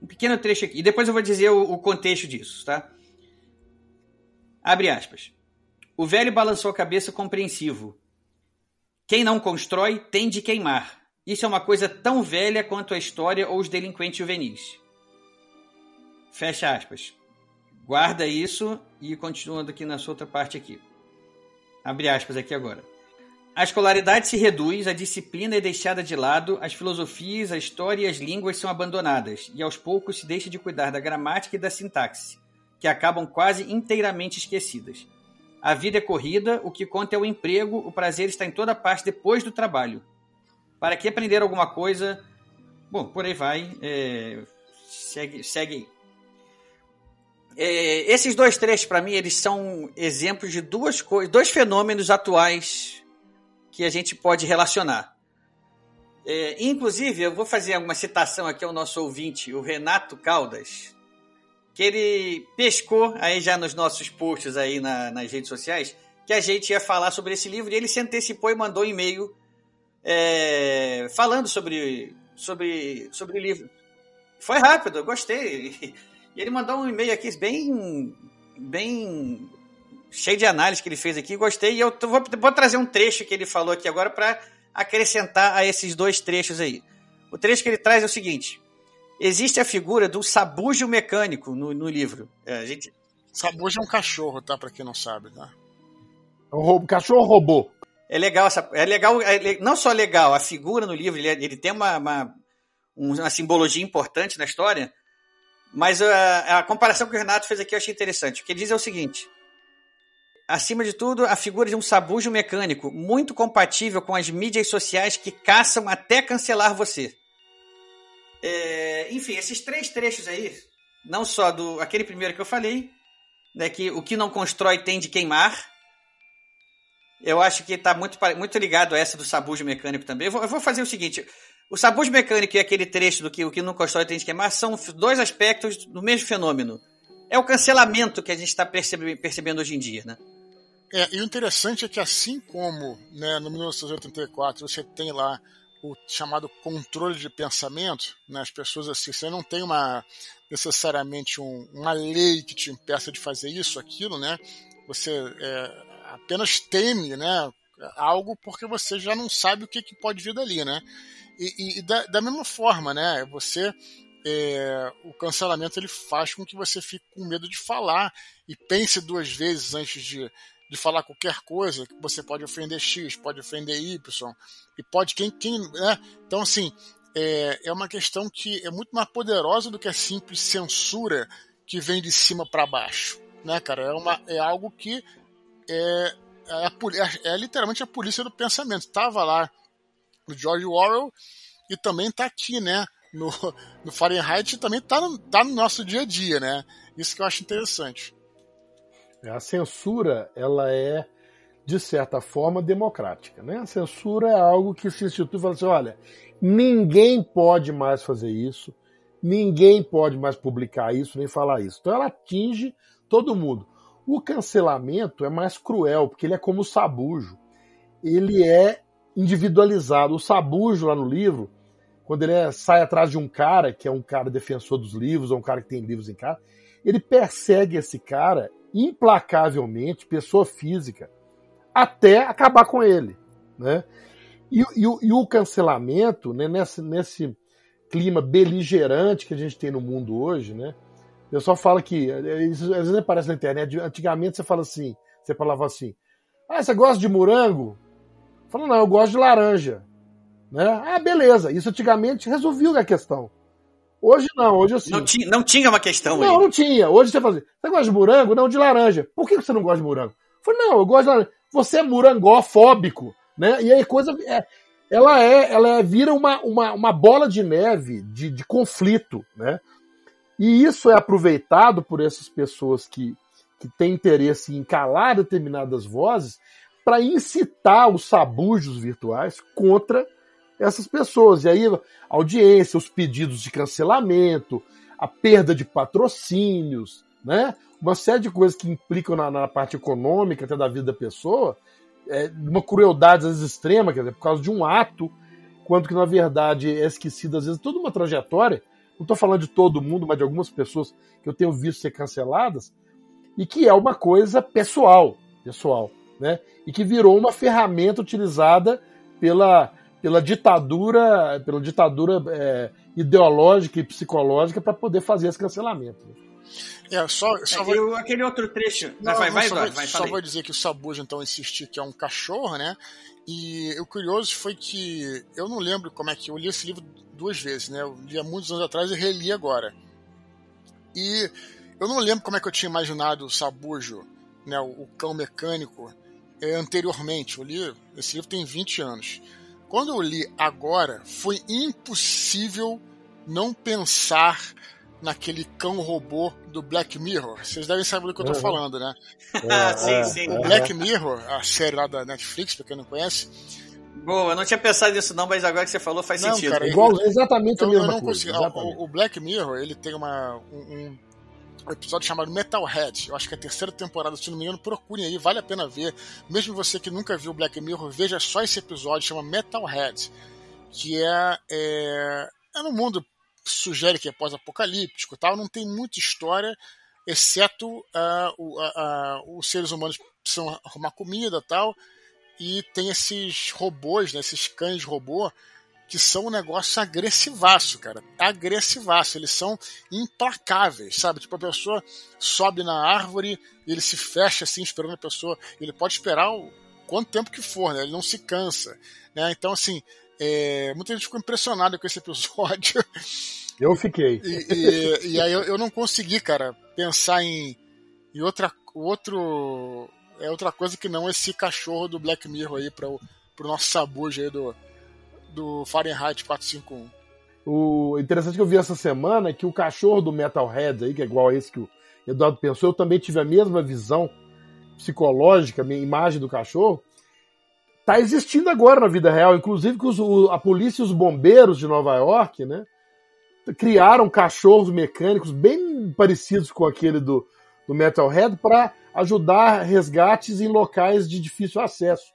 Um pequeno trecho aqui. E depois eu vou dizer o, o contexto disso, tá? Abre aspas. O velho balançou a cabeça compreensivo. Quem não constrói tem de queimar. Isso é uma coisa tão velha quanto a história ou os delinquentes juvenis. Fecha aspas. Guarda isso e continuando aqui na sua outra parte aqui. Abre aspas aqui agora. A escolaridade se reduz, a disciplina é deixada de lado, as filosofias, a história e as línguas são abandonadas, e aos poucos se deixa de cuidar da gramática e da sintaxe, que acabam quase inteiramente esquecidas. A vida é corrida, o que conta é o emprego, o prazer está em toda parte depois do trabalho. Para que aprender alguma coisa? Bom, por aí vai. É, segue, segue. É, esses dois trechos, para mim, eles são exemplos de duas coisas, dois fenômenos atuais que a gente pode relacionar. É, inclusive, eu vou fazer uma citação aqui ao nosso ouvinte, o Renato Caldas, que ele pescou aí já nos nossos posts aí na, nas redes sociais que a gente ia falar sobre esse livro e ele se antecipou e mandou um e-mail é, falando sobre, sobre, sobre o livro. Foi rápido, eu gostei. E ele mandou um e-mail aqui bem, bem cheio de análise que ele fez aqui, gostei. E eu vou, vou trazer um trecho que ele falou aqui agora para acrescentar a esses dois trechos aí. O trecho que ele traz é o seguinte: existe a figura do sabujo mecânico no, no livro. É, a gente... Sabujo é um cachorro, tá? Para quem não sabe, tá? É um roubo, cachorro robô. É legal, essa, é legal, é, não só legal, a figura no livro, ele, é, ele tem uma, uma, uma, simbologia importante na história, mas a, a comparação que o Renato fez aqui eu achei interessante. O que ele diz é o seguinte: acima de tudo, a figura de um sabujo mecânico, muito compatível com as mídias sociais que caçam até cancelar você. É, enfim, esses três trechos aí, não só do aquele primeiro que eu falei, né, que o que não constrói tem de queimar, eu acho que está muito, muito ligado a essa do sabujo mecânico também. Eu vou, eu vou, fazer o seguinte: o sabujo mecânico e aquele trecho do que o que não constrói tem de queimar são dois aspectos do mesmo fenômeno. É o cancelamento que a gente está percebendo, percebendo hoje em dia, né? É, e o interessante é que assim como né, no 1984 você tem lá o chamado controle de pensamento, né, as pessoas assim, você não tem uma necessariamente um, uma lei que te impeça de fazer isso, aquilo, né? Você é, apenas teme, né? Algo porque você já não sabe o que, que pode vir dali, né? E, e da, da, mesma forma, né? Você é, o cancelamento ele faz com que você fique com medo de falar e pense duas vezes antes de, de falar qualquer coisa que você pode ofender X, pode ofender Y e pode quem quem, né? Então assim é, é uma questão que é muito mais poderosa do que a simples censura que vem de cima para baixo, né, cara? É uma é algo que é, é, a, é, é literalmente a polícia do pensamento. Estava lá no George Orwell e também está aqui, né? No, no Fahrenheit também está tá no nosso dia a dia, né? Isso que eu acho interessante. A censura, ela é, de certa forma, democrática. Né? A censura é algo que se institui e fala assim: olha, ninguém pode mais fazer isso, ninguém pode mais publicar isso, nem falar isso. Então ela atinge todo mundo. O cancelamento é mais cruel, porque ele é como o sabujo. Ele é individualizado. O sabujo, lá no livro, quando ele é, sai atrás de um cara, que é um cara defensor dos livros, ou um cara que tem livros em casa, ele persegue esse cara implacavelmente, pessoa física, até acabar com ele. Né? E, e, e o cancelamento, né, nesse, nesse clima beligerante que a gente tem no mundo hoje, né? O pessoal fala que, isso às vezes aparece na internet, antigamente você fala assim, você falava assim, ah, você gosta de morango? Fala, não, eu gosto de laranja. Né? Ah, beleza, isso antigamente resolvia a questão. Hoje não, hoje assim. Não tinha, não tinha uma questão Não, aí. não tinha. Hoje você fala assim, você gosta de morango? Não, de laranja. Por que você não gosta de morango? Eu falei, não, eu gosto de laranja. Você é morangófóbico, né? E aí coisa... É, ela é, ela é, vira uma, uma, uma bola de neve de, de conflito, né? E isso é aproveitado por essas pessoas que, que têm interesse em calar determinadas vozes para incitar os sabujos virtuais contra essas pessoas. E aí, audiência, os pedidos de cancelamento, a perda de patrocínios, né? Uma série de coisas que implicam na, na parte econômica até da vida da pessoa, é, uma crueldade às vezes extrema, quer dizer, por causa de um ato, quanto que na verdade é esquecido às vezes toda uma trajetória não estou falando de todo mundo, mas de algumas pessoas que eu tenho visto ser canceladas, e que é uma coisa pessoal, pessoal, né? E que virou uma ferramenta utilizada pela, pela ditadura, pela ditadura é, ideológica e psicológica para poder fazer esse cancelamento. É, só, só é, vou... aquele outro trecho. Não, vai, vai, só, vai, vai, só vou dizer que o Sabuja então insistiu que é um cachorro, né? E o curioso foi que eu não lembro como é que eu li esse livro duas vezes, né? Eu li há muitos anos atrás e reli agora. E eu não lembro como é que eu tinha imaginado o Sabujo, né, o, cão mecânico, é, anteriormente. Eu li, esse livro tem 20 anos. Quando eu li agora, foi impossível não pensar naquele cão robô do Black Mirror. Vocês devem saber do que eu tô uhum. falando, né? É, sim, é, sim. O Black Mirror, a série lá da Netflix, pra quem não conhece, Boa, eu não tinha pensado nisso não, mas agora que você falou faz não, sentido. Cara, igual, exatamente eu, a mesma eu não coisa. O, o, Black Mirror, ele tem uma, um, um, episódio chamado Metalhead. Eu acho que é a terceira temporada, se não me engano, procurem aí, vale a pena ver. Mesmo você que nunca viu Black Mirror, veja só esse episódio, chama Metalhead. Que é, é, é no mundo sugere que é pós-apocalíptico tal, não tem muita história. exceto uh, os seres humanos precisam arrumar comida tal, e tem esses robôs, né, esses cães robô, que são um negócio agressivaço, cara. Agressivaço. Eles são implacáveis, sabe? Tipo, a pessoa sobe na árvore e ele se fecha assim, esperando a pessoa. Ele pode esperar o quanto tempo que for, né? Ele não se cansa. Né? Então, assim, é... muita gente ficou impressionada com esse episódio. Eu fiquei. E, e, e aí eu, eu, não consegui, cara, pensar em, em outra, outro. É outra coisa que não esse cachorro do Black Mirror aí para o nosso sabujo aí do, do Fahrenheit 451. O interessante que eu vi essa semana é que o cachorro do Metalhead aí, que é igual a esse que o Eduardo pensou, eu também tive a mesma visão psicológica, minha imagem do cachorro, tá existindo agora na vida real, inclusive que os, a polícia e os bombeiros de Nova York, né, criaram cachorros mecânicos bem parecidos com aquele do, do Metalhead para ajudar resgates em locais de difícil acesso.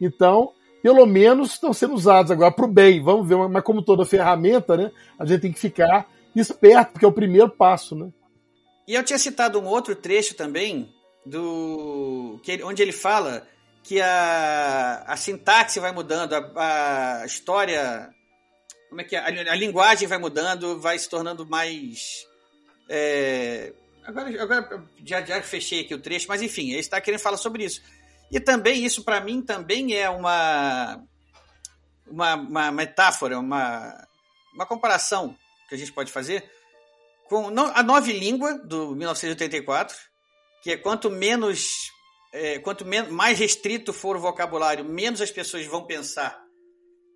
Então, pelo menos estão sendo usados agora para o bem. Vamos ver, mas como toda ferramenta, né? A gente tem que ficar esperto, porque é o primeiro passo, né? E eu tinha citado um outro trecho também, do que onde ele fala que a, a sintaxe vai mudando, a, a história. Como é que é? A, a, linguagem vai mudando, vai se tornando mais. É, agora agora já, já fechei aqui o trecho, mas enfim, ele está querendo falar sobre isso e também isso para mim também é uma, uma, uma metáfora, uma, uma comparação que a gente pode fazer com a nova língua do 1984, que é quanto menos é, quanto mais restrito for o vocabulário, menos as pessoas vão pensar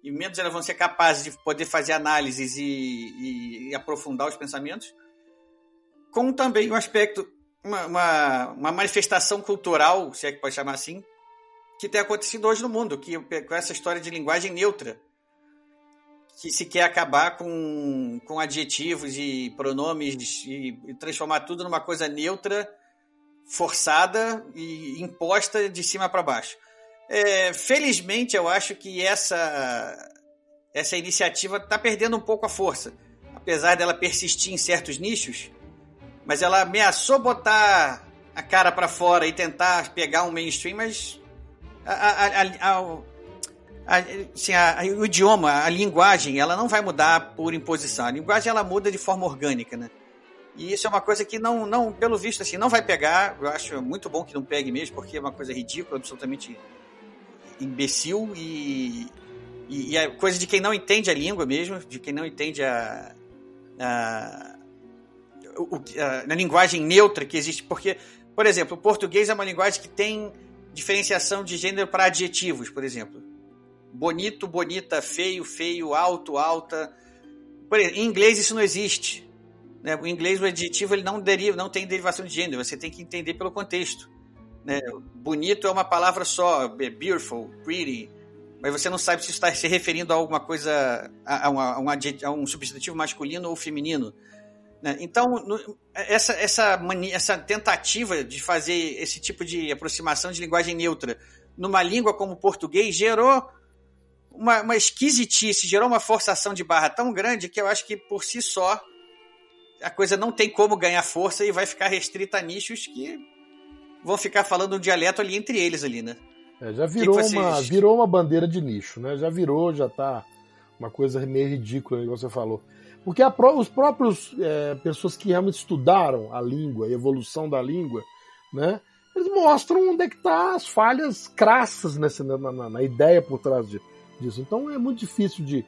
e menos elas vão ser capazes de poder fazer análises e, e, e aprofundar os pensamentos, como também o um aspecto uma, uma, uma, manifestação cultural, se é que pode chamar assim, que tem acontecido hoje no mundo, que com essa história de linguagem neutra, que se quer acabar com, com adjetivos e pronomes e, e transformar tudo numa coisa neutra, forçada e imposta de cima para baixo. É, felizmente, eu acho que essa, essa iniciativa está perdendo um pouco a força, apesar dela persistir em certos nichos mas ela ameaçou botar a cara para fora e tentar pegar um mainstream, mas a, a, a, assim, o idioma, a linguagem, ela não vai mudar por imposição. A linguagem ela muda de forma orgânica, né? E isso é uma coisa que não, não, pelo visto, assim, não vai pegar. Eu acho muito bom que não pegue mesmo, porque é uma coisa ridícula, absolutamente imbecil e, e, e é coisa de quem não entende a língua mesmo, de quem não entende a, a o, a, na linguagem neutra que existe, porque, por exemplo, o português é uma linguagem que tem diferenciação de gênero para adjetivos, por exemplo. Bonito, bonita, feio, feio, alto, alta. Por exemplo, em inglês isso não existe. Né? O inglês, o adjetivo, ele não, deriva, não tem derivação de gênero, você tem que entender pelo contexto. Né? Bonito é uma palavra só, é beautiful, pretty, mas você não sabe se está se referindo a alguma coisa, a, a, a, um, a um substantivo masculino ou feminino. Né? Então, essa, essa, essa tentativa de fazer esse tipo de aproximação de linguagem neutra numa língua como o português gerou uma, uma esquisitice, gerou uma forçação de barra tão grande que eu acho que por si só a coisa não tem como ganhar força e vai ficar restrita a nichos que vão ficar falando um dialeto ali entre eles ali, né? É, já virou, que que uma, virou uma bandeira de nicho, né? Já virou, já tá uma coisa meio ridícula, igual você falou. Porque a, os próprios é, pessoas que realmente estudaram a língua, a evolução da língua, né, eles mostram onde é que tá as falhas crassas nessa, na, na, na ideia por trás de, disso. Então é muito difícil de,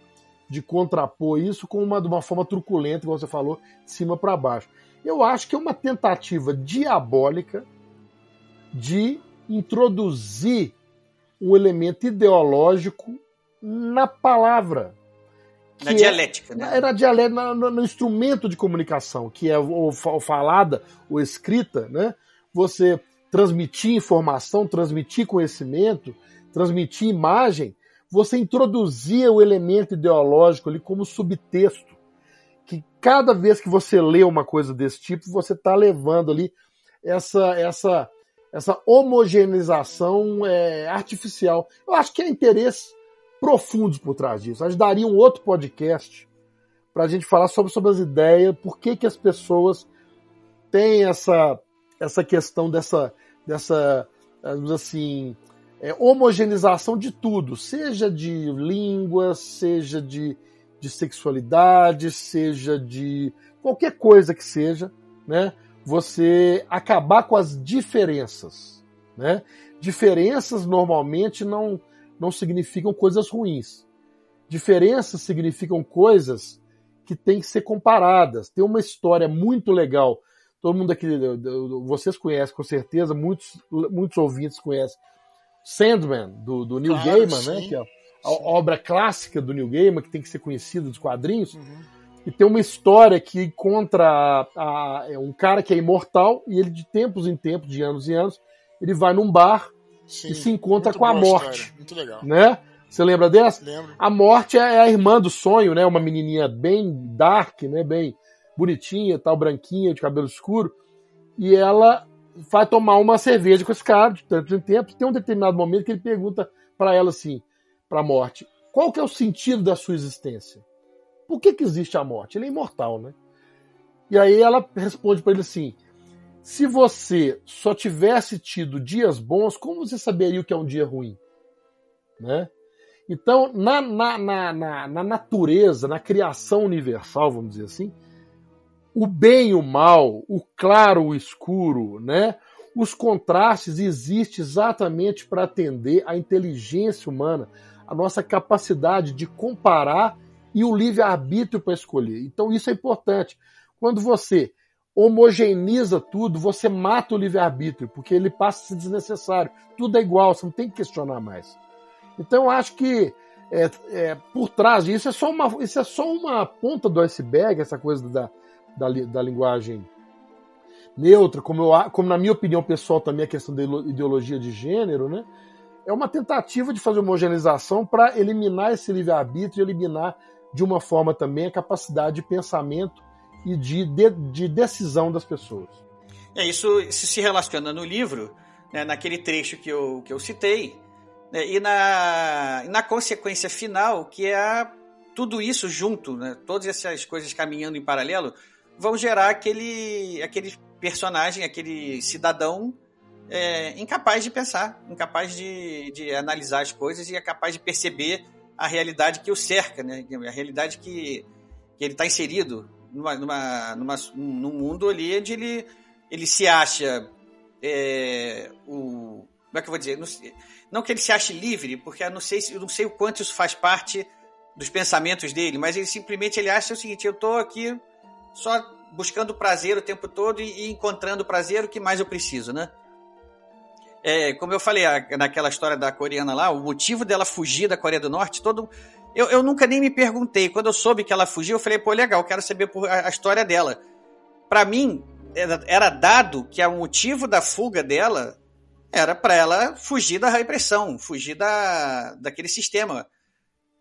de contrapor isso com uma, de uma forma truculenta, como você falou, de cima para baixo. Eu acho que é uma tentativa diabólica de introduzir um elemento ideológico na palavra, na dialética, né? É, na dialética, no, no, instrumento de comunicação, que é o, o falada, ou escrita, né? Você transmitir informação, transmitir conhecimento, transmitir imagem, você introduzia o elemento ideológico ali como subtexto. Que cada vez que você lê uma coisa desse tipo, você está levando ali essa, essa, essa homogeneização é, artificial. Eu acho que é interesse profundos por trás disso. A gente daria um outro podcast para a gente falar sobre, sobre as ideias, por que, que as pessoas tem essa, essa questão dessa, dessa assim, é, homogeneização de tudo, seja de língua, seja de, de sexualidade, seja de qualquer coisa que seja, né? Você acabar com as diferenças, né? Diferenças normalmente não, não significam coisas ruins. Diferenças significam coisas que têm que ser comparadas. Tem uma história muito legal. Todo mundo aqui, vocês conhecem com certeza, muitos, muitos ouvintes conhecem. Sandman, do, do Neil claro, Gaiman, né? Que é a sim. obra clássica do Neil Gaiman, que tem que ser conhecida dos quadrinhos. Uhum. E tem uma história que encontra a, a, é um cara que é imortal e ele, de tempos em tempos, de anos em anos, ele vai num bar Sim, e se encontra com a morte. Muito legal. Né? Você lembra dessa? Lembro. A morte é a irmã do sonho, né? Uma menininha bem dark, né? Bem bonitinha, tal, branquinha, de cabelo escuro. E ela vai tomar uma cerveja com esse cara de tempo em tempo. Tem um determinado momento que ele pergunta para ela assim, para a morte, qual que é o sentido da sua existência? Por que, que existe a morte? Ele é imortal, né? E aí ela responde para ele assim: se você só tivesse tido dias bons, como você saberia o que é um dia ruim? Né? Então, na, na, na, na, na natureza, na criação universal, vamos dizer assim, o bem e o mal, o claro, o escuro, né? Os contrastes existem exatamente para atender a inteligência humana, a nossa capacidade de comparar e o livre-arbítrio para escolher. Então isso é importante. Quando você homogeneiza tudo, você mata o livre-arbítrio, porque ele passa a ser desnecessário. Tudo é igual, você não tem que questionar mais. Então eu acho que é, é, por trás disso é só uma, isso é só uma ponta do iceberg, essa coisa da, da, da linguagem neutra, como, eu, como na minha opinião pessoal também a questão da ideologia de gênero, né? É uma tentativa de fazer homogeneização para eliminar esse livre-arbítrio e eliminar de uma forma também a capacidade de pensamento e de, de, de decisão das pessoas. É, isso, se relaciona no livro, né, naquele trecho que eu, que eu citei, né, e, na, na consequência final, que é tudo isso junto, né, todas essas coisas caminhando em paralelo, vão gerar aquele, aquele personagem, aquele cidadão é, incapaz de pensar, incapaz de, de analisar as coisas e é capaz de perceber a realidade que o cerca, né? a realidade que, que ele está inserido numa, numa, numa, num mundo ali onde ele, ele se acha é, o como é que eu vou dizer? Não, não, que ele se ache livre, porque eu não sei, eu não sei o quanto isso faz parte dos pensamentos dele, mas ele simplesmente ele acha o seguinte: eu estou aqui só buscando prazer o tempo todo e, e encontrando prazer, o que mais eu preciso, né? É, como eu falei a, naquela história da coreana lá, o motivo dela fugir da Coreia do Norte, todo. Eu, eu nunca nem me perguntei. Quando eu soube que ela fugiu, eu falei, pô, legal, quero saber a, a história dela. Para mim, era, era, dado que o motivo da fuga dela era para ela fugir da repressão, fugir da, daquele sistema.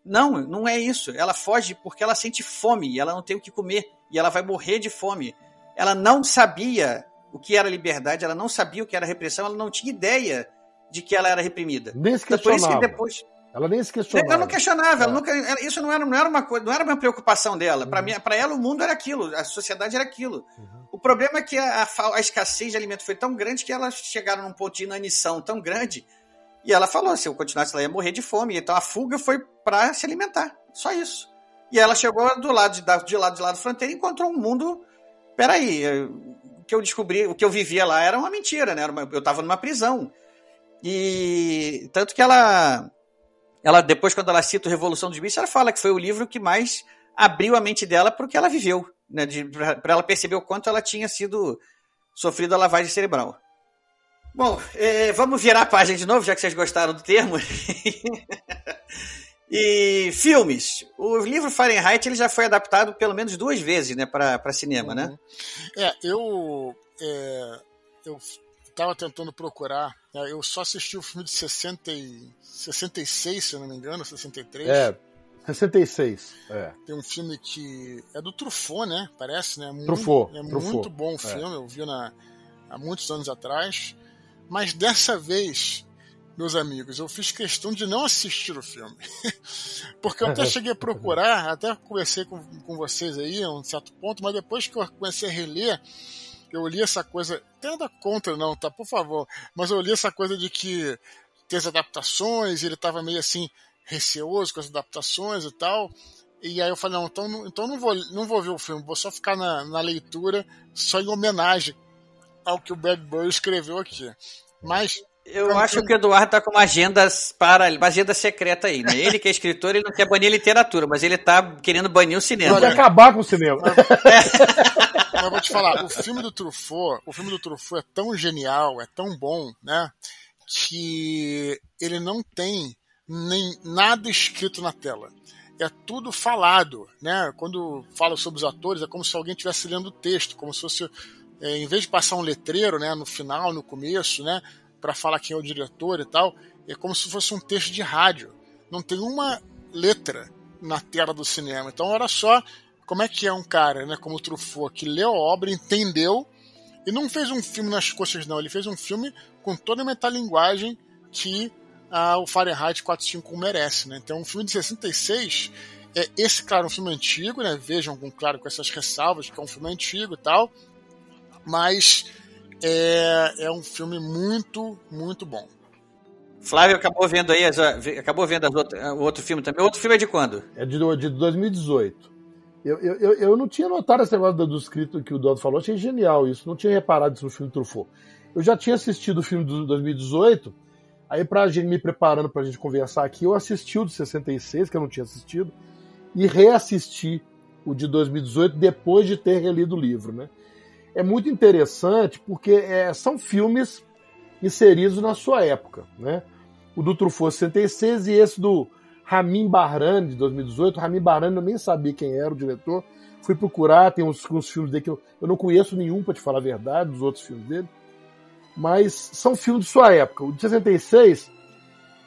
Não, não é isso. Ela foge porque ela sente fome e ela não tem o que comer e ela vai morrer de fome. Ela não sabia o que era liberdade, ela não sabia o que era repressão, ela não tinha ideia de que ela era reprimida. Então, por isso que depois ela nem se questionava. Ela não questionava, é. ela nunca, isso não era, não era uma coisa, não era uma preocupação dela. Uhum. Para ela o mundo era aquilo, a sociedade era aquilo. Uhum. O problema é que a, a, a, escassez de alimento foi tão grande que elas chegaram num ponto de inanição tão grande e ela falou: se eu continuasse ela ia morrer de fome. Então a fuga foi para se alimentar, só isso. E ela chegou do lado de, de lado de lado da fronteira e encontrou um mundo. Peraí, o que eu descobri, o que eu vivia lá era uma mentira, né? eu estava numa prisão. E tanto que ela, ela depois quando ela cita o Revolução dos Bichos, ela fala que foi o livro que mais abriu a mente dela para o que ela viveu, né? Para ela perceber o quanto ela tinha sido sofrido a lavagem cerebral. Bom, é, vamos virar a página de novo, já que vocês gostaram do termo. e filmes. O livro Fahrenheit ele já foi adaptado pelo menos duas vezes né, para cinema, uhum. né? É, eu. É, eu estava tentando procurar. Né, eu só assisti o filme de 60 e, 66, se eu não me engano, 63. É, 66. É. Tem um filme que é do Truffaut, né? Parece, né? Truffaut. É Truffaut. muito bom o é. filme, é. eu vi na, há muitos anos atrás. Mas dessa vez, meus amigos, eu fiz questão de não assistir o filme. Porque eu até cheguei a procurar, até conversei com, com vocês aí a um certo ponto, mas depois que eu comecei a reler, eu li essa coisa, tem nada contra não, tá, por favor, mas eu li essa coisa de que tem as adaptações, ele tava meio assim, receoso com as adaptações e tal, e aí eu falei, não, então, então não, vou, não vou ver o filme, vou só ficar na, na leitura, só em homenagem ao que o Bad Boy escreveu aqui. Mas eu acho que o Eduardo tá com uma agenda para uma agenda secreta aí, né? Ele que é escritor, ele não quer banir a literatura, mas ele tá querendo banir o cinema. Pode acabar com o cinema. Eu vou te falar, o filme do Truffaut, o filme do Truffaut é tão genial, é tão bom, né? Que ele não tem nem nada escrito na tela. É tudo falado, né? Quando fala sobre os atores, é como se alguém estivesse lendo o texto, como se fosse, é, em vez de passar um letreiro, né? No final, no começo, né? para falar quem é o diretor e tal, é como se fosse um texto de rádio. Não tem uma letra na tela do cinema. Então era só como é que é um cara, né, como o Truffaut, que leu a obra, entendeu e não fez um filme nas costas, não. Ele fez um filme com toda a metalinguagem que ah, o Fahrenheit 451 merece, né? Então, um filme de 66 é esse, claro, um filme antigo, né? Vejam, com, claro, com essas ressalvas, que é um filme antigo e tal, mas é, é um filme muito, muito bom. Flávio acabou vendo aí, as, acabou vendo as outro, o outro filme também. O outro filme é de quando? É de, de 2018. Eu, eu, eu não tinha notado esse negócio do escrito que o Dodo falou, achei genial isso, não tinha reparado isso no filme Truffaut. Eu já tinha assistido o filme de 2018, aí pra gente me preparando pra gente conversar aqui, eu assisti o de 66, que eu não tinha assistido, e reassisti o de 2018 depois de ter relido o livro, né? é muito interessante porque é, são filmes inseridos na sua época. Né? O do Truffaut 66 e esse do Ramin Barrani, de 2018. Ramin Barrani eu nem sabia quem era o diretor. Fui procurar, tem uns, uns filmes dele que eu, eu não conheço nenhum, para te falar a verdade, dos outros filmes dele. Mas são filmes de sua época. O de 66,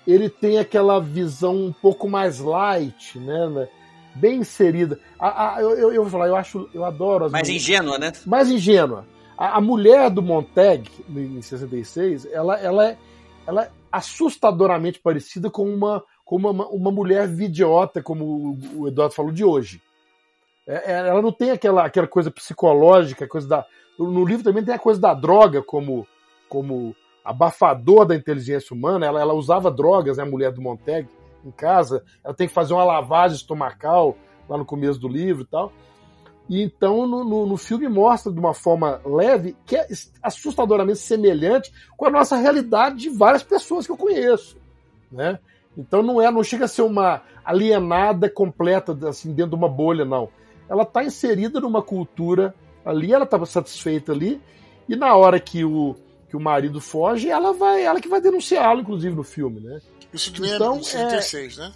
ele tem aquela visão um pouco mais light, né? né? bem inserida. A, a, eu, eu, eu, vou falar, eu acho, eu adoro as Mais mulheres. ingênua, né? Mais ingênua. A, a, mulher do Montag, em 66, ela, ela, é, ela é assustadoramente parecida com uma, com uma, uma mulher idiota, como o Eduardo falou, de hoje. É, é, ela não tem aquela, aquela coisa psicológica, coisa da. No livro também tem a coisa da droga como, como abafador da inteligência humana. Ela, ela usava drogas, né, a mulher do Montag em casa, ela tem que fazer uma lavagem estomacal lá no começo do livro e tal. E então no, no, no, filme mostra de uma forma leve que é assustadoramente semelhante com a nossa realidade de várias pessoas que eu conheço, né? Então não é, não chega a ser uma alienada completa assim dentro de uma bolha não. Ela está inserida numa cultura ali, ela estava satisfeita ali e na hora que o que o marido foge, ela vai, ela que vai denunciá-lo inclusive no filme, né? Isso também então, é em 66, é... né?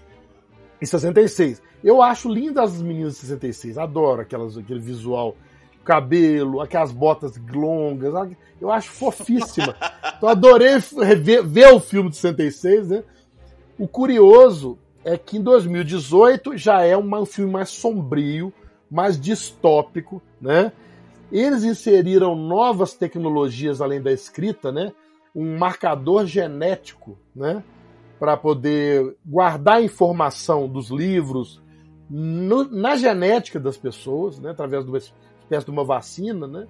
Em 66. Eu acho lindas as meninas de 66. Adoro aquelas, aquele visual, cabelo, aquelas botas longas. Eu acho fofíssima. então adorei ver, ver o filme de 66, né? O curioso é que em 2018 já é um filme mais sombrio, mais distópico, né? Eles inseriram novas tecnologias além da escrita, né? Um marcador genético, né? para poder guardar a informação dos livros no, na genética das pessoas, né, através de uma espécie de uma vacina, né?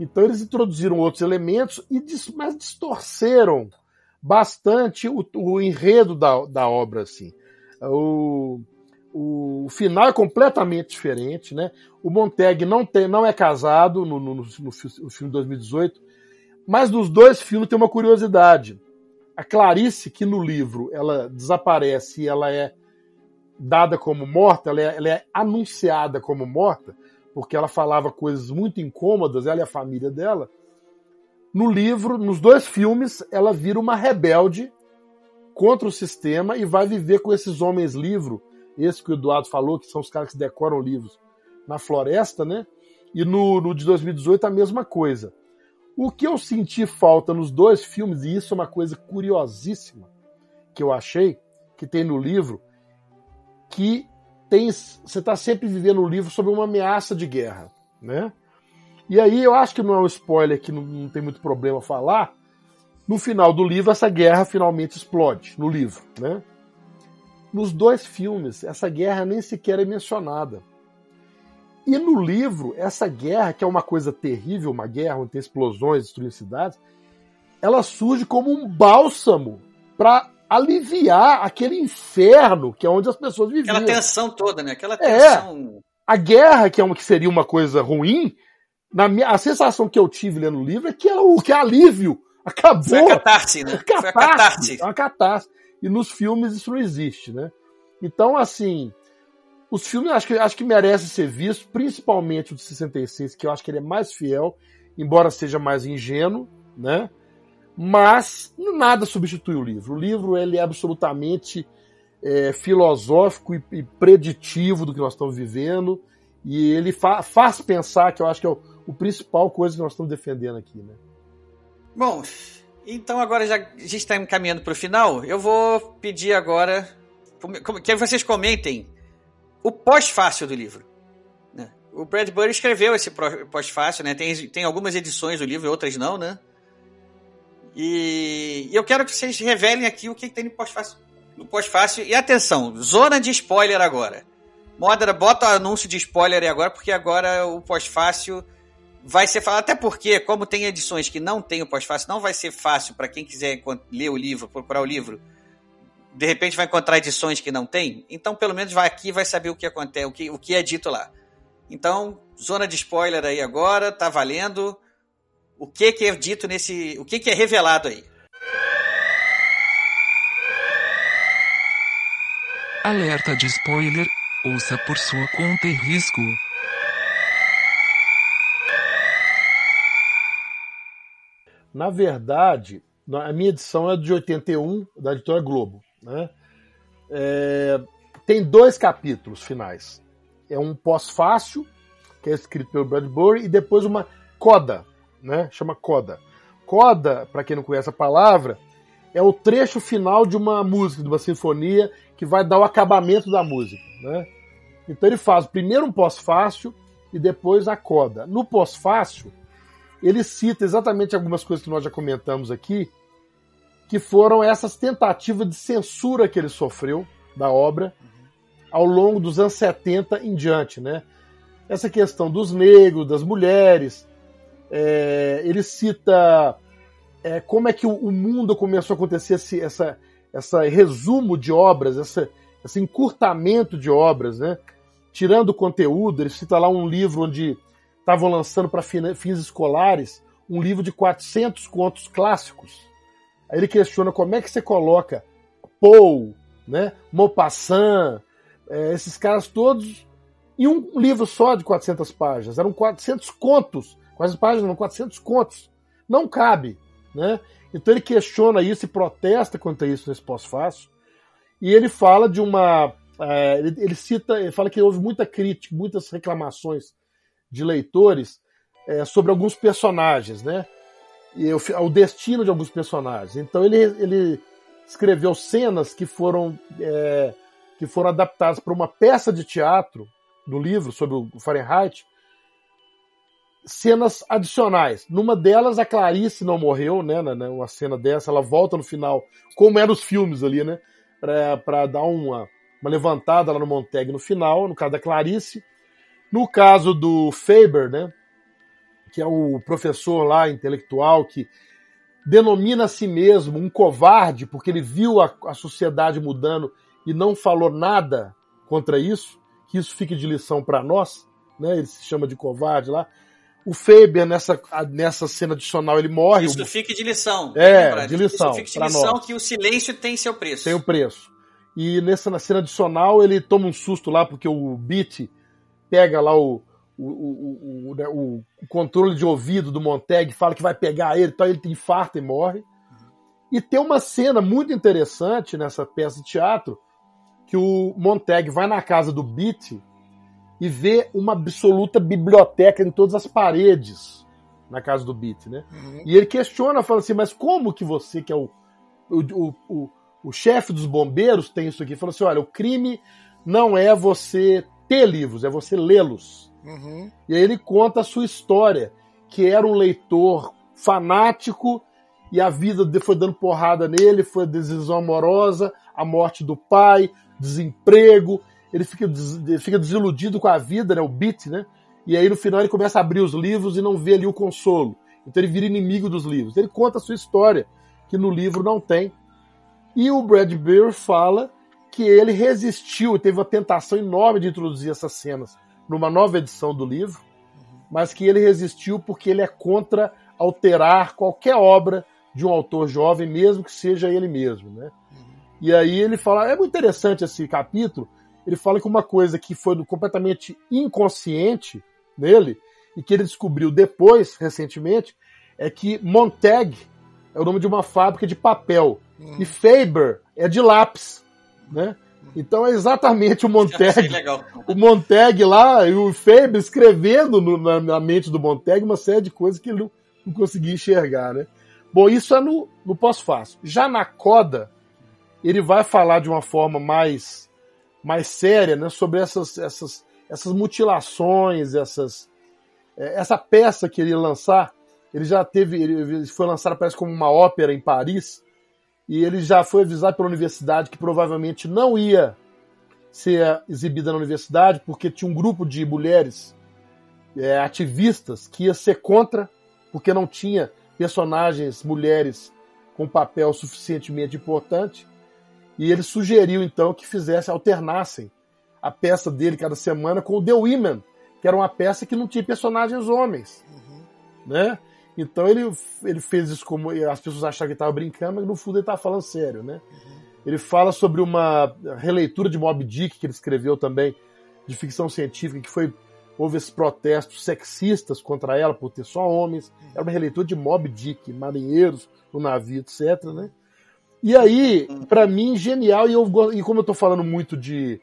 Então eles introduziram outros elementos e mas distorceram bastante o, o enredo da, da obra, assim. O, o, final é completamente diferente, né? O Montag não, tem, não é casado no, no, no, no filme de 2018, mas nos dois filmes tem uma curiosidade a Clarice, que no livro ela desaparece e ela é dada como morta, ela é, ela é, anunciada como morta, porque ela falava coisas muito incômodas, ela e a família dela. No livro, nos dois filmes, ela vira uma rebelde contra o sistema e vai viver com esses homens livro, esse que o Eduardo falou, que são os caras que decoram livros na floresta, né? E no, no de 2018 a mesma coisa. O que eu senti falta nos dois filmes, e isso é uma coisa curiosíssima que eu achei, que tem no livro, que tem, você está sempre vivendo o livro sobre uma ameaça de guerra, né? E aí eu acho que não é um spoiler que não, não tem muito problema falar. No final do livro, essa guerra finalmente explode, no livro, né? Nos dois filmes, essa guerra nem sequer é mencionada. E no livro, essa guerra, que é uma coisa terrível, uma guerra onde tem explosões, destruindo cidades, ela surge como um bálsamo para aliviar aquele inferno que é onde as pessoas viviam. Aquela tensão toda, né? Aquela tensão. É, a guerra, que é uma que seria uma coisa ruim, na minha, a sensação que eu tive lendo o livro é que, ela, que alívio. Acabou. Foi a catarse, né? Catarse, Foi a catarse. É uma catarse. E nos filmes isso não existe, né? Então, assim, os filmes acho que, acho que merecem ser vistos, principalmente o de 66, que eu acho que ele é mais fiel, embora seja mais ingênuo, né? Mas nada substitui o livro. O livro ele é absolutamente é, filosófico e, e, preditivo do que nós estamos vivendo. E ele fa faz pensar, que eu acho que é o, o, principal coisa que nós estamos defendendo aqui. Né? Bom, então agora já a gente está encaminhando para o final. Eu vou pedir agora que vocês comentem o pós-fácil do livro. Né? O Bradbury escreveu esse pós-fácil, né? Tem, tem algumas edições do livro, outras não, né? E eu quero que vocês revelem aqui o que tem no pós-fácil. No pós-fácil. E atenção, zona de spoiler agora. Modera, bota o anúncio de spoiler aí agora, porque agora o pós-fácil vai ser falado. Até porque, como tem edições que não tem o pós-fácil, não vai ser fácil para quem quiser ler o livro, procurar o livro. De repente vai encontrar edições que não tem. Então, pelo menos vai aqui e vai saber o que acontece, o que, o que é dito lá. Então, zona de spoiler aí agora, tá valendo o que, que é dito nesse. O que, que é revelado aí. Alerta de spoiler. Ouça por sua conta e risco. Na verdade, a minha edição é de 81, da editora Globo. Né? É, tem dois capítulos finais. É um pós-fácil, que é escrito pelo Bradbury, e depois uma coda, né? Chama coda. Coda, para quem não conhece a palavra, é o trecho final de uma música, de uma sinfonia, que vai dar o acabamento da música, né? Então ele faz primeiro um pós-fácil e depois a coda. No pós-fácil, ele cita exatamente algumas coisas que nós já comentamos aqui, que foram essas tentativas de censura que ele sofreu da obra ao longo dos anos 70 em diante, né? Essa questão dos negros, das mulheres, é, ele cita é, como é que o, mundo começou a acontecer esse essa, essa resumo de obras, essa, esse encurtamento de obras, né? Tirando o conteúdo, ele cita lá um livro onde estavam lançando para fins escolares um livro de 400 contos clássicos. Aí ele questiona como é que você coloca Poe, né, Maupassant, é, esses caras todos em um livro só de 400 páginas. Eram 400 contos Quase páginas, não, 400 contos. Não cabe. Né? Então ele questiona isso e protesta contra isso nesse pós-fácil. E ele fala de uma. É, ele, ele, cita, ele fala que houve muita crítica, muitas reclamações de leitores é, sobre alguns personagens, né? E o, destino de alguns personagens. Então ele, ele escreveu cenas que foram, é, que foram adaptadas para uma peça de teatro do livro sobre o Fahrenheit, cenas adicionais. Numa delas, a Clarice não morreu, né? Uma cena dessa, ela volta no final, como eram os filmes ali, né? Pra dar uma, uma levantada lá no Monteg no final, no caso da Clarice. No caso do Faber, né? Que é o professor lá, intelectual, que denomina a si mesmo um covarde, porque ele viu a, a sociedade mudando e não falou nada contra isso, que isso fique de lição para nós, né? Ele se chama de covarde lá. O Faber, nessa, nessa cena adicional, ele morre. Isso fique de lição. É, de lição. Isso fique de lição nós. que o silêncio tem seu preço. Tem o preço. E nessa na cena adicional, ele toma um susto lá, porque o Beat pega lá o, o, o, o, né, controle de ouvido do Montag, fala que vai pegar ele, então ele tem infarto e morre. E tem uma cena muito interessante nessa peça de teatro, que o Montag vai na casa do Beat e vê uma absoluta biblioteca em todas as paredes na casa do Beat, né? Uhum. E ele questiona, fala assim, mas como que você, que é o, o, o, o chefe dos bombeiros, tem isso aqui? Fala assim, olha, o crime não é você ter livros, é você lê-los. Uhum. E aí ele conta a sua história, que era um leitor fanático e a vida foi dando porrada nele, foi a desilusão amorosa, a morte do pai, desemprego, ele fica, ele fica desiludido com a vida, né, o Beat, né? E aí no final ele começa a abrir os livros e não vê ali o consolo. Então ele vira inimigo dos livros. Ele conta a sua história, que no livro não tem. E o Bradbury fala que ele resistiu, teve uma tentação enorme de introduzir essas cenas numa nova edição do livro, mas que ele resistiu porque ele é contra alterar qualquer obra de um autor jovem, mesmo que seja ele mesmo, né? E aí ele fala, é muito interessante esse capítulo, ele fala que uma coisa que foi completamente inconsciente nele, e que ele descobriu depois, recentemente, é que Montag é o nome de uma fábrica de papel, hum. e Faber é de lápis, né? Então é exatamente o Montag, o Montag lá e o Faber escrevendo no, na, na, mente do Montag uma série de coisas que ele não, não conseguia enxergar, né? Bom, isso é no, no pós-fácil. Já na coda, ele vai falar de uma forma mais mais séria, né, sobre essas, essas, essas mutilações, essas, é, essa peça que ele ia lançar. Ele já teve, ele foi lançado parece como uma ópera em Paris, e ele já foi avisado pela universidade que provavelmente não ia ser exibida na universidade, porque tinha um grupo de mulheres é, ativistas que ia ser contra, porque não tinha personagens mulheres com papel suficientemente importante. E ele sugeriu então que fizesse, alternassem a peça dele cada semana com o The Women, que era uma peça que não tinha personagens homens, uhum. né? Então ele, ele fez isso como as pessoas achavam que estava brincando, mas no fundo ele estava falando sério, né? Uhum. Ele fala sobre uma releitura de Moby Dick que ele escreveu também de ficção científica que foi houve esses protestos sexistas contra ela por ter só homens. Uhum. Era uma releitura de Moby Dick, marinheiros no navio, etc, né? E aí, para mim, genial, e, eu, e como eu tô falando muito de.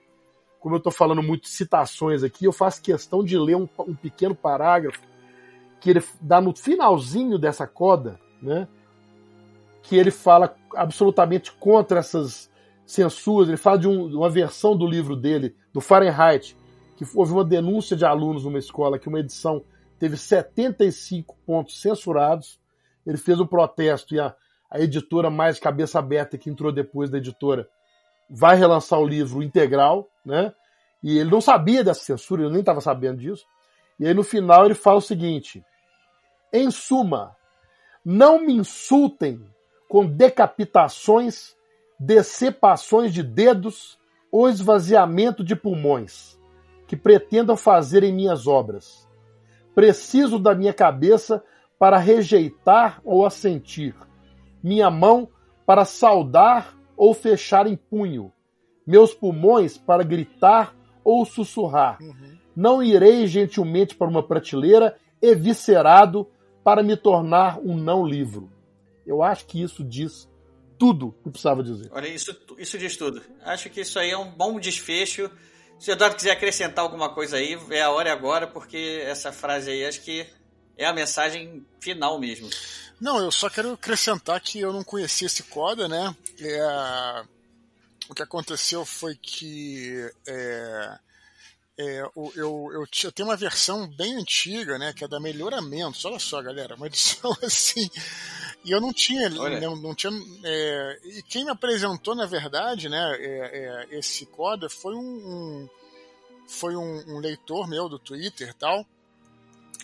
Como eu tô falando muito de citações aqui, eu faço questão de ler um, um pequeno parágrafo que ele dá no finalzinho dessa coda, né? Que ele fala absolutamente contra essas censuras. Ele fala de, um, uma versão do livro dele, do Fahrenheit, que houve uma denúncia de alunos numa escola que uma edição teve 75 pontos censurados. Ele fez um protesto e a, a editora mais cabeça aberta que entrou depois da editora vai relançar o livro integral, né? E ele não sabia dessa censura, ele nem estava sabendo disso. E aí no final ele fala o seguinte: em suma, não me insultem com decapitações, decepações de dedos ou esvaziamento de pulmões que pretendam fazer em minhas obras. Preciso da minha cabeça para rejeitar ou assentir minha mão para saudar ou fechar em punho, meus pulmões para gritar ou sussurrar. Uhum. Não irei gentilmente para uma prateleira eviscerado para me tornar um não livro. Eu acho que isso diz tudo que precisava dizer. Olha, isso, isso diz tudo. Acho que isso aí é um bom desfecho. Se o Eduardo quiser acrescentar alguma coisa aí, é a hora agora, porque essa frase aí acho que é a mensagem final mesmo. Não, eu só quero acrescentar que eu não conhecia esse Coda, né? É, o que aconteceu foi que é, é, eu, eu, eu, tenho uma versão bem antiga, né? Que é da Melhoramentos. Olha só, galera, uma edição assim. E eu não tinha. Não, não, tinha é, e quem me apresentou, na verdade, né? É, é, esse Coda foi um, um foi um, um leitor meu do Twitter e tal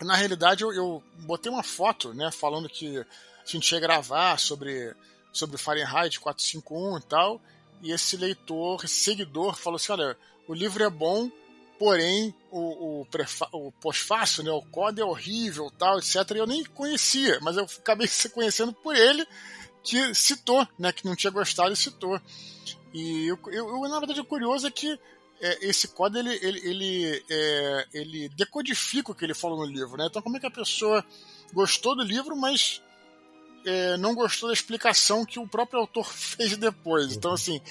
na realidade eu, eu, botei uma foto, né, falando que a gente ia gravar sobre, sobre Fahrenheit 451 e tal, e esse leitor, esse seguidor, falou assim, olha, o livro é bom, porém o, o, o pós-fácil, né, o código é horrível, tal, etc, e eu nem conhecia, mas eu acabei se conhecendo por ele, que citou, né, que não tinha gostado e citou. E eu, eu, eu na verdade, o curioso é que é, esse código ele, ele, ele, é, ele decodifica o que ele falou no livro, né? Então como é que a pessoa gostou do livro, mas é, não gostou da explicação que o próprio autor fez depois. Então assim,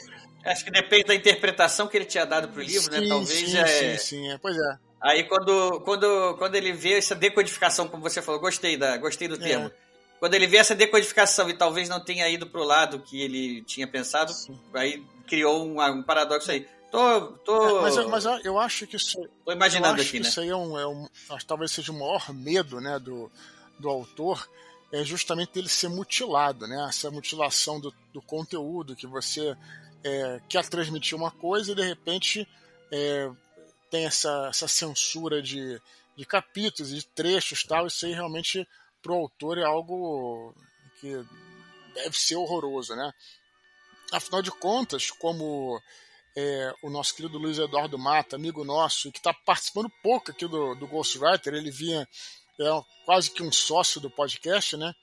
acho que depende da interpretação que ele tinha dado pro livro, né? sim, né? Talvez sim, é... sim, sim, é, pois é. Aí quando, quando, quando ele vê essa decodificação, como você falou, gostei da, gostei do é. termo. Quando ele vê essa decodificação e talvez não tenha ido pro lado que ele tinha pensado, sim. aí criou um, um paradoxo aí. Tô. tô... É, mas, mas, eu acho que isso. Tô imaginando aqui, né? Isso aí é um, é um. Talvez seja o maior medo né, do, do autor. É justamente ele ser mutilado, né? Essa mutilação do, do conteúdo, que você é, quer transmitir uma coisa e de repente é, tem essa, essa censura de, de capítulos e de trechos tal, isso aí realmente para o autor é algo que deve ser horroroso, né? Afinal de contas, como é, o nosso querido Luiz Eduardo Mata, amigo nosso, e que está participando pouco aqui do, do Ghostwriter, ele vinha é, quase que um sócio do podcast, né?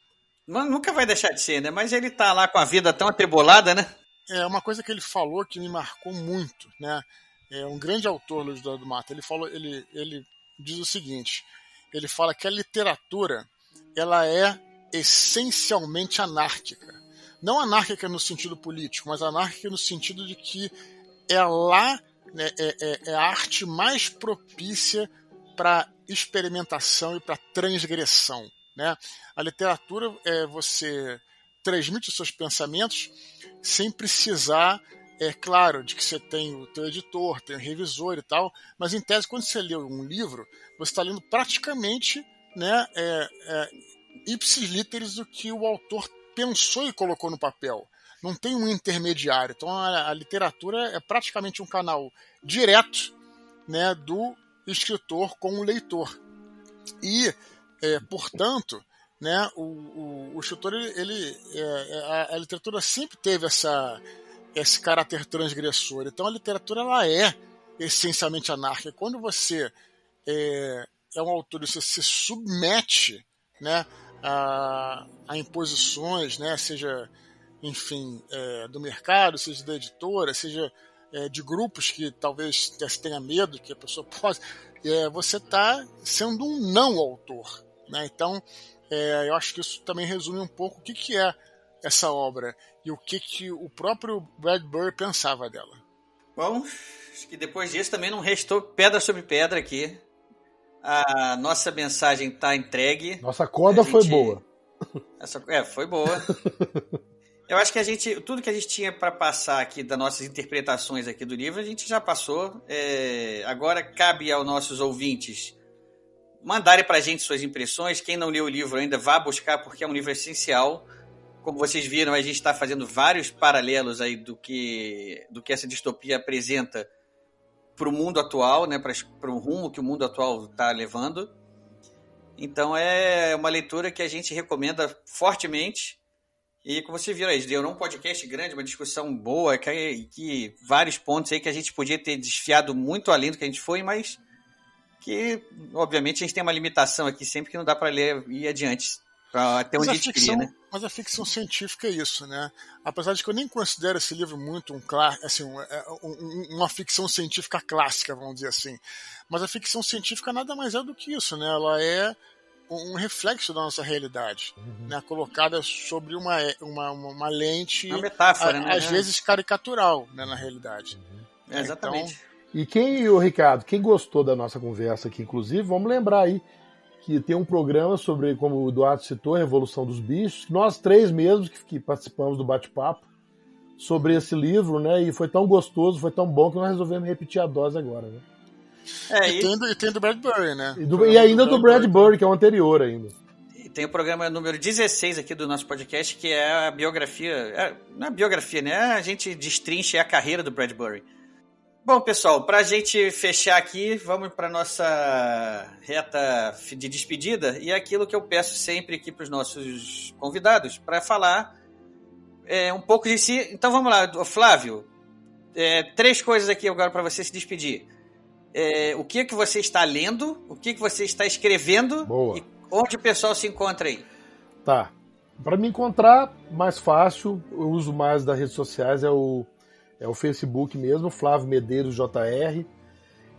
Nunca vai deixar de ser, né? Mas ele tá lá com a vida tão atribulada, né? É uma coisa que ele falou que me marcou muito, né? É um grande autor, Luiz Eduardo Mata. Ele falou, ele, ele diz o seguinte: ele fala que a literatura ela é essencialmente anárquica. Não anárquica no sentido político, mas anárquica no sentido de que é lá né, é, é, é a arte mais propícia para experimentação e para transgressão. Né? A literatura é você transmite os seus pensamentos sem precisar, é claro, de que você tem o teu editor, tem o revisor e tal, mas em tese, quando você lê um livro, você está lendo praticamente né, é, é, ipsis literis do que o autor pensou e colocou no papel. Não tem um intermediário. Então a, a literatura é praticamente um canal direto né, do escritor com o leitor. E, é, portanto, né, o, o, o escritor, ele, ele é, é, a, a, literatura sempre teve essa, esse caráter transgressor. Então a literatura ela é essencialmente anárquica. Quando você é, é um autor você se submete né, a, a imposições, né, seja, enfim, é, do mercado, seja da editora, seja é, de grupos que talvez tenha medo que a pessoa possa, é, você está sendo um não autor. Né? Então, é, eu acho que isso também resume um pouco o que, que é essa obra e o que, que o próprio Bradbury pensava dela. Bom, acho que depois disso também não restou pedra sobre pedra aqui. A nossa mensagem está entregue. Nossa corda gente... foi boa. Essa... É, foi boa. Eu acho que a gente, tudo que a gente tinha para passar aqui das nossas interpretações aqui do livro, a gente já passou. É, agora cabe aos nossos ouvintes mandarem para a gente suas impressões. Quem não leu o livro ainda, vá buscar, porque é um livro essencial. Como vocês viram, a gente está fazendo vários paralelos aí do que, do que essa distopia apresenta para o mundo atual, né, para o rumo que o mundo atual está levando. Então é uma leitura que a gente recomenda fortemente. E como você viu aí, deu um podcast grande, uma discussão boa, que, que vários pontos aí que a gente podia ter desfiado muito além do que a gente foi, mas que, obviamente, a gente tem uma limitação aqui sempre que não dá para ler e ir adiante. Até onde a, a gente ficção, né? Mas a ficção científica é isso, né? Apesar de que eu nem considero esse livro muito um, assim, é, um, um, uma ficção científica clássica, vamos dizer assim. Mas a ficção científica nada mais é do que isso, né? Ela é um reflexo da nossa realidade, uhum. né, colocada sobre uma, uma, uma lente, uma metáfora, a, né? às vezes caricatural, né, na realidade. Uhum. É, exatamente. Então... E quem, o Ricardo, quem gostou da nossa conversa aqui, inclusive, vamos lembrar aí que tem um programa sobre, como o Eduardo citou, a Revolução dos Bichos, nós três mesmos que, que participamos do bate-papo sobre esse livro, né? E foi tão gostoso, foi tão bom que nós resolvemos repetir a dose agora, né? É, e, e, tem, e tem do Bradbury, né? E, do, e ainda do Bradbury, que é o anterior ainda. E tem o programa número 16 aqui do nosso podcast, que é a biografia. É, não é biografia, né? A gente destrincha a carreira do Bradbury. Bom, pessoal, para a gente fechar aqui, vamos para nossa reta de despedida e é aquilo que eu peço sempre aqui para os nossos convidados para falar é, um pouco de si. Então vamos lá, Flávio. É, três coisas aqui agora para você se despedir é, o que que você está lendo, o que que você está escrevendo Boa. e onde o pessoal se encontra aí. Tá. Para me encontrar mais fácil, eu uso mais das redes sociais, é o, é o Facebook mesmo, Flávio Medeiros JR.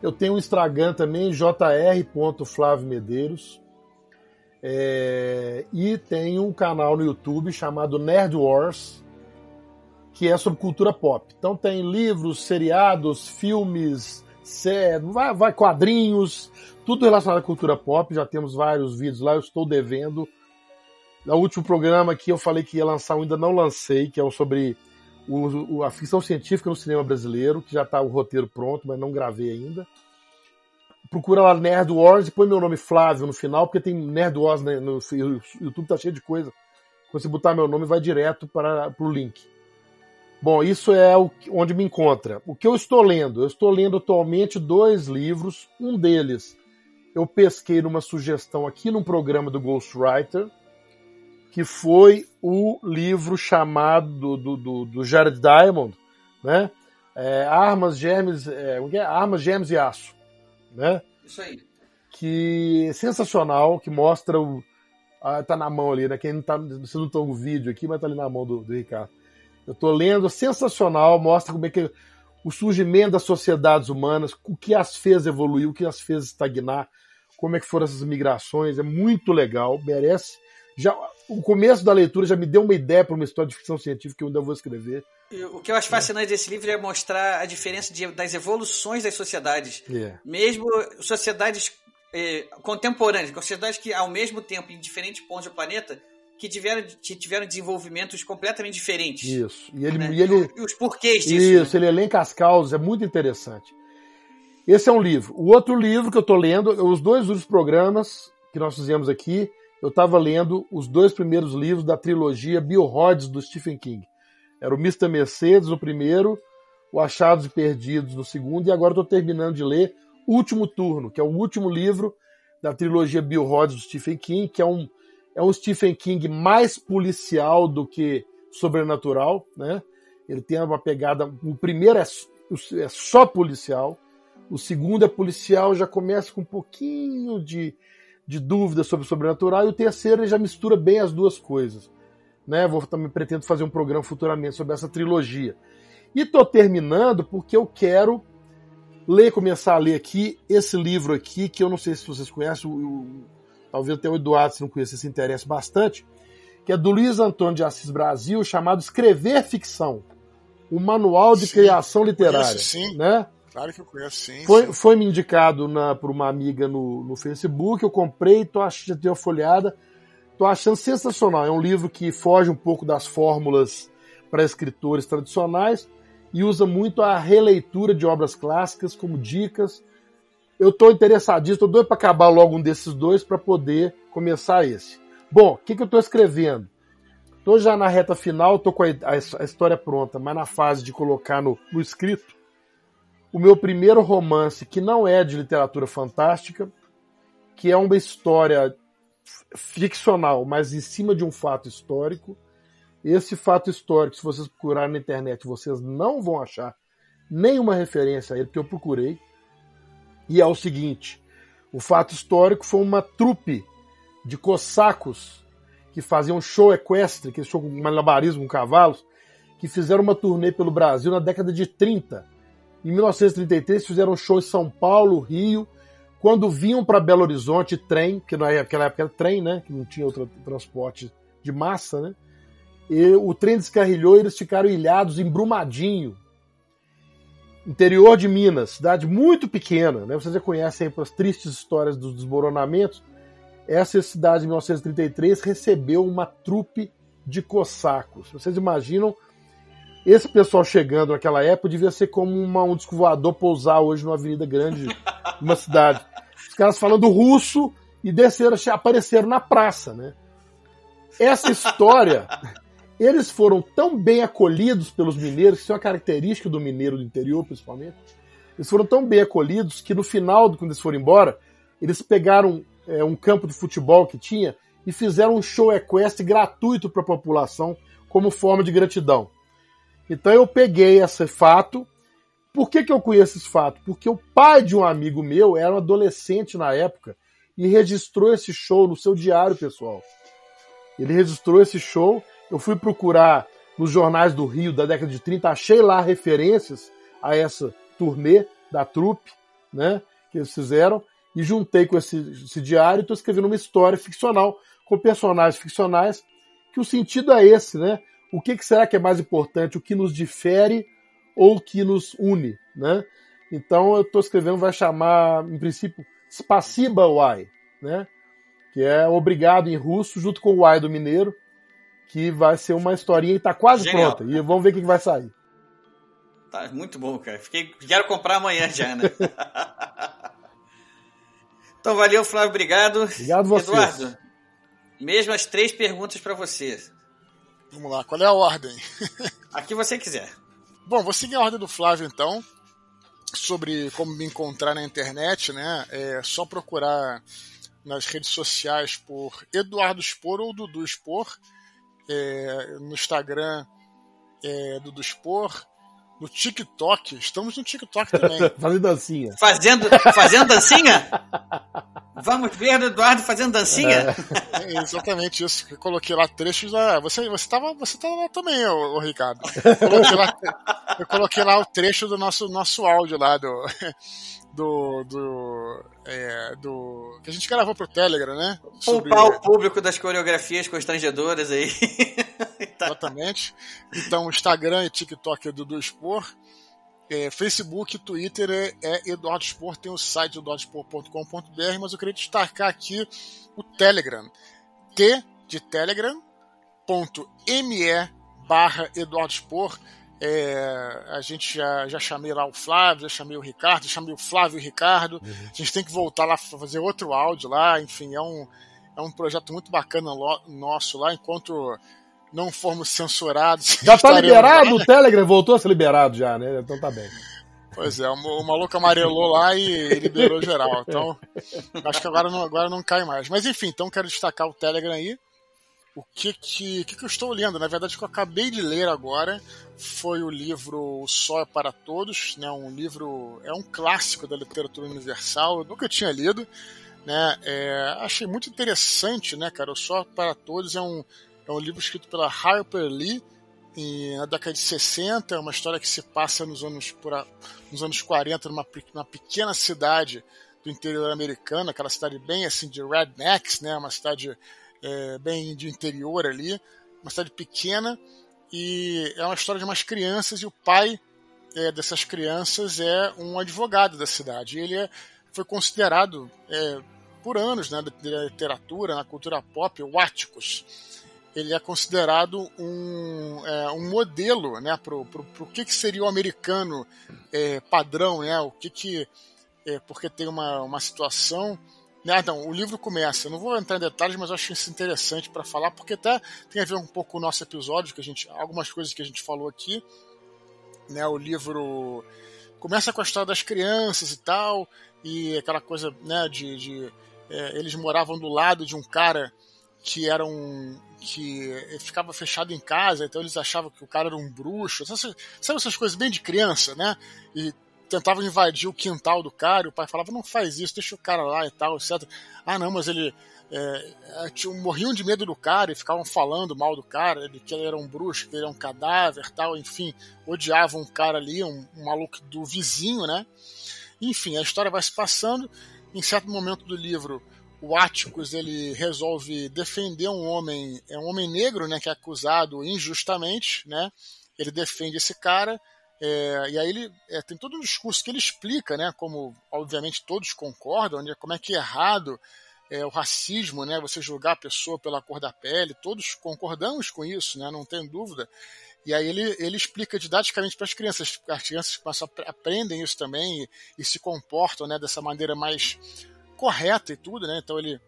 Eu tenho o Instagram também, jr.flaviomedeiros. É, e tenho um canal no YouTube chamado Nerd Wars, que é sobre cultura pop. Então tem livros, seriados, filmes, vai, vai quadrinhos, tudo relacionado à cultura pop. Já temos vários vídeos lá, eu estou devendo. No último programa que eu falei que ia lançar, eu ainda não lancei, que é sobre o, o, a ficção científica no cinema brasileiro, que já está o roteiro pronto, mas não gravei ainda. Procura lá Nerd Wars e põe meu nome Flávio no final, porque tem Nerd Wars né, no, no YouTube, tá cheio de coisa. Quando você botar meu nome, vai direto para o link. Bom, isso é o, onde me encontra. O que eu estou lendo? Eu estou lendo atualmente dois livros. Um deles eu pesquei numa sugestão aqui num programa do Ghostwriter, que foi o livro chamado do, do, do Jared Diamond, né? É, Armas, Germes, é, é, Armas, Germes e Aço, né? Isso aí. Que é sensacional, que mostra o. Ah, tá na mão ali, né? Quem não tá. Você não tá o vídeo aqui, mas tá ali na mão do, do Ricardo. Eu tô lendo, sensacional, mostra como é que o surgimento das sociedades humanas, o que as fez evoluir, o que as fez estagnar, como é que foram essas migrações, é muito legal, merece. Já o começo da leitura já me deu uma ideia para uma história de ficção científica que eu ainda vou escrever. O que eu acho fascinante desse livro é mostrar a diferença de, das evoluções das sociedades. Yeah. Mesmo sociedades eh, contemporâneas, sociedades que ao mesmo tempo em diferentes pontos do planeta que tiveram, que tiveram desenvolvimentos completamente diferentes. Isso. E ele, né? e ele e os porquês disso. Isso, né? ele elenca as causas, é muito interessante. Esse é um livro. O outro livro que eu estou lendo, os dois últimos programas que nós fizemos aqui, eu estava lendo os dois primeiros livros da trilogia Bill Hodges do Stephen King. Era o Mr. Mercedes no primeiro, o Achados e Perdidos no segundo, e agora estou terminando de ler Último Turno, que é o último livro da trilogia Bill Hodges do Stephen King, que é um, é um Stephen King mais policial do que sobrenatural, né? Ele tem uma pegada. O primeiro é, é só policial, o segundo é policial, já começa com um pouquinho de, de dúvida sobre o sobrenatural, e o terceiro ele já mistura bem as duas coisas. Né? Vou também pretendo fazer um programa futuramente sobre essa trilogia. E estou terminando porque eu quero ler, começar a ler aqui esse livro aqui, que eu não sei se vocês conhecem, o, o, talvez até o Eduardo, se não conhece, se interesse bastante, que é do Luiz Antônio de Assis Brasil, chamado Escrever Ficção, o Manual de sim, Criação Literária. Conheço, sim. Né? Claro que eu conheço, sim. Foi, sim. foi me indicado na, por uma amiga no, no Facebook, eu comprei, tô achando, já tenho uma folhada, tô achando sensacional. É um livro que foge um pouco das fórmulas para escritores tradicionais e usa muito a releitura de obras clássicas como dicas. Eu estou interessadíssimo, estou doido para acabar logo um desses dois para poder começar esse. Bom, o que, que eu estou escrevendo? Estou já na reta final, estou com a, a, a, história pronta, mas na fase de colocar no, no escrito o meu primeiro romance, que não é de literatura fantástica, que é uma história ficcional, mas em cima de um fato histórico. Esse fato histórico, se vocês procurarem na internet, vocês não vão achar nenhuma referência a ele, porque eu procurei. E é o seguinte: o fato histórico foi uma trupe de cossacos que faziam show equestre, que é show com malabarismo com cavalos, que fizeram uma turnê pelo Brasil na década de 30 em 1933 fizeram show em São Paulo, Rio. Quando vinham para Belo Horizonte, trem, que naquela época era trem, né? Que não tinha outro transporte de massa, né? E o trem descarrilhou e eles ficaram ilhados em Brumadinho, interior de Minas, cidade muito pequena, né? Vocês já conhecem as tristes histórias dos desmoronamentos. Essa cidade, em 1933, recebeu uma trupe de cossacos. Vocês imaginam esse pessoal chegando naquela época devia ser como uma, um disco voador pousar hoje numa avenida grande, numa cidade. Os caras falando russo e desceram, apareceram na praça, né? Essa história, eles foram tão bem acolhidos pelos mineiros, que isso é uma característica do mineiro do interior, principalmente. Eles foram tão bem acolhidos que no final, quando eles foram embora, eles pegaram é, um campo de futebol que tinha e fizeram um show equestre gratuito para a população como forma de gratidão. Então eu peguei esse fato. Por que, que eu conheço esse fato? Porque o pai de um amigo meu era um adolescente na época e registrou esse show no seu diário pessoal. Ele registrou esse show. Eu fui procurar nos jornais do Rio da década de 30, achei lá referências a essa turnê da trupe, né, que eles fizeram, e juntei com esse, esse diário e estou escrevendo uma história ficcional com personagens ficcionais, que o sentido é esse, né? O que, que, será que é mais importante? O que nos difere ou o que nos une? Né? Então eu estou escrevendo, vai chamar, em princípio, Spasiba Uai, né? que é obrigado em russo, junto com o Uai do Mineiro, que vai ser uma historinha e está quase Genial. pronta. E vamos ver o que, que vai sair. Tá muito bom, cara. Fiquei, quero comprar amanhã já, né? então valeu, Flávio, obrigado. Obrigado você. Eduardo, mesmo as três perguntas para você. Vamos lá, qual é a ordem? Aqui você quiser. Bom, vou seguir a ordem do Flávio então. Sobre como me encontrar na internet, né? É só procurar nas redes sociais por Eduardo Spor ou Dudu Spor. É, no Instagram é Dudu Spor. No TikTok, estamos no TikTok também. Fazendo dancinha. Fazendo, fazendo dancinha? Vamos ver o Eduardo fazendo dancinha? É, exatamente isso. Eu coloquei lá trechos da. Você, você, tava, você tava lá também, ô, ô Ricardo. Eu coloquei, lá, eu coloquei lá o trecho do nosso, nosso áudio lá do. Do. do, é, do que a gente gravou pro Telegram, né? Sobre... Poupar o público das coreografias constrangedoras aí. Exatamente. Então, Instagram e TikTok é Dudu Expor. É, Facebook, Twitter é, é Eduardo Spor, tem o site eduardospor.com.br, mas eu queria destacar aqui o Telegram. T de Telegram, ponto ME barra Eduardo Spor. É, a gente já, já chamei lá o Flávio, já chamei o Ricardo, já chamei o Flávio e o Ricardo. Uhum. A gente tem que voltar lá para fazer outro áudio lá. Enfim, é um, é um projeto muito bacana nosso lá, enquanto não formos censurados. Já tá liberado lá. o Telegram? Voltou a ser liberado já, né? Então tá bem. Pois é, o maluco amarelou lá e liberou geral. Então, acho que agora não, agora não cai mais. Mas enfim, então quero destacar o Telegram aí. O que que, que, que eu estou lendo? Na verdade, o que eu acabei de ler agora foi o livro O Sol é para Todos, né? Um livro, é um clássico da literatura universal. Eu nunca tinha lido, né? É, achei muito interessante, né, cara? O Sol é para Todos é um é um livro escrito pela Harper Lee na década de 60, é uma história que se passa nos anos, por nos anos 40 numa, numa pequena cidade do interior americano, aquela cidade bem assim de rednecks, né, uma cidade é, bem de interior ali, uma cidade pequena e é uma história de umas crianças e o pai é, dessas crianças é um advogado da cidade. Ele é, foi considerado é, por anos né, da literatura, na cultura pop, o Atticus ele é considerado um, é, um modelo né, para o que, que seria o americano é, padrão, né, o que que, é, porque tem uma, uma situação... Né, então, o livro começa, eu não vou entrar em detalhes, mas eu acho isso interessante para falar, porque até tem a ver um pouco com o nosso episódio, que a gente, algumas coisas que a gente falou aqui, né, o livro começa com a história das crianças e tal, e aquela coisa né, de, de é, eles moravam do lado de um cara que era um, que ficava fechado em casa, então eles achavam que o cara era um bruxo. Sabe, sabe essas coisas bem de criança, né? E tentavam invadir o quintal do cara, e o pai falava, não faz isso, deixa o cara lá e tal, etc. Ah, não, mas ele. É, é morriam de medo do cara e ficavam falando mal do cara, de que ele era um bruxo, que ele era um cadáver tal, enfim, odiavam um cara ali, um, um maluco do vizinho, né? Enfim, a história vai se passando. Em certo momento do livro, o Atticus ele resolve defender um homem, é um homem negro, né, que é acusado injustamente, né? Ele defende esse cara é, e aí ele é, tem todo um discurso que ele explica, né? Como obviamente todos concordam, né, como é que é errado é, o racismo, né? Você julgar a pessoa pela cor da pele, todos concordamos com isso, né? Não tem dúvida. E aí ele, ele explica didaticamente para as crianças, as crianças aprendem isso também e, e se comportam, né? Dessa maneira mais correta e tudo, né? Então ele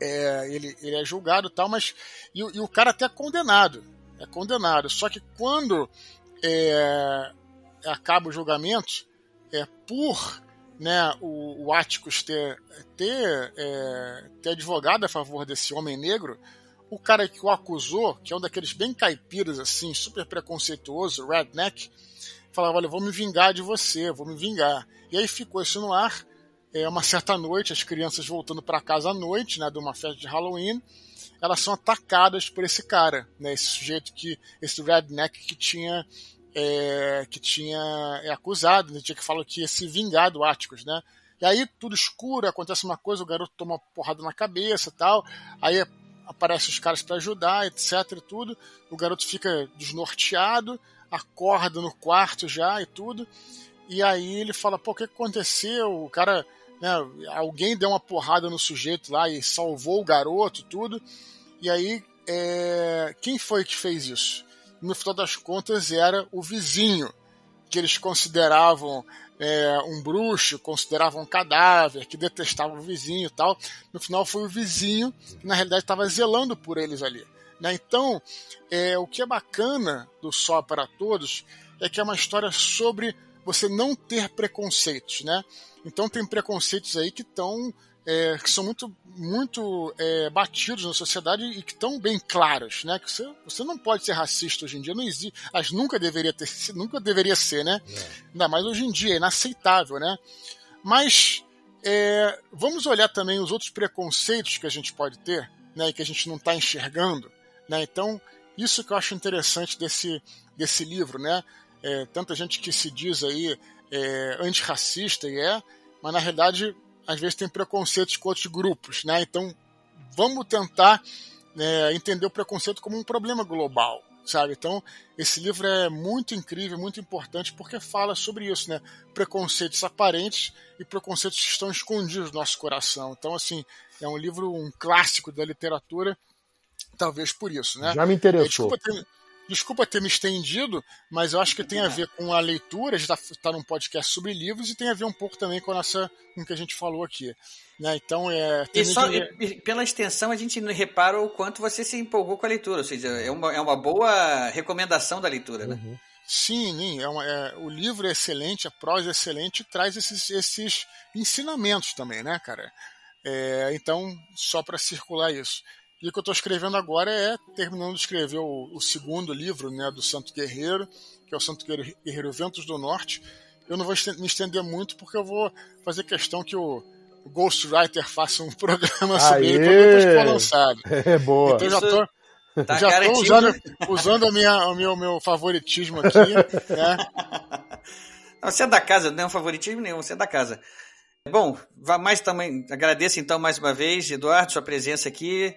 é, ele, ele é julgado tal, mas. E, e, o cara até é condenado. É condenado. Só que quando é, acaba o julgamento, é por né, o, o Atticus ter, ter, é, ter advogado a favor desse homem negro, o cara que o acusou, que é um daqueles bem caipiras, assim, super preconceituoso, redneck, falava: Olha, vou me vingar de você, vou me vingar. E aí ficou isso no ar é, uma certa noite, as crianças voltando para casa à noite, né, de uma festa de Halloween, elas são atacadas por esse cara, né, esse sujeito que, esse redneck que tinha, é, que tinha é acusado, né, tinha que falar que ia se vingar do Áticos, né. E aí tudo escuro, acontece uma coisa, o garoto toma uma porrada na cabeça, tal, aí aparecem os caras para ajudar, etc, e tudo. O garoto fica desnorteado, acorda no quarto já e tudo. E aí ele fala, pô, o que aconteceu? O cara né, alguém deu uma porrada no sujeito lá e salvou o garoto tudo. E aí, é, quem foi que fez isso? No final das contas, era o vizinho, que eles consideravam é, um bruxo, consideravam um cadáver, que detestava o vizinho e tal. No final, foi o vizinho que, na realidade, estava zelando por eles ali. Né? Então, é, o que é bacana do Só para Todos é que é uma história sobre você não ter preconceitos. Né? Então, tem preconceitos aí que estão. É, que são muito, muito é, batidos na sociedade e que estão bem claros, né? Que você, você não pode ser racista hoje em dia, não existe, as nunca deveria ter, nunca deveria ser, né? É. Ainda mais hoje em dia, é inaceitável, né? Mas é, vamos olhar também os outros preconceitos que a gente pode ter, né, e que a gente não está enxergando. Né? Então, isso que eu acho interessante desse, desse livro. Né? É, tanta gente que se diz aí é, antirracista e é, mas na realidade às vezes tem preconceitos com outros grupos. Né? Então, vamos tentar é, entender o preconceito como um problema global sabe? Então, esse livro é muito incrível, muito importante, porque fala sobre isso, né? Preconceitos aparentes e preconceitos que estão escondidos no nosso coração. Então, assim, é um livro, um clássico da literatura, talvez por isso, né? Já me interessou. Desculpa ter, desculpa ter me estendido, mas eu acho que tem a ver com a leitura, a gente está tá num podcast sobre livros e tem a ver um pouco também com, a nossa, com o que a gente falou aqui. Né? Então, é. E, só, e, pela extensão, a gente repara o quanto você se empolgou com a leitura, ou seja, é uma, é uma boa recomendação da leitura, né? Uhum. Sim, é uma, é, o livro é excelente, a prosa é excelente e traz esses, esses ensinamentos também, né, cara? É, então, só para circular isso. E o que eu estou escrevendo agora é terminando de escrever o, o, segundo livro né, do Santo Guerreiro, que é o Santo Guerreiro Ventos do Norte. Eu não vou me estender muito porque eu vou fazer questão que o o Ghostwriter faça um programa sobre Aê! ele quando depois for lançado. É boa. Então já tô, tá já tô usando, usando a minha, o meu, meu favoritismo aqui. Né? Você é da casa, não é um favoritismo nenhum, você é da casa. Bom, mais também agradeço então mais uma vez, Eduardo, sua presença aqui.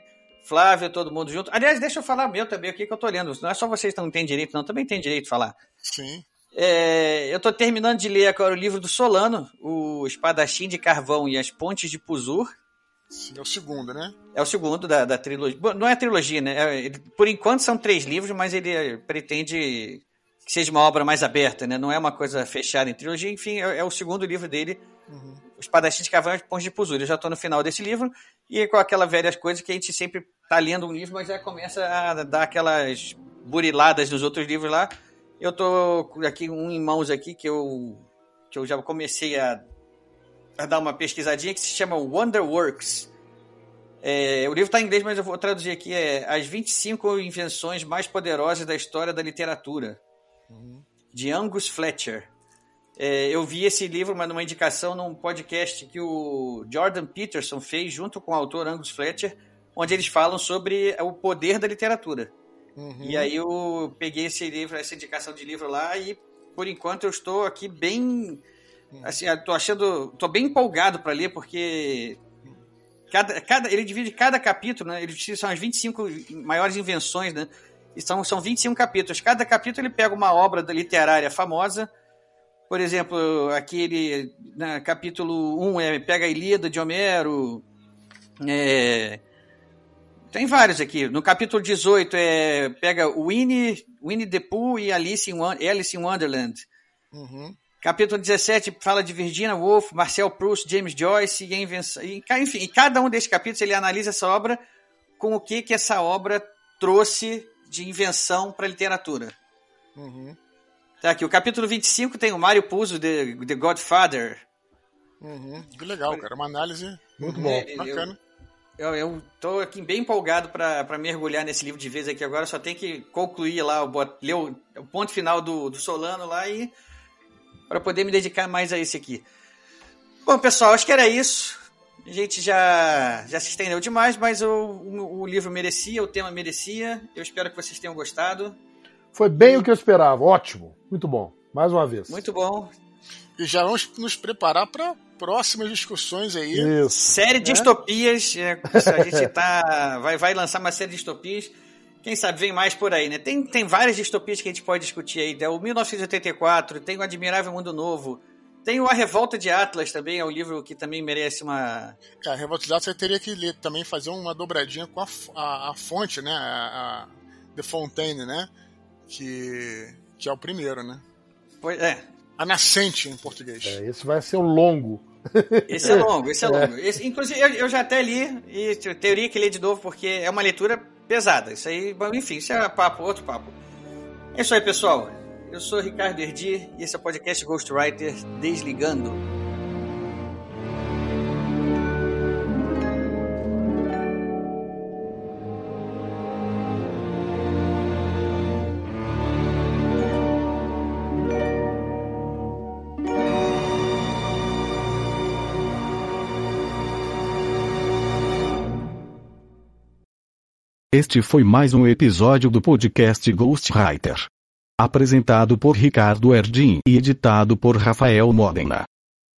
Flávio, todo mundo junto. Aliás, deixa eu falar meu também aqui que eu tô olhando. Não é só vocês que não têm direito, não. Também tem direito de falar. Sim. É, eu estou terminando de ler agora o livro do Solano, o Espadachim de Carvão e as Pontes de Puzur. Sim, é o segundo, né? É o segundo da, da trilogia. Não é a trilogia, né? É, ele, por enquanto são três livros, mas ele pretende que seja uma obra mais aberta, né? Não é uma coisa fechada em trilogia. Enfim, é, é o segundo livro dele, uhum. O Espadachim de Carvão e as Pontes de Puzur. Eu já estou no final desse livro e com aquela velha coisa que a gente sempre está lendo um livro, mas já começa a dar aquelas buriladas dos outros livros lá eu tô aqui um em mãos aqui que eu que eu já comecei a, a dar uma pesquisadinha que se chama Wonderworks. É, o livro está em inglês, mas eu vou traduzir aqui. É As 25 Invenções Mais Poderosas da História da Literatura, uhum. de Angus Fletcher. É, eu vi esse livro, mas numa indicação num podcast que o Jordan Peterson fez junto com o autor Angus Fletcher, onde eles falam sobre o poder da literatura. Uhum. E aí eu peguei esse livro, essa indicação de livro lá e por enquanto eu estou aqui bem assim, tô achando, tô bem empolgado para ler porque cada, cada ele divide cada capítulo, né? Ele são as 25 maiores invenções, né? E são, são 25 capítulos. Cada capítulo ele pega uma obra literária famosa. Por exemplo, aquele né, capítulo 1 é, pega a Ilíada de Homero, é, tem vários aqui. No capítulo 18 é, pega Winnie, Winnie the Pooh e Alice in, Alice in Wonderland. Uhum. Capítulo 17 fala de Virginia Woolf, Marcel Proust, James Joyce e a invenção. E, enfim, e cada um desses capítulos ele analisa essa obra com o que, que essa obra trouxe de invenção para a literatura. Uhum. Tá aqui, o capítulo 25 tem o Mário Puzo, The, The Godfather. Uhum. Que legal, cara. Uma análise muito boa. Bacana. Eu, eu, eu tô aqui bem empolgado para mergulhar nesse livro de vez aqui agora. Só tem que concluir lá, ler o, o ponto final do, do Solano lá e para poder me dedicar mais a esse aqui. Bom, pessoal, acho que era isso. A gente já, já se estendeu demais, mas o, o, o livro merecia, o tema merecia. Eu espero que vocês tenham gostado. Foi bem e... o que eu esperava. Ótimo. Muito bom. Mais uma vez. Muito bom. E já vamos nos preparar para próximas discussões aí. Isso. Série de né? distopias. É, a gente tá, vai, vai lançar uma série de distopias. Quem sabe vem mais por aí, né? Tem, tem várias distopias que a gente pode discutir aí. Tem o 1984, tem o Admirável Mundo Novo, tem o A Revolta de Atlas também, é um livro que também merece uma. Cara, a Revolta de Atlas você teria que ler, também fazer uma dobradinha com a, a, a fonte, né? A, a The Fontaine, né? Que, que é o primeiro, né? Pois é, a nascente em português. É, esse vai ser o longo. Esse é longo, esse é longo. Esse, inclusive, eu, eu, já até li e teoria que ler de novo, porque é uma leitura pesada. Isso aí, bom, enfim, isso é papo, outro papo. É isso aí, pessoal. Eu sou Ricardo Erdi e esse é o podcast Ghostwriter Desligando. Este foi mais um episódio do podcast Ghostwriter. Apresentado por Ricardo Erdin e editado por Rafael Modena.